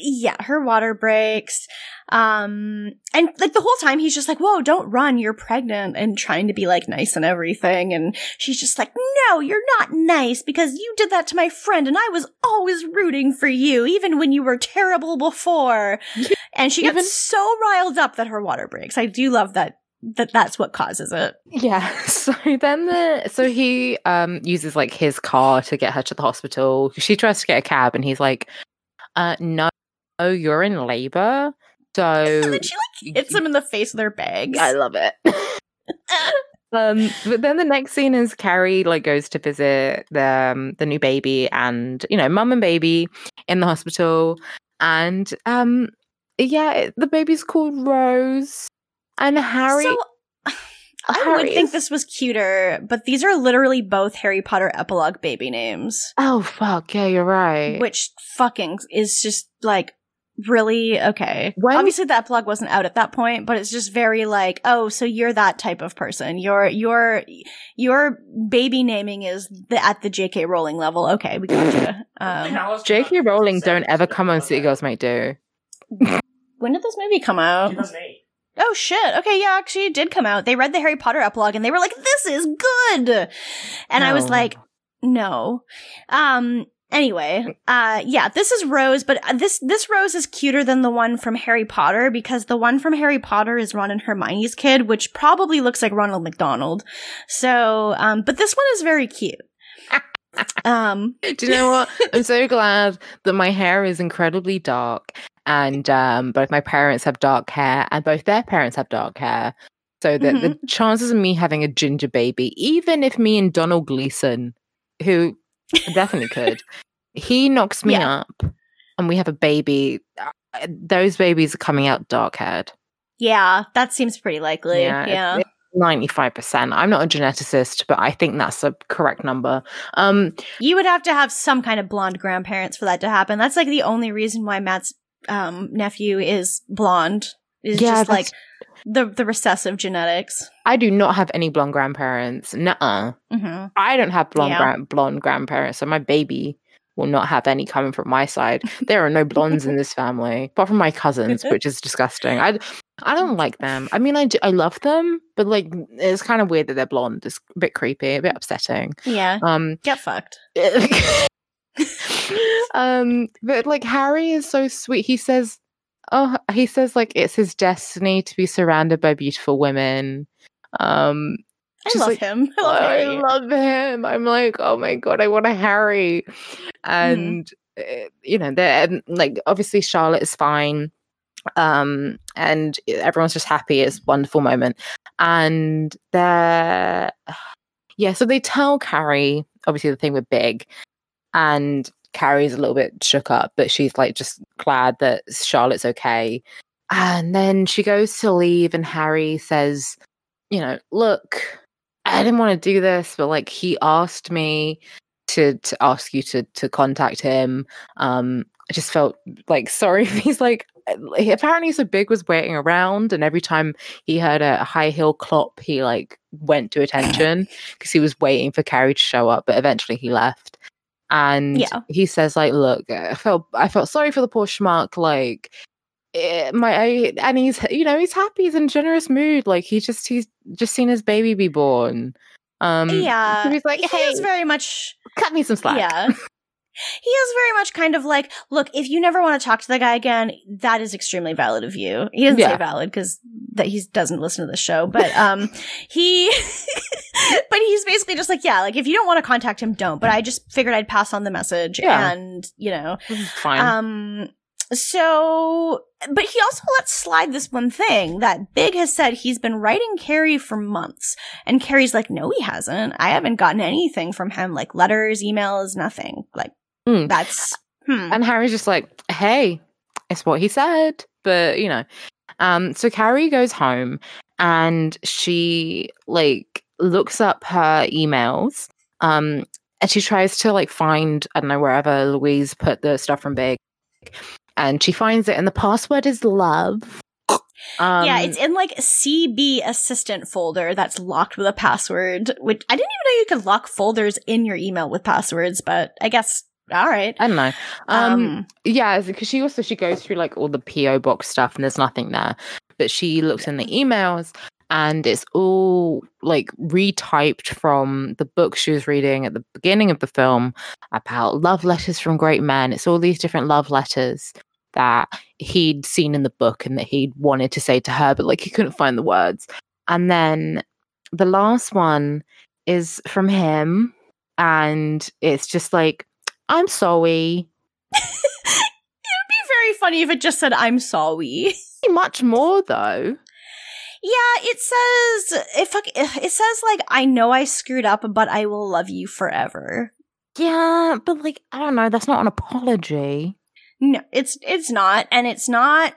Speaker 1: Yeah, her water breaks. Um, and like the whole time he's just like, whoa, don't run, you're pregnant and trying to be like nice and everything. And she's just like, no, you're not nice because you did that to my friend and I was always rooting for you, even when you were terrible before. [LAUGHS] And she gets
Speaker 2: Even-
Speaker 1: so riled up that her water breaks. I do love that. That that's what causes it.
Speaker 2: Yeah. [LAUGHS] So then the so he um uses like his car to get her to the hospital. She tries to get a cab and he's like, uh no, you're in labor. So
Speaker 1: And then she like hits him in the face with her bags.
Speaker 2: I love it. [LAUGHS] um but then the next scene is Carrie like goes to visit the um, the new baby and you know, mum and baby in the hospital and um yeah, it- the baby's called Rose and Harry
Speaker 1: So [SIGHS] I would think this was cuter, but these are literally both Harry Potter epilogue baby names,
Speaker 2: Oh fuck, yeah, you're right.
Speaker 1: which fucking is just like really okay.
Speaker 2: When-
Speaker 1: Obviously, that epilogue wasn't out at that point, but it's just very like, oh, so you're that type of person. Your your your baby naming is the, at the J.K. Rowling level. Okay, we got you. [LAUGHS] Um,
Speaker 2: J.K. Rowling don't ever come on City Girls Might Do. [LAUGHS]
Speaker 1: when did this movie come out?
Speaker 3: 2008.
Speaker 1: Oh shit. Okay, yeah, actually it did come out. They read the Harry Potter epilogue and they were like, this is good. And I was like, no. Um anyway, uh yeah, this is Rose, but uh, this this Rose is cuter than the one from Harry Potter because the one from Harry Potter is Ron and Hermione's kid, which probably looks like Ronald McDonald. So, um but this one is very cute. [LAUGHS] um
Speaker 2: Do you know what? I'm so [LAUGHS] glad that my hair is incredibly dark, and um, both my parents have dark hair, and both their parents have dark hair. So that the chances of me having a ginger baby, even if me and Domhnall Gleeson, who definitely could, he knocks me
Speaker 1: Yeah.
Speaker 2: up and we have a baby, uh, those babies are coming out dark haired.
Speaker 1: Yeah, that seems pretty likely.
Speaker 2: Yeah,
Speaker 1: Yeah.
Speaker 2: it's- 95%. I'm not a geneticist, but I think that's a correct number. Um,
Speaker 1: You would have to have some kind of blonde grandparents for that to happen. That's like the only reason why Matt's um, nephew is blonde. Is
Speaker 2: Yeah,
Speaker 1: just like the the recessive genetics.
Speaker 2: I do not have any blonde grandparents. Nuh-uh.
Speaker 1: hmm
Speaker 2: I don't have blonde
Speaker 1: Yeah.
Speaker 2: gran- blonde grandparents, so my baby will not have any coming from my side. There are no blondes in this family, apart from my cousins, which is disgusting. I I don't like them. I mean, I do, I love them, but like it's kind of weird that they're blonde. It's a bit creepy, a bit upsetting.
Speaker 1: Yeah,
Speaker 2: Um,
Speaker 1: get fucked. [LAUGHS]
Speaker 2: um, but like Harry is so sweet. He says, "Oh, he says like it's his destiny to be surrounded by beautiful women." Um,
Speaker 1: I love
Speaker 2: like,
Speaker 1: him. [LAUGHS] I love
Speaker 2: I love him. I'm like, oh my god, I want a Harry. And uh, you know, they're like obviously Charlotte is fine. Um, and everyone's just happy. It's a wonderful moment. And they're [SIGHS] yeah, so they tell Carrie, obviously the thing with Big, and Carrie's a little bit shook up, but she's like just glad that Charlotte's okay. And then she goes to leave, and Harry says, you know, look, I didn't want to do this, but like he asked me to to ask you to to contact him. Um, I just felt like sorry. [LAUGHS] He's like he- apparently so big was waiting around, and every time he heard a high heel clop, he like went to attention [COUGHS] because he was waiting for Carrie to show up. But eventually he left, and
Speaker 1: Yeah.
Speaker 2: he says like, look, I felt I felt sorry for the poor schmuck, like. eh, my I, and he's you know he's happy he's in generous mood like he just he's just seen his baby be born um
Speaker 1: yeah,
Speaker 2: so he's like
Speaker 1: he
Speaker 2: hey
Speaker 1: very much.
Speaker 2: cut me some slack
Speaker 1: Yeah. [LAUGHS] He is very much kind of like, look, if you never want to talk to the guy again, that is extremely valid of you. He doesn't
Speaker 2: Yeah.
Speaker 1: say valid because that he doesn't listen to the show, but um, [LAUGHS] he, [LAUGHS] but he's basically just like, yeah, like if you don't want to contact him, don't. But I just figured I'd pass on the message,
Speaker 2: Yeah.
Speaker 1: and you know,
Speaker 2: fine
Speaker 1: um, so, but he also lets slide this one thing that Big has said he's been writing Carrie for months. And Carrie's like, no, he hasn't. I haven't gotten anything from him, like letters, emails, nothing. Like,
Speaker 2: Mm.
Speaker 1: that's, hmm.
Speaker 2: and harry's just like hey it's what he said but you know um so carrie goes home and she like looks up her emails um and she tries to like find i don't know wherever louise put the stuff from big and she finds it and the password is love um,
Speaker 1: yeah, it's in like CB assistant folder that's locked with a password, which I didn't even know you could lock folders in your email with passwords, but I guess, all right.
Speaker 2: I don't know. Um,
Speaker 1: Um,
Speaker 2: yeah, because she also she goes through like all the PO box stuff, and there's nothing there. But she looks in the emails, and it's all like retyped from the book she was reading at the beginning of the film about love letters from great men. It's all these different love letters that he'd seen in the book and that he'd wanted to say to her, but like he couldn't find the words. And then the last one is from him, and it's just like, I'm sorry.
Speaker 1: it'd be very funny if it just said, I'm sorry.
Speaker 2: Much more though.
Speaker 1: Yeah, it says it fuck it says like I know I screwed up, but I will love you forever.
Speaker 2: Yeah, but like I don't know, that's not an apology.
Speaker 1: No, it's it's not, and it's not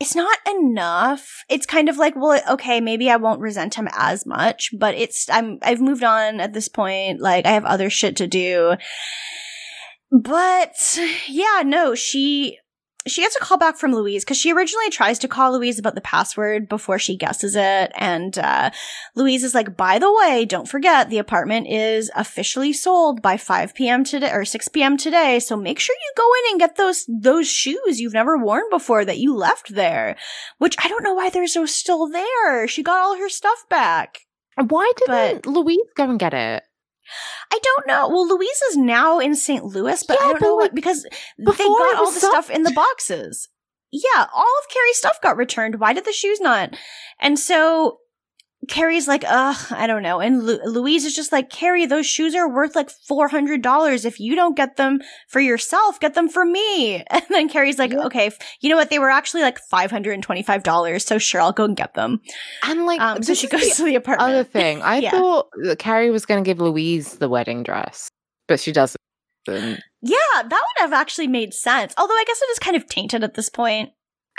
Speaker 1: it's not enough. It's kind of like, well, okay, maybe I won't resent him as much, but it's I'm I've moved on at this point. Like I have other shit to do. But yeah, no, she she gets a call back from Louise because she originally tries to call Louise about the password before she guesses it. And uh, Louise is like, by the way, don't forget the apartment is officially sold by 5 p.m. today or 6 p.m. today. So make sure you go in and get those those shoes you've never worn before that you left there. Which I don't know why they're so still there. She got all her stuff back.
Speaker 2: Why didn't Louise go and get it?
Speaker 1: I don't know. Well, Louise is now in St. Louis, but
Speaker 2: Yeah,
Speaker 1: I don't
Speaker 2: but,
Speaker 1: know what because they got all the stuff in the boxes. Yeah, all of Carrie's stuff got returned. Why did the shoes not? And so Carrie's like, ugh, I don't know. And Lu- Louise is just like, Carrie, those shoes are worth like $400. If you don't get them for yourself, get them for me. [LAUGHS] And then Carrie's like,
Speaker 2: Yeah.
Speaker 1: okay, f- you know what? They were actually like $525. So sure, I'll go and get them.
Speaker 2: And like
Speaker 1: Um, so she goes
Speaker 2: the
Speaker 1: to the apartment.
Speaker 2: other thing. I [LAUGHS]
Speaker 1: Yeah.
Speaker 2: thought that Carrie was gonna give Louise the wedding dress, but she doesn't.
Speaker 1: Yeah, that would have actually made sense. Although I guess it is kind of tainted at this point.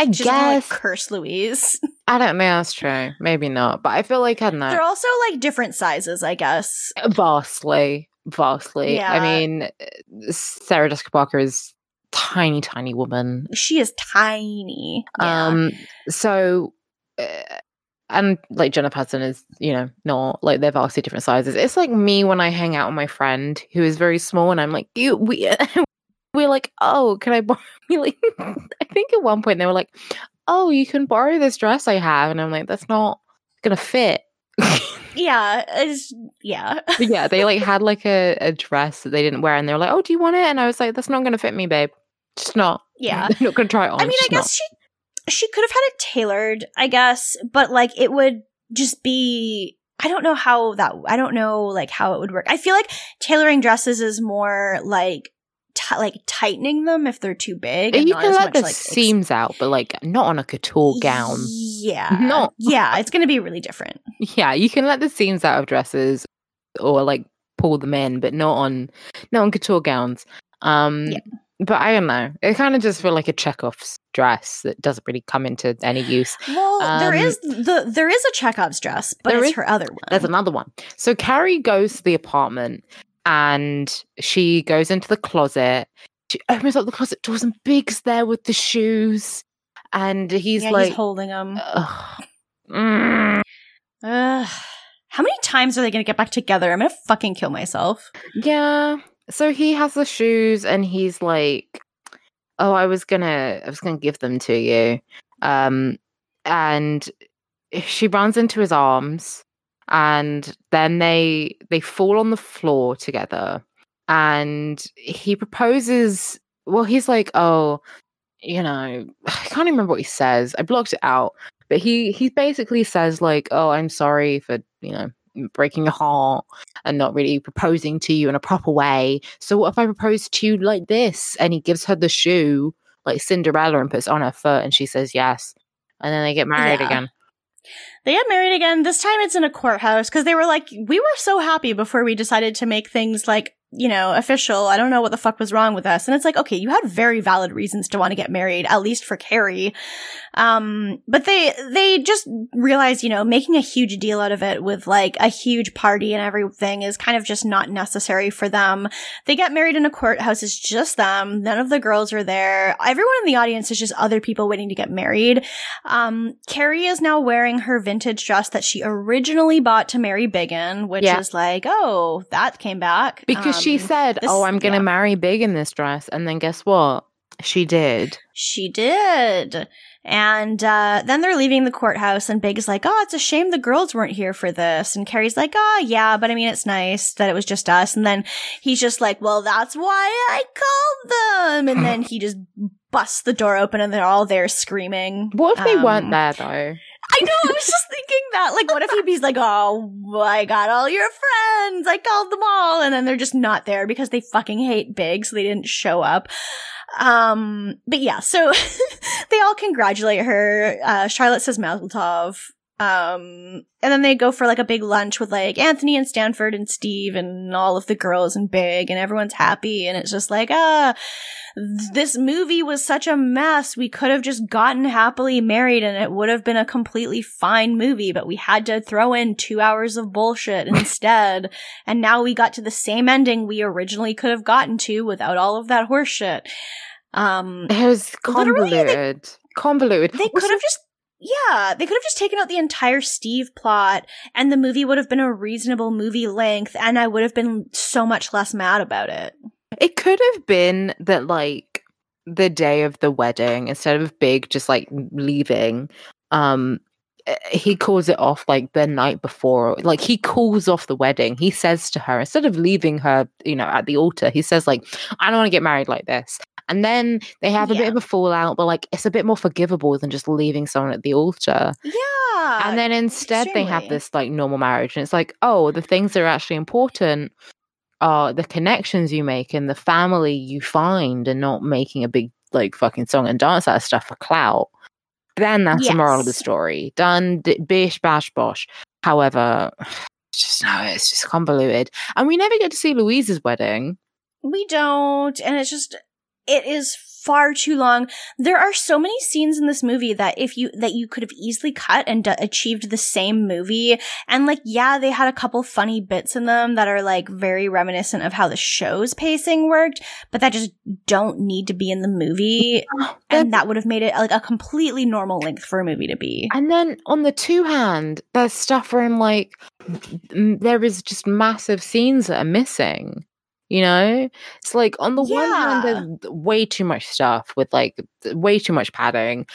Speaker 2: I
Speaker 1: She's gonna, like,
Speaker 2: guess
Speaker 1: curse Louise. [LAUGHS]
Speaker 2: I don't know. That's true. Maybe not. But I feel like I don't know.
Speaker 1: They're also like different sizes, I guess.
Speaker 2: vastly, vastly. I mean, Sarah Jessica Parker is tiny, tiny woman.
Speaker 1: She is tiny. Yeah.
Speaker 2: Um, so. Uh, and like Jennifer Hudson is, you know, not like they're vastly different sizes. It's like me when I hang out with my friend who is very small, and I'm like, you, we, [LAUGHS] we're like, oh, can I borrow? [LAUGHS] we Like, [LAUGHS] I think at one point they were like, oh, you can borrow this dress I have, and I'm like, that's not gonna fit. [LAUGHS]
Speaker 1: yeah. It's, yeah.
Speaker 2: Yeah, they like had like a, a dress that they didn't wear, and they were like, "Oh, do you want it?" And I was like, "That's not going to fit me, babe. Just not.
Speaker 1: Yeah.
Speaker 2: I'm not going to try it on."
Speaker 1: I mean, I
Speaker 2: just not."
Speaker 1: guess she she could have had it tailored, I guess, but like it would just be I don't know how that I don't know like how it would work. I feel like tailoring dresses is more like t- like tightening them if they're too big. and
Speaker 2: you can
Speaker 1: as
Speaker 2: let
Speaker 1: much,
Speaker 2: the
Speaker 1: like, ex-
Speaker 2: seams out, but like not on a couture gown.
Speaker 1: Yeah. [LAUGHS]
Speaker 2: not.
Speaker 1: Yeah, it's going to be really different.
Speaker 2: Yeah, you can let the seams out of dresses or like pull them in, but not on not on couture gowns. Um,
Speaker 1: Yeah.
Speaker 2: but I don't know. It kind of just feel like a Chekhov's dress that doesn't really come into any use.
Speaker 1: Well, there
Speaker 2: Um,
Speaker 1: is the there is a Chekhov's dress, but
Speaker 2: There
Speaker 1: it's
Speaker 2: is-
Speaker 1: her other one.
Speaker 2: There's another one. So Carrie goes to the apartment and she goes into the closet. She opens up the closet doors and Big's there with the shoes. And he's
Speaker 1: yeah,
Speaker 2: like,
Speaker 1: he's holding them.
Speaker 2: "Ugh. Mm.
Speaker 1: How many times are they going to get back together? I'm going to fucking kill myself.
Speaker 2: yeah. So he has the shoes and he's like, oh, I was gonna, I was gonna give them to you. Um, and she runs into his arms and then they they fall on the floor together and he proposes well he's like oh you know [SIGHS] i can't remember what he says i blocked it out but he he basically says like oh i'm sorry for you know breaking your heart and not really proposing to you in a proper way. So what if i propose to you like this? And he gives her the shoe like cinderella and puts it on her foot and she says yes. And then they get married
Speaker 1: Yeah.
Speaker 2: again
Speaker 1: They get married again. This time it's in a courthouse because they were like, we were so happy before we decided to make things like, you know, official. I don't know what the fuck was wrong with us. And it's like, okay, you had very valid reasons to want to get married, at least for Carrie. Um, but they, they just realized, you know, making a huge deal out of it with like a huge party and everything is kind of just not necessary for them. They get married in a courthouse. It's just them. None of the girls are there. Everyone in the audience is just other people waiting to get married. Um, Carrie is now wearing her vintage dress that she originally bought to marry Big in, which
Speaker 2: Yeah.
Speaker 1: is like, oh, that came back.
Speaker 2: Because she
Speaker 1: Um,
Speaker 2: said,
Speaker 1: this-
Speaker 2: "Oh, I'm going to
Speaker 1: yeah.
Speaker 2: marry big in this dress," and then guess what? She did.
Speaker 1: She did. And uh, then they're leaving the courthouse, and Big's like, Oh, it's a shame the girls weren't here for this. And Carrie's like, Oh, yeah, but I mean, it's nice that it was just us. And then he's just like, Well, that's why I called them. And then he just busts the door open, and they're all there screaming.
Speaker 2: What if they
Speaker 1: Um,
Speaker 2: weren't there though?
Speaker 1: I know, I was just thinking that. Like, what if he'd be like, Oh, I got all your friends. I called them all. And then they're just not there because they fucking hate Big, so they didn't show up. Um, but yeah, so [LAUGHS] they all congratulate her. Uh, Charlotte says Mazel Tov. Um, and then they go for like a big lunch with like Anthony and Stanford and Steve and all of the girls and Big and everyone's happy. And it's just like, ah, this movie was such a mess. We could have just gotten happily married and it would have been a completely fine movie, but we had to throw in two hours of bullshit [LAUGHS] instead. and now we got to the same ending we originally could have gotten to without all of that horseshit. Um,
Speaker 2: It was
Speaker 1: Literally, they-
Speaker 2: convoluted. convoluted.
Speaker 1: they could have just yeah, they could have just taken out the entire Steve plot and the movie would have been a reasonable movie length and I would have been so much less mad about it.
Speaker 2: It could have been that like the day of the wedding, instead of Big just like leaving, um eh, he calls it off like the night before. Like he calls off the wedding. He says to her, instead of leaving her, you know, at the altar, he says, like, I don't want to get married like this. And then they have a bit of a fallout, but like it's a bit more forgivable than just leaving someone at the altar.
Speaker 1: Yeah.
Speaker 2: and then instead they have this like normal marriage and it's like oh the things that are actually important are the connections you make and the family you find and not making a big like fucking song and dance out of stuff for clout. Then that's the moral of the story. Done d- bish bash bosh. However [SIGHS] just no it's just convoluted. And we never get to see louise's wedding.
Speaker 1: We don't, and it's just it is far too long. There are so many scenes in this movie that if you that you could have easily cut and d- achieved the same movie. And like, yeah, they had a couple funny bits in them that are like very reminiscent of how the show's pacing worked, but that just don't need to be in the movie. Oh, and that would have made it like a completely normal length for a movie to be.
Speaker 2: And then on the two hand, there's stuff where I'm like, there is just massive scenes that are missing. You know, it's like on the one hand, there's way too much stuff with like way too much padding,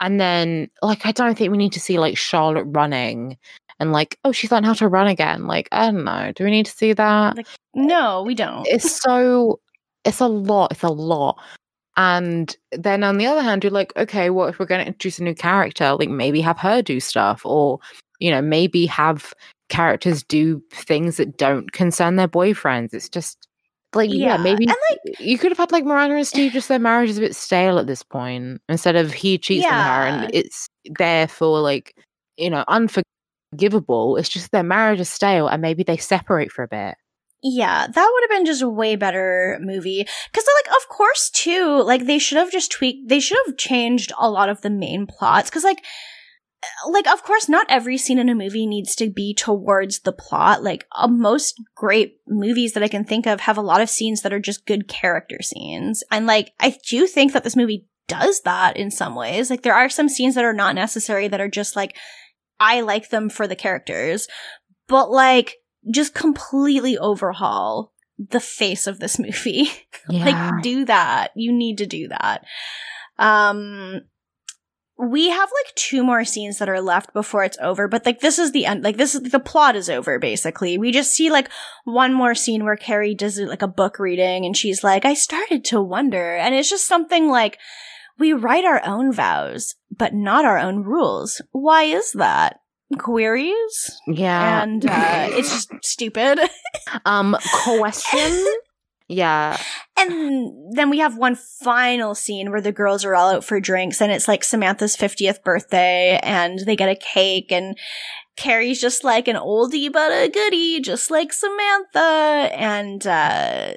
Speaker 2: and then like I don't think we need to see like Charlotte running and like oh she's learned how to run again. Like I don't know, do we need to see that?
Speaker 1: Like, No, we don't.
Speaker 2: it's so it's a lot it's a lot and then on the other hand you're like okay well if we're going to introduce a new character like maybe have her do stuff or you know maybe have characters do things that don't concern their boyfriends it's just like yeah,
Speaker 1: Yeah,
Speaker 2: maybe
Speaker 1: and, like
Speaker 2: you could have had like Miranda and Steve [SIGHS] just their marriage is a bit stale at this point instead of he cheats on her and it's therefore like you know unforgivable it's just their marriage is stale and maybe they separate for a bit
Speaker 1: Yeah, that would have been just a way better movie. Cause like, of course, too, like they should have just tweaked, they should have changed a lot of the main plots. Cause like, like, of course, not every scene in a movie needs to be towards the plot. Like, uh, most great movies that I can think of have a lot of scenes that are just good character scenes. And like, I do think that this movie does that in some ways. Like, there are some scenes that are not necessary that are just like, I like them for the characters. But like, just completely overhaul the face of this [LAUGHS] movie.
Speaker 2: yeah
Speaker 1: like do that. You need to do that. Um we have like two more scenes that are left before it's over, but like this is the end. Like this is the plot is over basically. We just see like one more scene where Carrie does like a book reading and she's like, I started to wonder. And it's just something like, we write our own vows, but not our own rules. Why is that? Queries?
Speaker 2: yeah
Speaker 1: and uh, it's just stupid. [LAUGHS]
Speaker 2: Um, question. Yeah.
Speaker 1: And then we have one final scene where the girls are all out for drinks, and it's like Samantha's 50th birthday, and they get a cake, and Carrie's just like an oldie but a goodie, just like Samantha. And uh,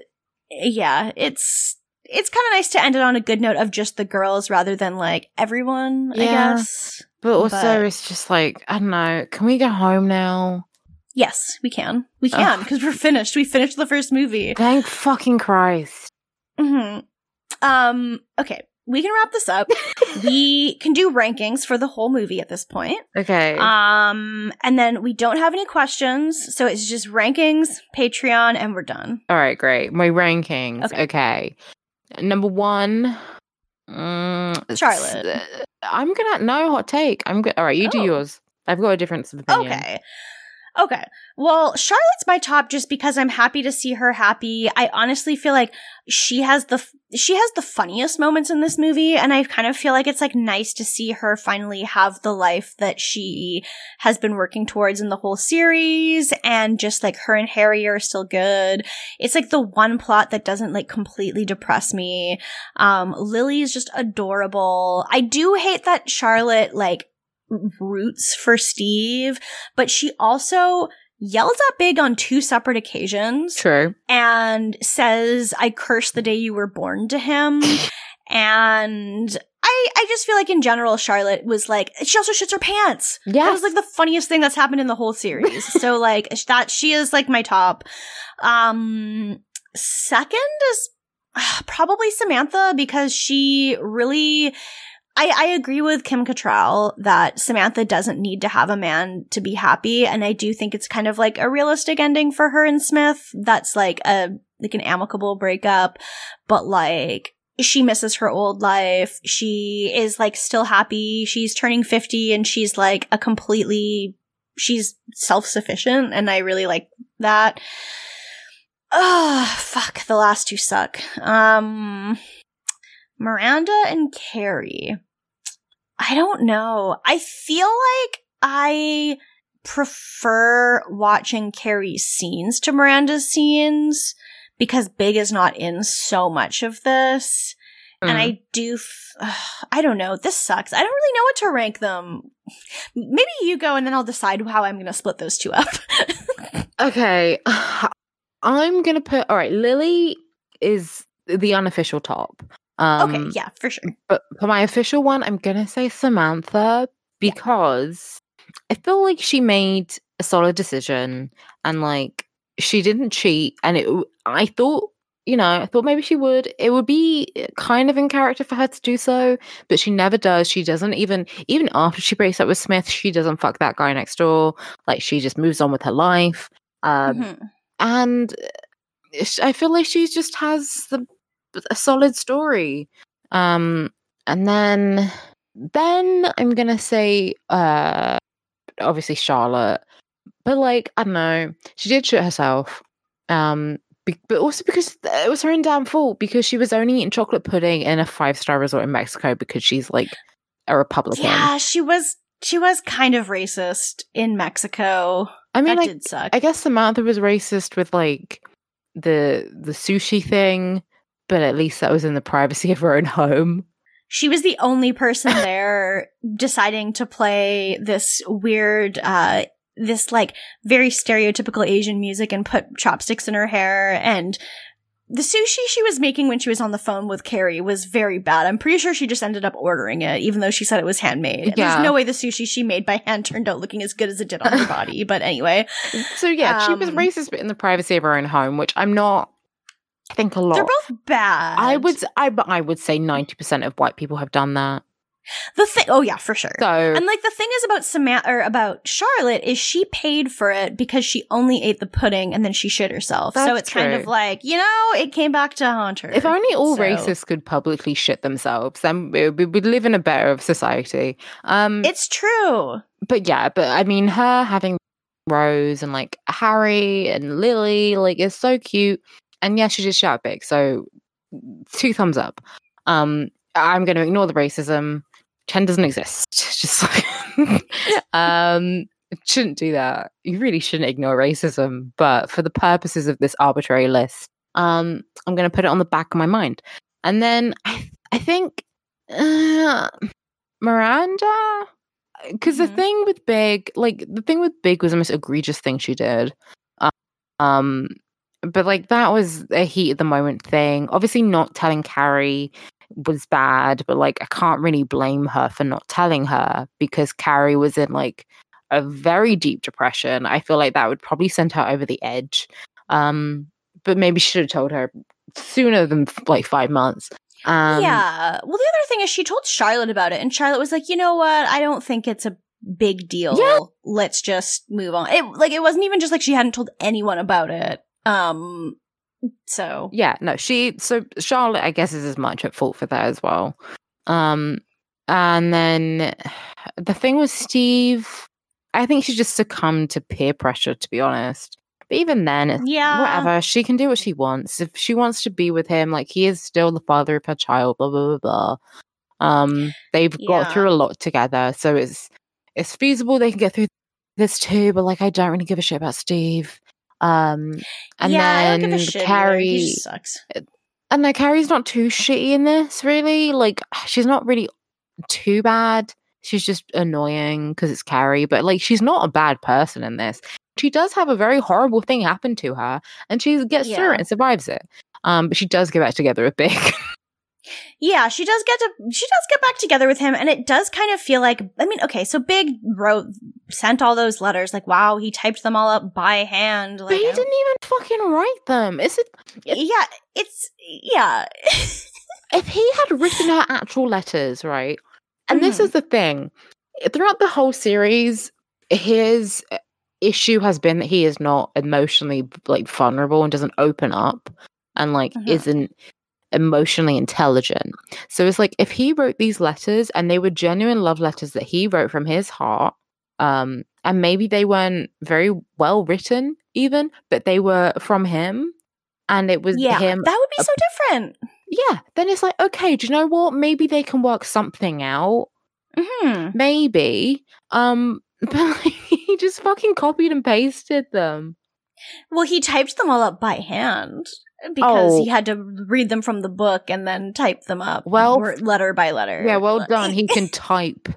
Speaker 1: yeah, it's. It's kind of nice to end it on a good note of just the girls rather than like everyone, I guess.
Speaker 2: But also,
Speaker 1: But-
Speaker 2: it's just like, I don't know. Can we go home now?
Speaker 1: Yes, we can. We can because we're finished. We finished the first movie.
Speaker 2: Thank fucking Christ.
Speaker 1: hmm Um. Okay, we can wrap this up. [LAUGHS] we can do rankings for the whole movie at this point.
Speaker 2: Okay.
Speaker 1: Um, and then we don't have any questions, so it's just rankings, Patreon, and we're done.
Speaker 2: All right, great. My rankings.
Speaker 1: Okay.
Speaker 2: Okay. Number one. mm,
Speaker 1: Charlotte.
Speaker 2: I'm gonna no hot take. I'm good. All right, you do
Speaker 1: Oh.
Speaker 2: yours. I've got a difference of opinion.
Speaker 1: Okay. Okay. Well, Charlotte's my top just because I'm happy to see her happy. I honestly feel like she has the she has the funniest moments in this movie and I kind of feel like it's like nice to see her finally have the life that she has been working towards in the whole series and just like her and Harry are still good. It's like the one plot that doesn't like completely depress me. Um Lily is just adorable. I do hate that Charlotte like roots for Steve, but she also yells at Big on two separate occasions
Speaker 2: True.
Speaker 1: and says, I curse the day you were born to him. [LAUGHS] and I, I just feel like in general, Charlotte was like, she also shits her pants.
Speaker 2: Yeah.
Speaker 1: That was like the funniest thing that's happened in the whole series. so [LAUGHS] like that, she is like my top. Um, second is [SIGHS] probably Samantha because she really, I, I agree with Kim Cattrall that Samantha doesn't need to have a man to be happy. And I do think it's kind of like a realistic ending for her and Smith. That's like a, like an amicable breakup, but like, she misses her old life. She is like still happy. She's turning 50 and she's like a completely, she's self-sufficient and I really like that. Oh, fuck. The last two suck. Um, Miranda and Carrie. I don't know. I feel like I prefer watching Carrie's scenes to Miranda's scenes because Big is not in so much of this. And
Speaker 2: Mm.
Speaker 1: I do, f- ugh, I don't know. This sucks. I don't really know what to rank them. Maybe you go and then I'll decide how I'm going to split those two up. [LAUGHS]
Speaker 2: Okay. [SIGHS] I'm gonna put all right, Lily is the unofficial top. Um,
Speaker 1: okay, yeah, for sure.
Speaker 2: But for my official one, I'm gonna say Samantha because I feel like she made a solid decision and like she didn't cheat. And it, I thought, you know, I thought maybe she would. It would be kind of in character for her to do so, but she never does. She doesn't even, even after she breaks up with Smith, she doesn't fuck that guy next door. Like she just moves on with her life. Um,
Speaker 1: Mhm.
Speaker 2: and uh, I feel like she just has the a solid story. Um, and then then I'm gonna say uh obviously Charlotte, but like I don't know, she did shit herself. Um, be- but also because it was her own damn fault because she was only eating chocolate pudding in a five star resort in Mexico because she's like a Republican.
Speaker 1: Yeah, she was she was kind of racist in Mexico.
Speaker 2: I mean,
Speaker 1: that suck.
Speaker 2: I guess Samantha was racist with like the the sushi thing, but at least that was in the privacy of her own home.
Speaker 1: she was the only person [LAUGHS] there deciding to play this weird uh this like very stereotypical asian music and put chopsticks in her hair and the sushi she was making when she was on the phone with Carrie was very bad. I'm pretty sure she just ended up ordering it, even though she said it was handmade.
Speaker 2: Yeah.
Speaker 1: There's no way the sushi she made by hand turned out looking as good as it did on her [LAUGHS] body. But anyway,
Speaker 2: So yeah, she was
Speaker 1: Um,
Speaker 2: racist, but in the privacy of her own home, which I'm not. I think a lot.
Speaker 1: they're both bad.
Speaker 2: I would, I, but I would say ninety percent of white people have done that.
Speaker 1: the thing. Oh yeah, for sure.
Speaker 2: So
Speaker 1: And like the thing is about Samantha or about Charlotte is she paid for it because she only ate the pudding and then she shit herself. so it's kind of like, you know, it came back to haunt her.
Speaker 2: if only all
Speaker 1: So-
Speaker 2: racists could publicly shit themselves, then we we would live in a better society. Um,
Speaker 1: It's true.
Speaker 2: but yeah, but I mean, her having Rose and like Harry and Lily, like, is so cute. And yeah, she just shout big. So two thumbs up. Um, I'm going to ignore the racism. Chen doesn't exist. [LAUGHS] Just like, [LAUGHS] um, shouldn't do that. You really shouldn't ignore racism. But for the purposes of this arbitrary list, um, I'm going to put it on the back of my mind. And then I, I think uh, Miranda because the
Speaker 1: Mhm.
Speaker 2: thing with big like the thing with big was the most egregious thing she did um but like that was a heat of the moment thing obviously not telling carrie was bad but like i can't really blame her for not telling her because carrie was in like a very deep depression i feel like that would probably send her over the edge um but maybe she should have told her sooner than like five months um
Speaker 1: yeah. Well, the other thing is she told Charlotte about it and Charlotte was like, you know what? I don't think it's a big deal.
Speaker 2: Yeah.
Speaker 1: Let's just move on. It like it wasn't even just like she hadn't told anyone about it. Um so.
Speaker 2: Yeah no she so charlotte i guess is as much at fault for that as well. Um and then the thing with steve i think she just succumbed to peer pressure to be honest. But even then
Speaker 1: yeah.
Speaker 2: whatever she can do what she wants. If she wants to be with him like he is still the father of her child blah blah blah blah. Um they've got through a lot together so it's it's feasible they can get through this too but like i don't really give a shit about steve um and
Speaker 1: yeah,
Speaker 2: then
Speaker 1: don't give a shit.
Speaker 2: carrie
Speaker 1: sucks.
Speaker 2: and no, Carrie's not too shitty in this, really. Like, she's not really too bad. She's just annoying because it's Carrie, but like, she's not a bad person in this. She does have a very horrible thing happen to her, and she gets through it and survives it. Um, but she does get back together with Big. [LAUGHS]
Speaker 1: Yeah, she does get to she does get back together with him and it does kind of feel like I mean, okay, so Big wrote sent all those letters like wow, he typed them all up by hand like
Speaker 2: but he didn't even fucking write them. Is it
Speaker 1: Yeah, it's yeah. [LAUGHS]
Speaker 2: if he had written her actual letters, right? And this
Speaker 1: Mhm.
Speaker 2: is the thing throughout the whole series, his issue has been that he is not emotionally like vulnerable and doesn't open up and like
Speaker 1: Mhm.
Speaker 2: isn't emotionally intelligent. So it's like if he wrote these letters and they were genuine love letters that he wrote from his heart, um, and maybe they weren't very well written even, but they were from him. And it was
Speaker 1: yeah,
Speaker 2: him
Speaker 1: that would be so different.
Speaker 2: yeah, then it's like, okay, do you know what? Maybe they can work something out.
Speaker 1: Mhm.
Speaker 2: Maybe. Um, [LAUGHS] but like, he just fucking copied and pasted them.
Speaker 1: Well, he typed them all up by hand because
Speaker 2: Oh.
Speaker 1: he had to read them from the book and then type them up
Speaker 2: Well,
Speaker 1: letter by letter.
Speaker 2: Yeah, well done. He can [LAUGHS] type.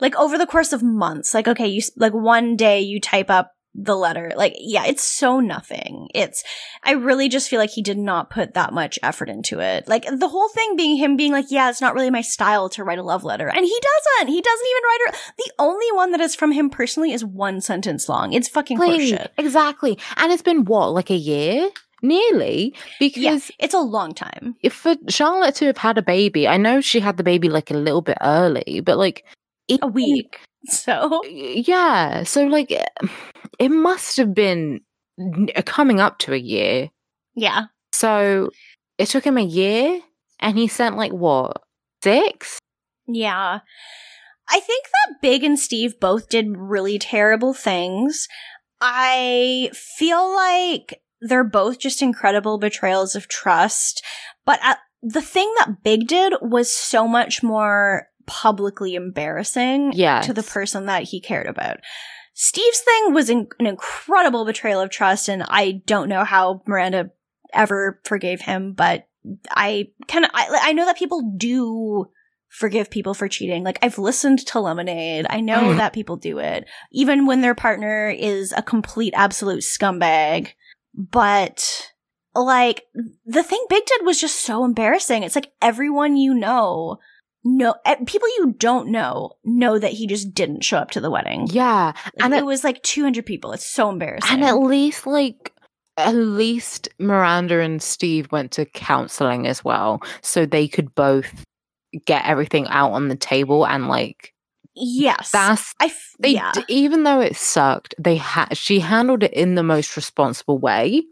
Speaker 1: like over the course of months like okay you like one day you type up the letter. Like, yeah, it's so nothing. It's, I really just feel like he did not put that much effort into it. Like, the whole thing being him being like, yeah, it's not really my style to write a love letter. And he doesn't. He doesn't even write it. The only one that is from him personally is one sentence long. It's fucking horseshit.
Speaker 2: exactly. And it's been what, like a year? Nearly. Because
Speaker 1: Yeah, it's a long time.
Speaker 2: if for Charlotte to have had a baby, I know she had the baby like a little bit early, but like it,
Speaker 1: A week. [LAUGHS] So,
Speaker 2: Yeah. So like eh, it must have been uh, coming up to a year.
Speaker 1: yeah.
Speaker 2: So it took him a year and he sent like what? Six?
Speaker 1: Yeah. I think that Big and Steve both did really terrible things. I feel like they're both just incredible betrayals of trust. But uh the thing that Big did was so much more publicly embarrassing
Speaker 2: Yeah.
Speaker 1: to the person that he cared about. Steve's thing was in- an incredible betrayal of trust, and I don't know how Miranda ever forgave him, but I kind of I, I know that people do forgive people for cheating. Like I've listened to Lemonade. I know
Speaker 2: Mm.
Speaker 1: that people do it, even when their partner is a complete absolute scumbag. But like the thing Big did was just so embarrassing. It's like everyone you know know eh, people you don't know know that he just didn't show up to the wedding.
Speaker 2: Yeah.
Speaker 1: Like,
Speaker 2: and
Speaker 1: it
Speaker 2: at,
Speaker 1: was like 200 people. It's so embarrassing.
Speaker 2: and at least like at least Miranda and Steve went to counseling as well. So they could both get everything out on the table and like
Speaker 1: yes.
Speaker 2: that's
Speaker 1: I f-
Speaker 2: they
Speaker 1: yeah.
Speaker 2: d- even though it sucked they had she handled it in the most responsible way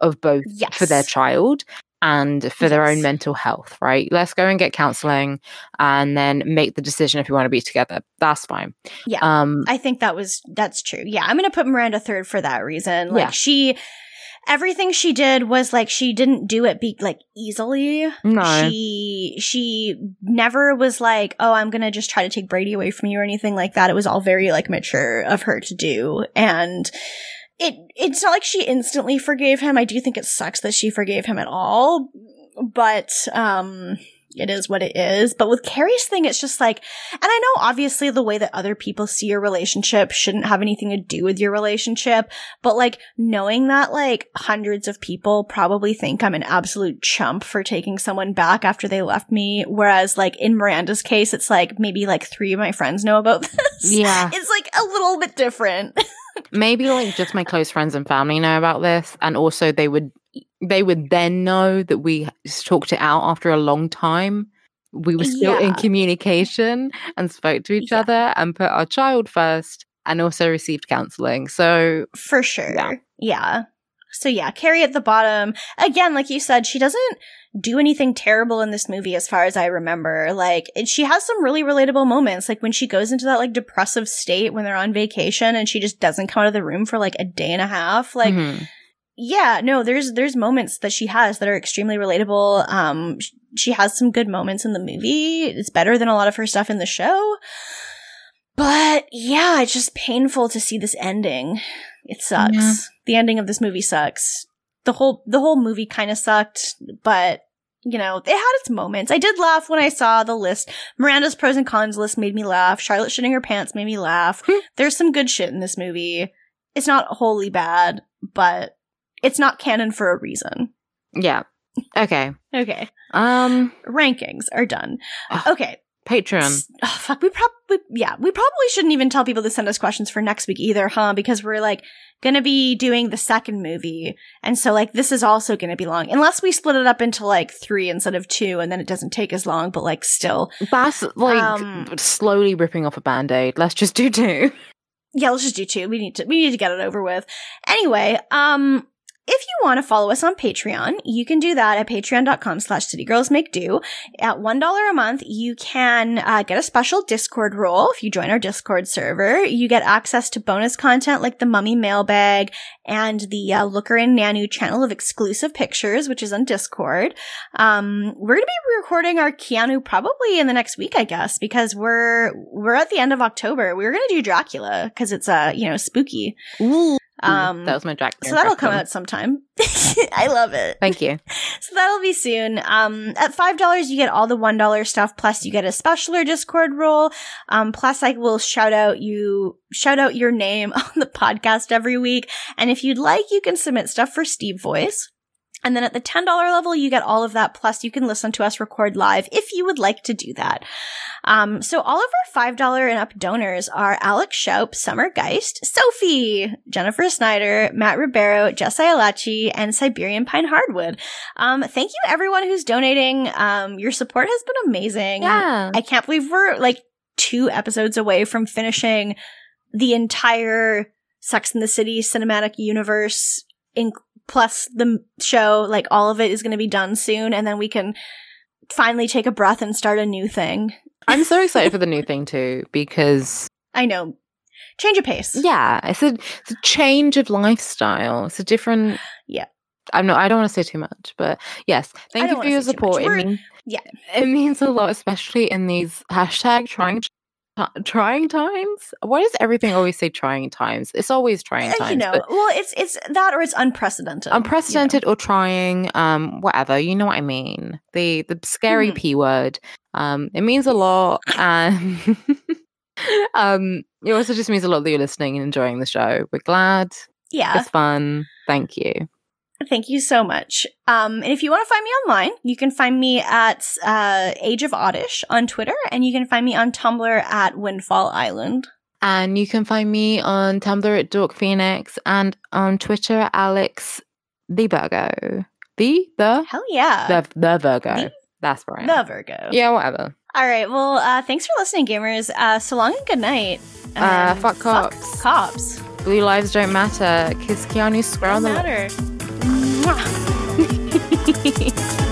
Speaker 2: of both for their child and for their own mental health right let's go and get counseling and then make the decision if you want to be together that's fine
Speaker 1: Yeah.
Speaker 2: um
Speaker 1: I think that was that's true. Yeah, I'm gonna put Miranda third for that reason. Like
Speaker 2: Yeah.
Speaker 1: she, everything she did was like she didn't do it be like easily.
Speaker 2: no
Speaker 1: She she never was like, oh, I'm gonna just try to take Brady away from you or anything like that. It was all very like mature of her to do, and it it's not like she instantly forgave him. I do think it sucks that she forgave him at all, but um. It is what it is. But with Carrie's thing, it's just like, and I know obviously the way that other people see your relationship shouldn't have anything to do with your relationship, but like knowing that like hundreds of people probably think I'm an absolute chump for taking someone back after they left me, whereas like in Miranda's case, it's like maybe like three of my friends know about [LAUGHS] this.
Speaker 2: yeah
Speaker 1: It's like a little bit different. [LAUGHS]
Speaker 2: maybe like just my close friends and family know about this and also they would they would then know that we talked it out after a long time we were still in communication and spoke to each
Speaker 1: Yeah.
Speaker 2: other and put our child first and also received counseling so
Speaker 1: For sure.
Speaker 2: Yeah.
Speaker 1: Yeah. So yeah, Carrie at the bottom. Again, like you said, she doesn't do anything terrible in this movie as far as I remember. Like, it, she has some really relatable moments. Like when she goes into that like depressive state when they're on vacation and she just doesn't come out of the room for like a day and a half. Like,
Speaker 2: mhm.
Speaker 1: Yeah, no, there's, there's moments that she has that are extremely relatable. Um, she has some good moments in the movie. It's better than a lot of her stuff in the show. But yeah, it's just painful to see this ending. It sucks.
Speaker 2: Yeah.
Speaker 1: The ending of this movie sucks. The whole the whole movie kind of sucked, but you know, it had its moments. I did laugh when I saw the list. Miranda's pros and cons list made me laugh. Charlotte shitting her pants made me laugh.
Speaker 2: Hmm.
Speaker 1: There's some good shit in this movie. It's not wholly bad, but it's not canon for a reason.
Speaker 2: yeah okay
Speaker 1: Okay.
Speaker 2: um
Speaker 1: Rankings are done.
Speaker 2: Ugh.
Speaker 1: Okay.
Speaker 2: patreon
Speaker 1: Oh, fuck, we probably, yeah, we probably shouldn't even tell people to send us questions for next week either, huh? Because we're like gonna be doing the second movie. And so like this is also gonna be long. Unless we split it up into like three instead of two and then it doesn't take as long, but like still.
Speaker 2: that's like
Speaker 1: Um,
Speaker 2: slowly ripping off a band-aid let's just do two
Speaker 1: Yeah, let's just do two. We need to, we need to get it over with. Anyway, um, if you want to follow us on Patreon, you can do that at patreon.com slash citygirlsmakedo. At $1 a month, you can uh, get a special Discord role if you join our Discord server. You get access to bonus content like the Mummy Mailbag and the uh, Looker and Nanu channel of exclusive pictures, which is on Discord. Um, we're going to be recording our Keanu probably in the next week, I guess, because we're, we're at the end of October. We were going to do Dracula because it's, uh, you know, spooky.
Speaker 2: Ooh.
Speaker 1: Um,
Speaker 2: that was my Jack.
Speaker 1: so that'll come out sometime. [LAUGHS] I love it.
Speaker 2: Thank you. [LAUGHS]
Speaker 1: So that'll be soon. Um, at five dollars, you get all the one dollar stuff. Plus, you get a specialer Discord role. Um, plus, I will shout out you, shout out your name [LAUGHS] on the podcast every week. And if you'd like, you can submit stuff for Steve Voice. And then at the $10 level, you get all of that. Plus, you can listen to us record live if you would like to do that. Um, so all of our $5 and up donors are Alex Schaup, Summer Geist, Sophie, Jennifer Snyder, Matt Ribeiro, Jessica Alachi, and Siberian Pine Hardwood. Um, thank you everyone who's donating. Um, your support has been amazing.
Speaker 2: Yeah.
Speaker 1: I can't believe we're like two episodes away from finishing the entire Sex in the City cinematic universe, in- plus the show. Like all of it is going to be done soon, and then we can finally take a breath and start a new thing.
Speaker 2: I'm so [LAUGHS] excited for the new thing too because
Speaker 1: I know, change of pace.
Speaker 2: yeah, it's a it's a change of lifestyle. It's a different.
Speaker 1: Yeah.
Speaker 2: I'm not. I don't want to say too much, but yes, thank you for your
Speaker 1: say too much.
Speaker 2: support. It means
Speaker 1: yeah.
Speaker 2: it means a lot, especially in these hashtag trying trying times. Why does everything always say trying times? It's always trying
Speaker 1: Uh,
Speaker 2: times.
Speaker 1: you know, well, it's it's that or it's unprecedented. you know.
Speaker 2: unprecedented or trying, um, whatever. You know what I mean. The the scary
Speaker 1: Mhm.
Speaker 2: p word. Um, it means a lot, [LAUGHS] and [LAUGHS] um, it also just means a lot that you're listening and enjoying the show. We're glad.
Speaker 1: Yeah.
Speaker 2: It's fun. Thank you.
Speaker 1: Thank you so much. Um, and if you want to find me online, you can find me at uh, Age of Oddish on Twitter, and you can find me on Tumblr at Windfall Island.
Speaker 2: And you can find me on Tumblr at Dork Phoenix and on Twitter at Alex the Virgo. The the
Speaker 1: Hell yeah,
Speaker 2: the the Virgo.
Speaker 1: The-
Speaker 2: That's right.
Speaker 1: the Virgo.
Speaker 2: Yeah, whatever.
Speaker 1: All right. Well, uh, thanks for listening, gamers. Uh, so long and good night.
Speaker 2: Uh, fuck cops.
Speaker 1: cops.
Speaker 2: Blue lives don't matter. Kiss Keanu square on the
Speaker 1: matter. 哇嘿嘿嘿嘿嘿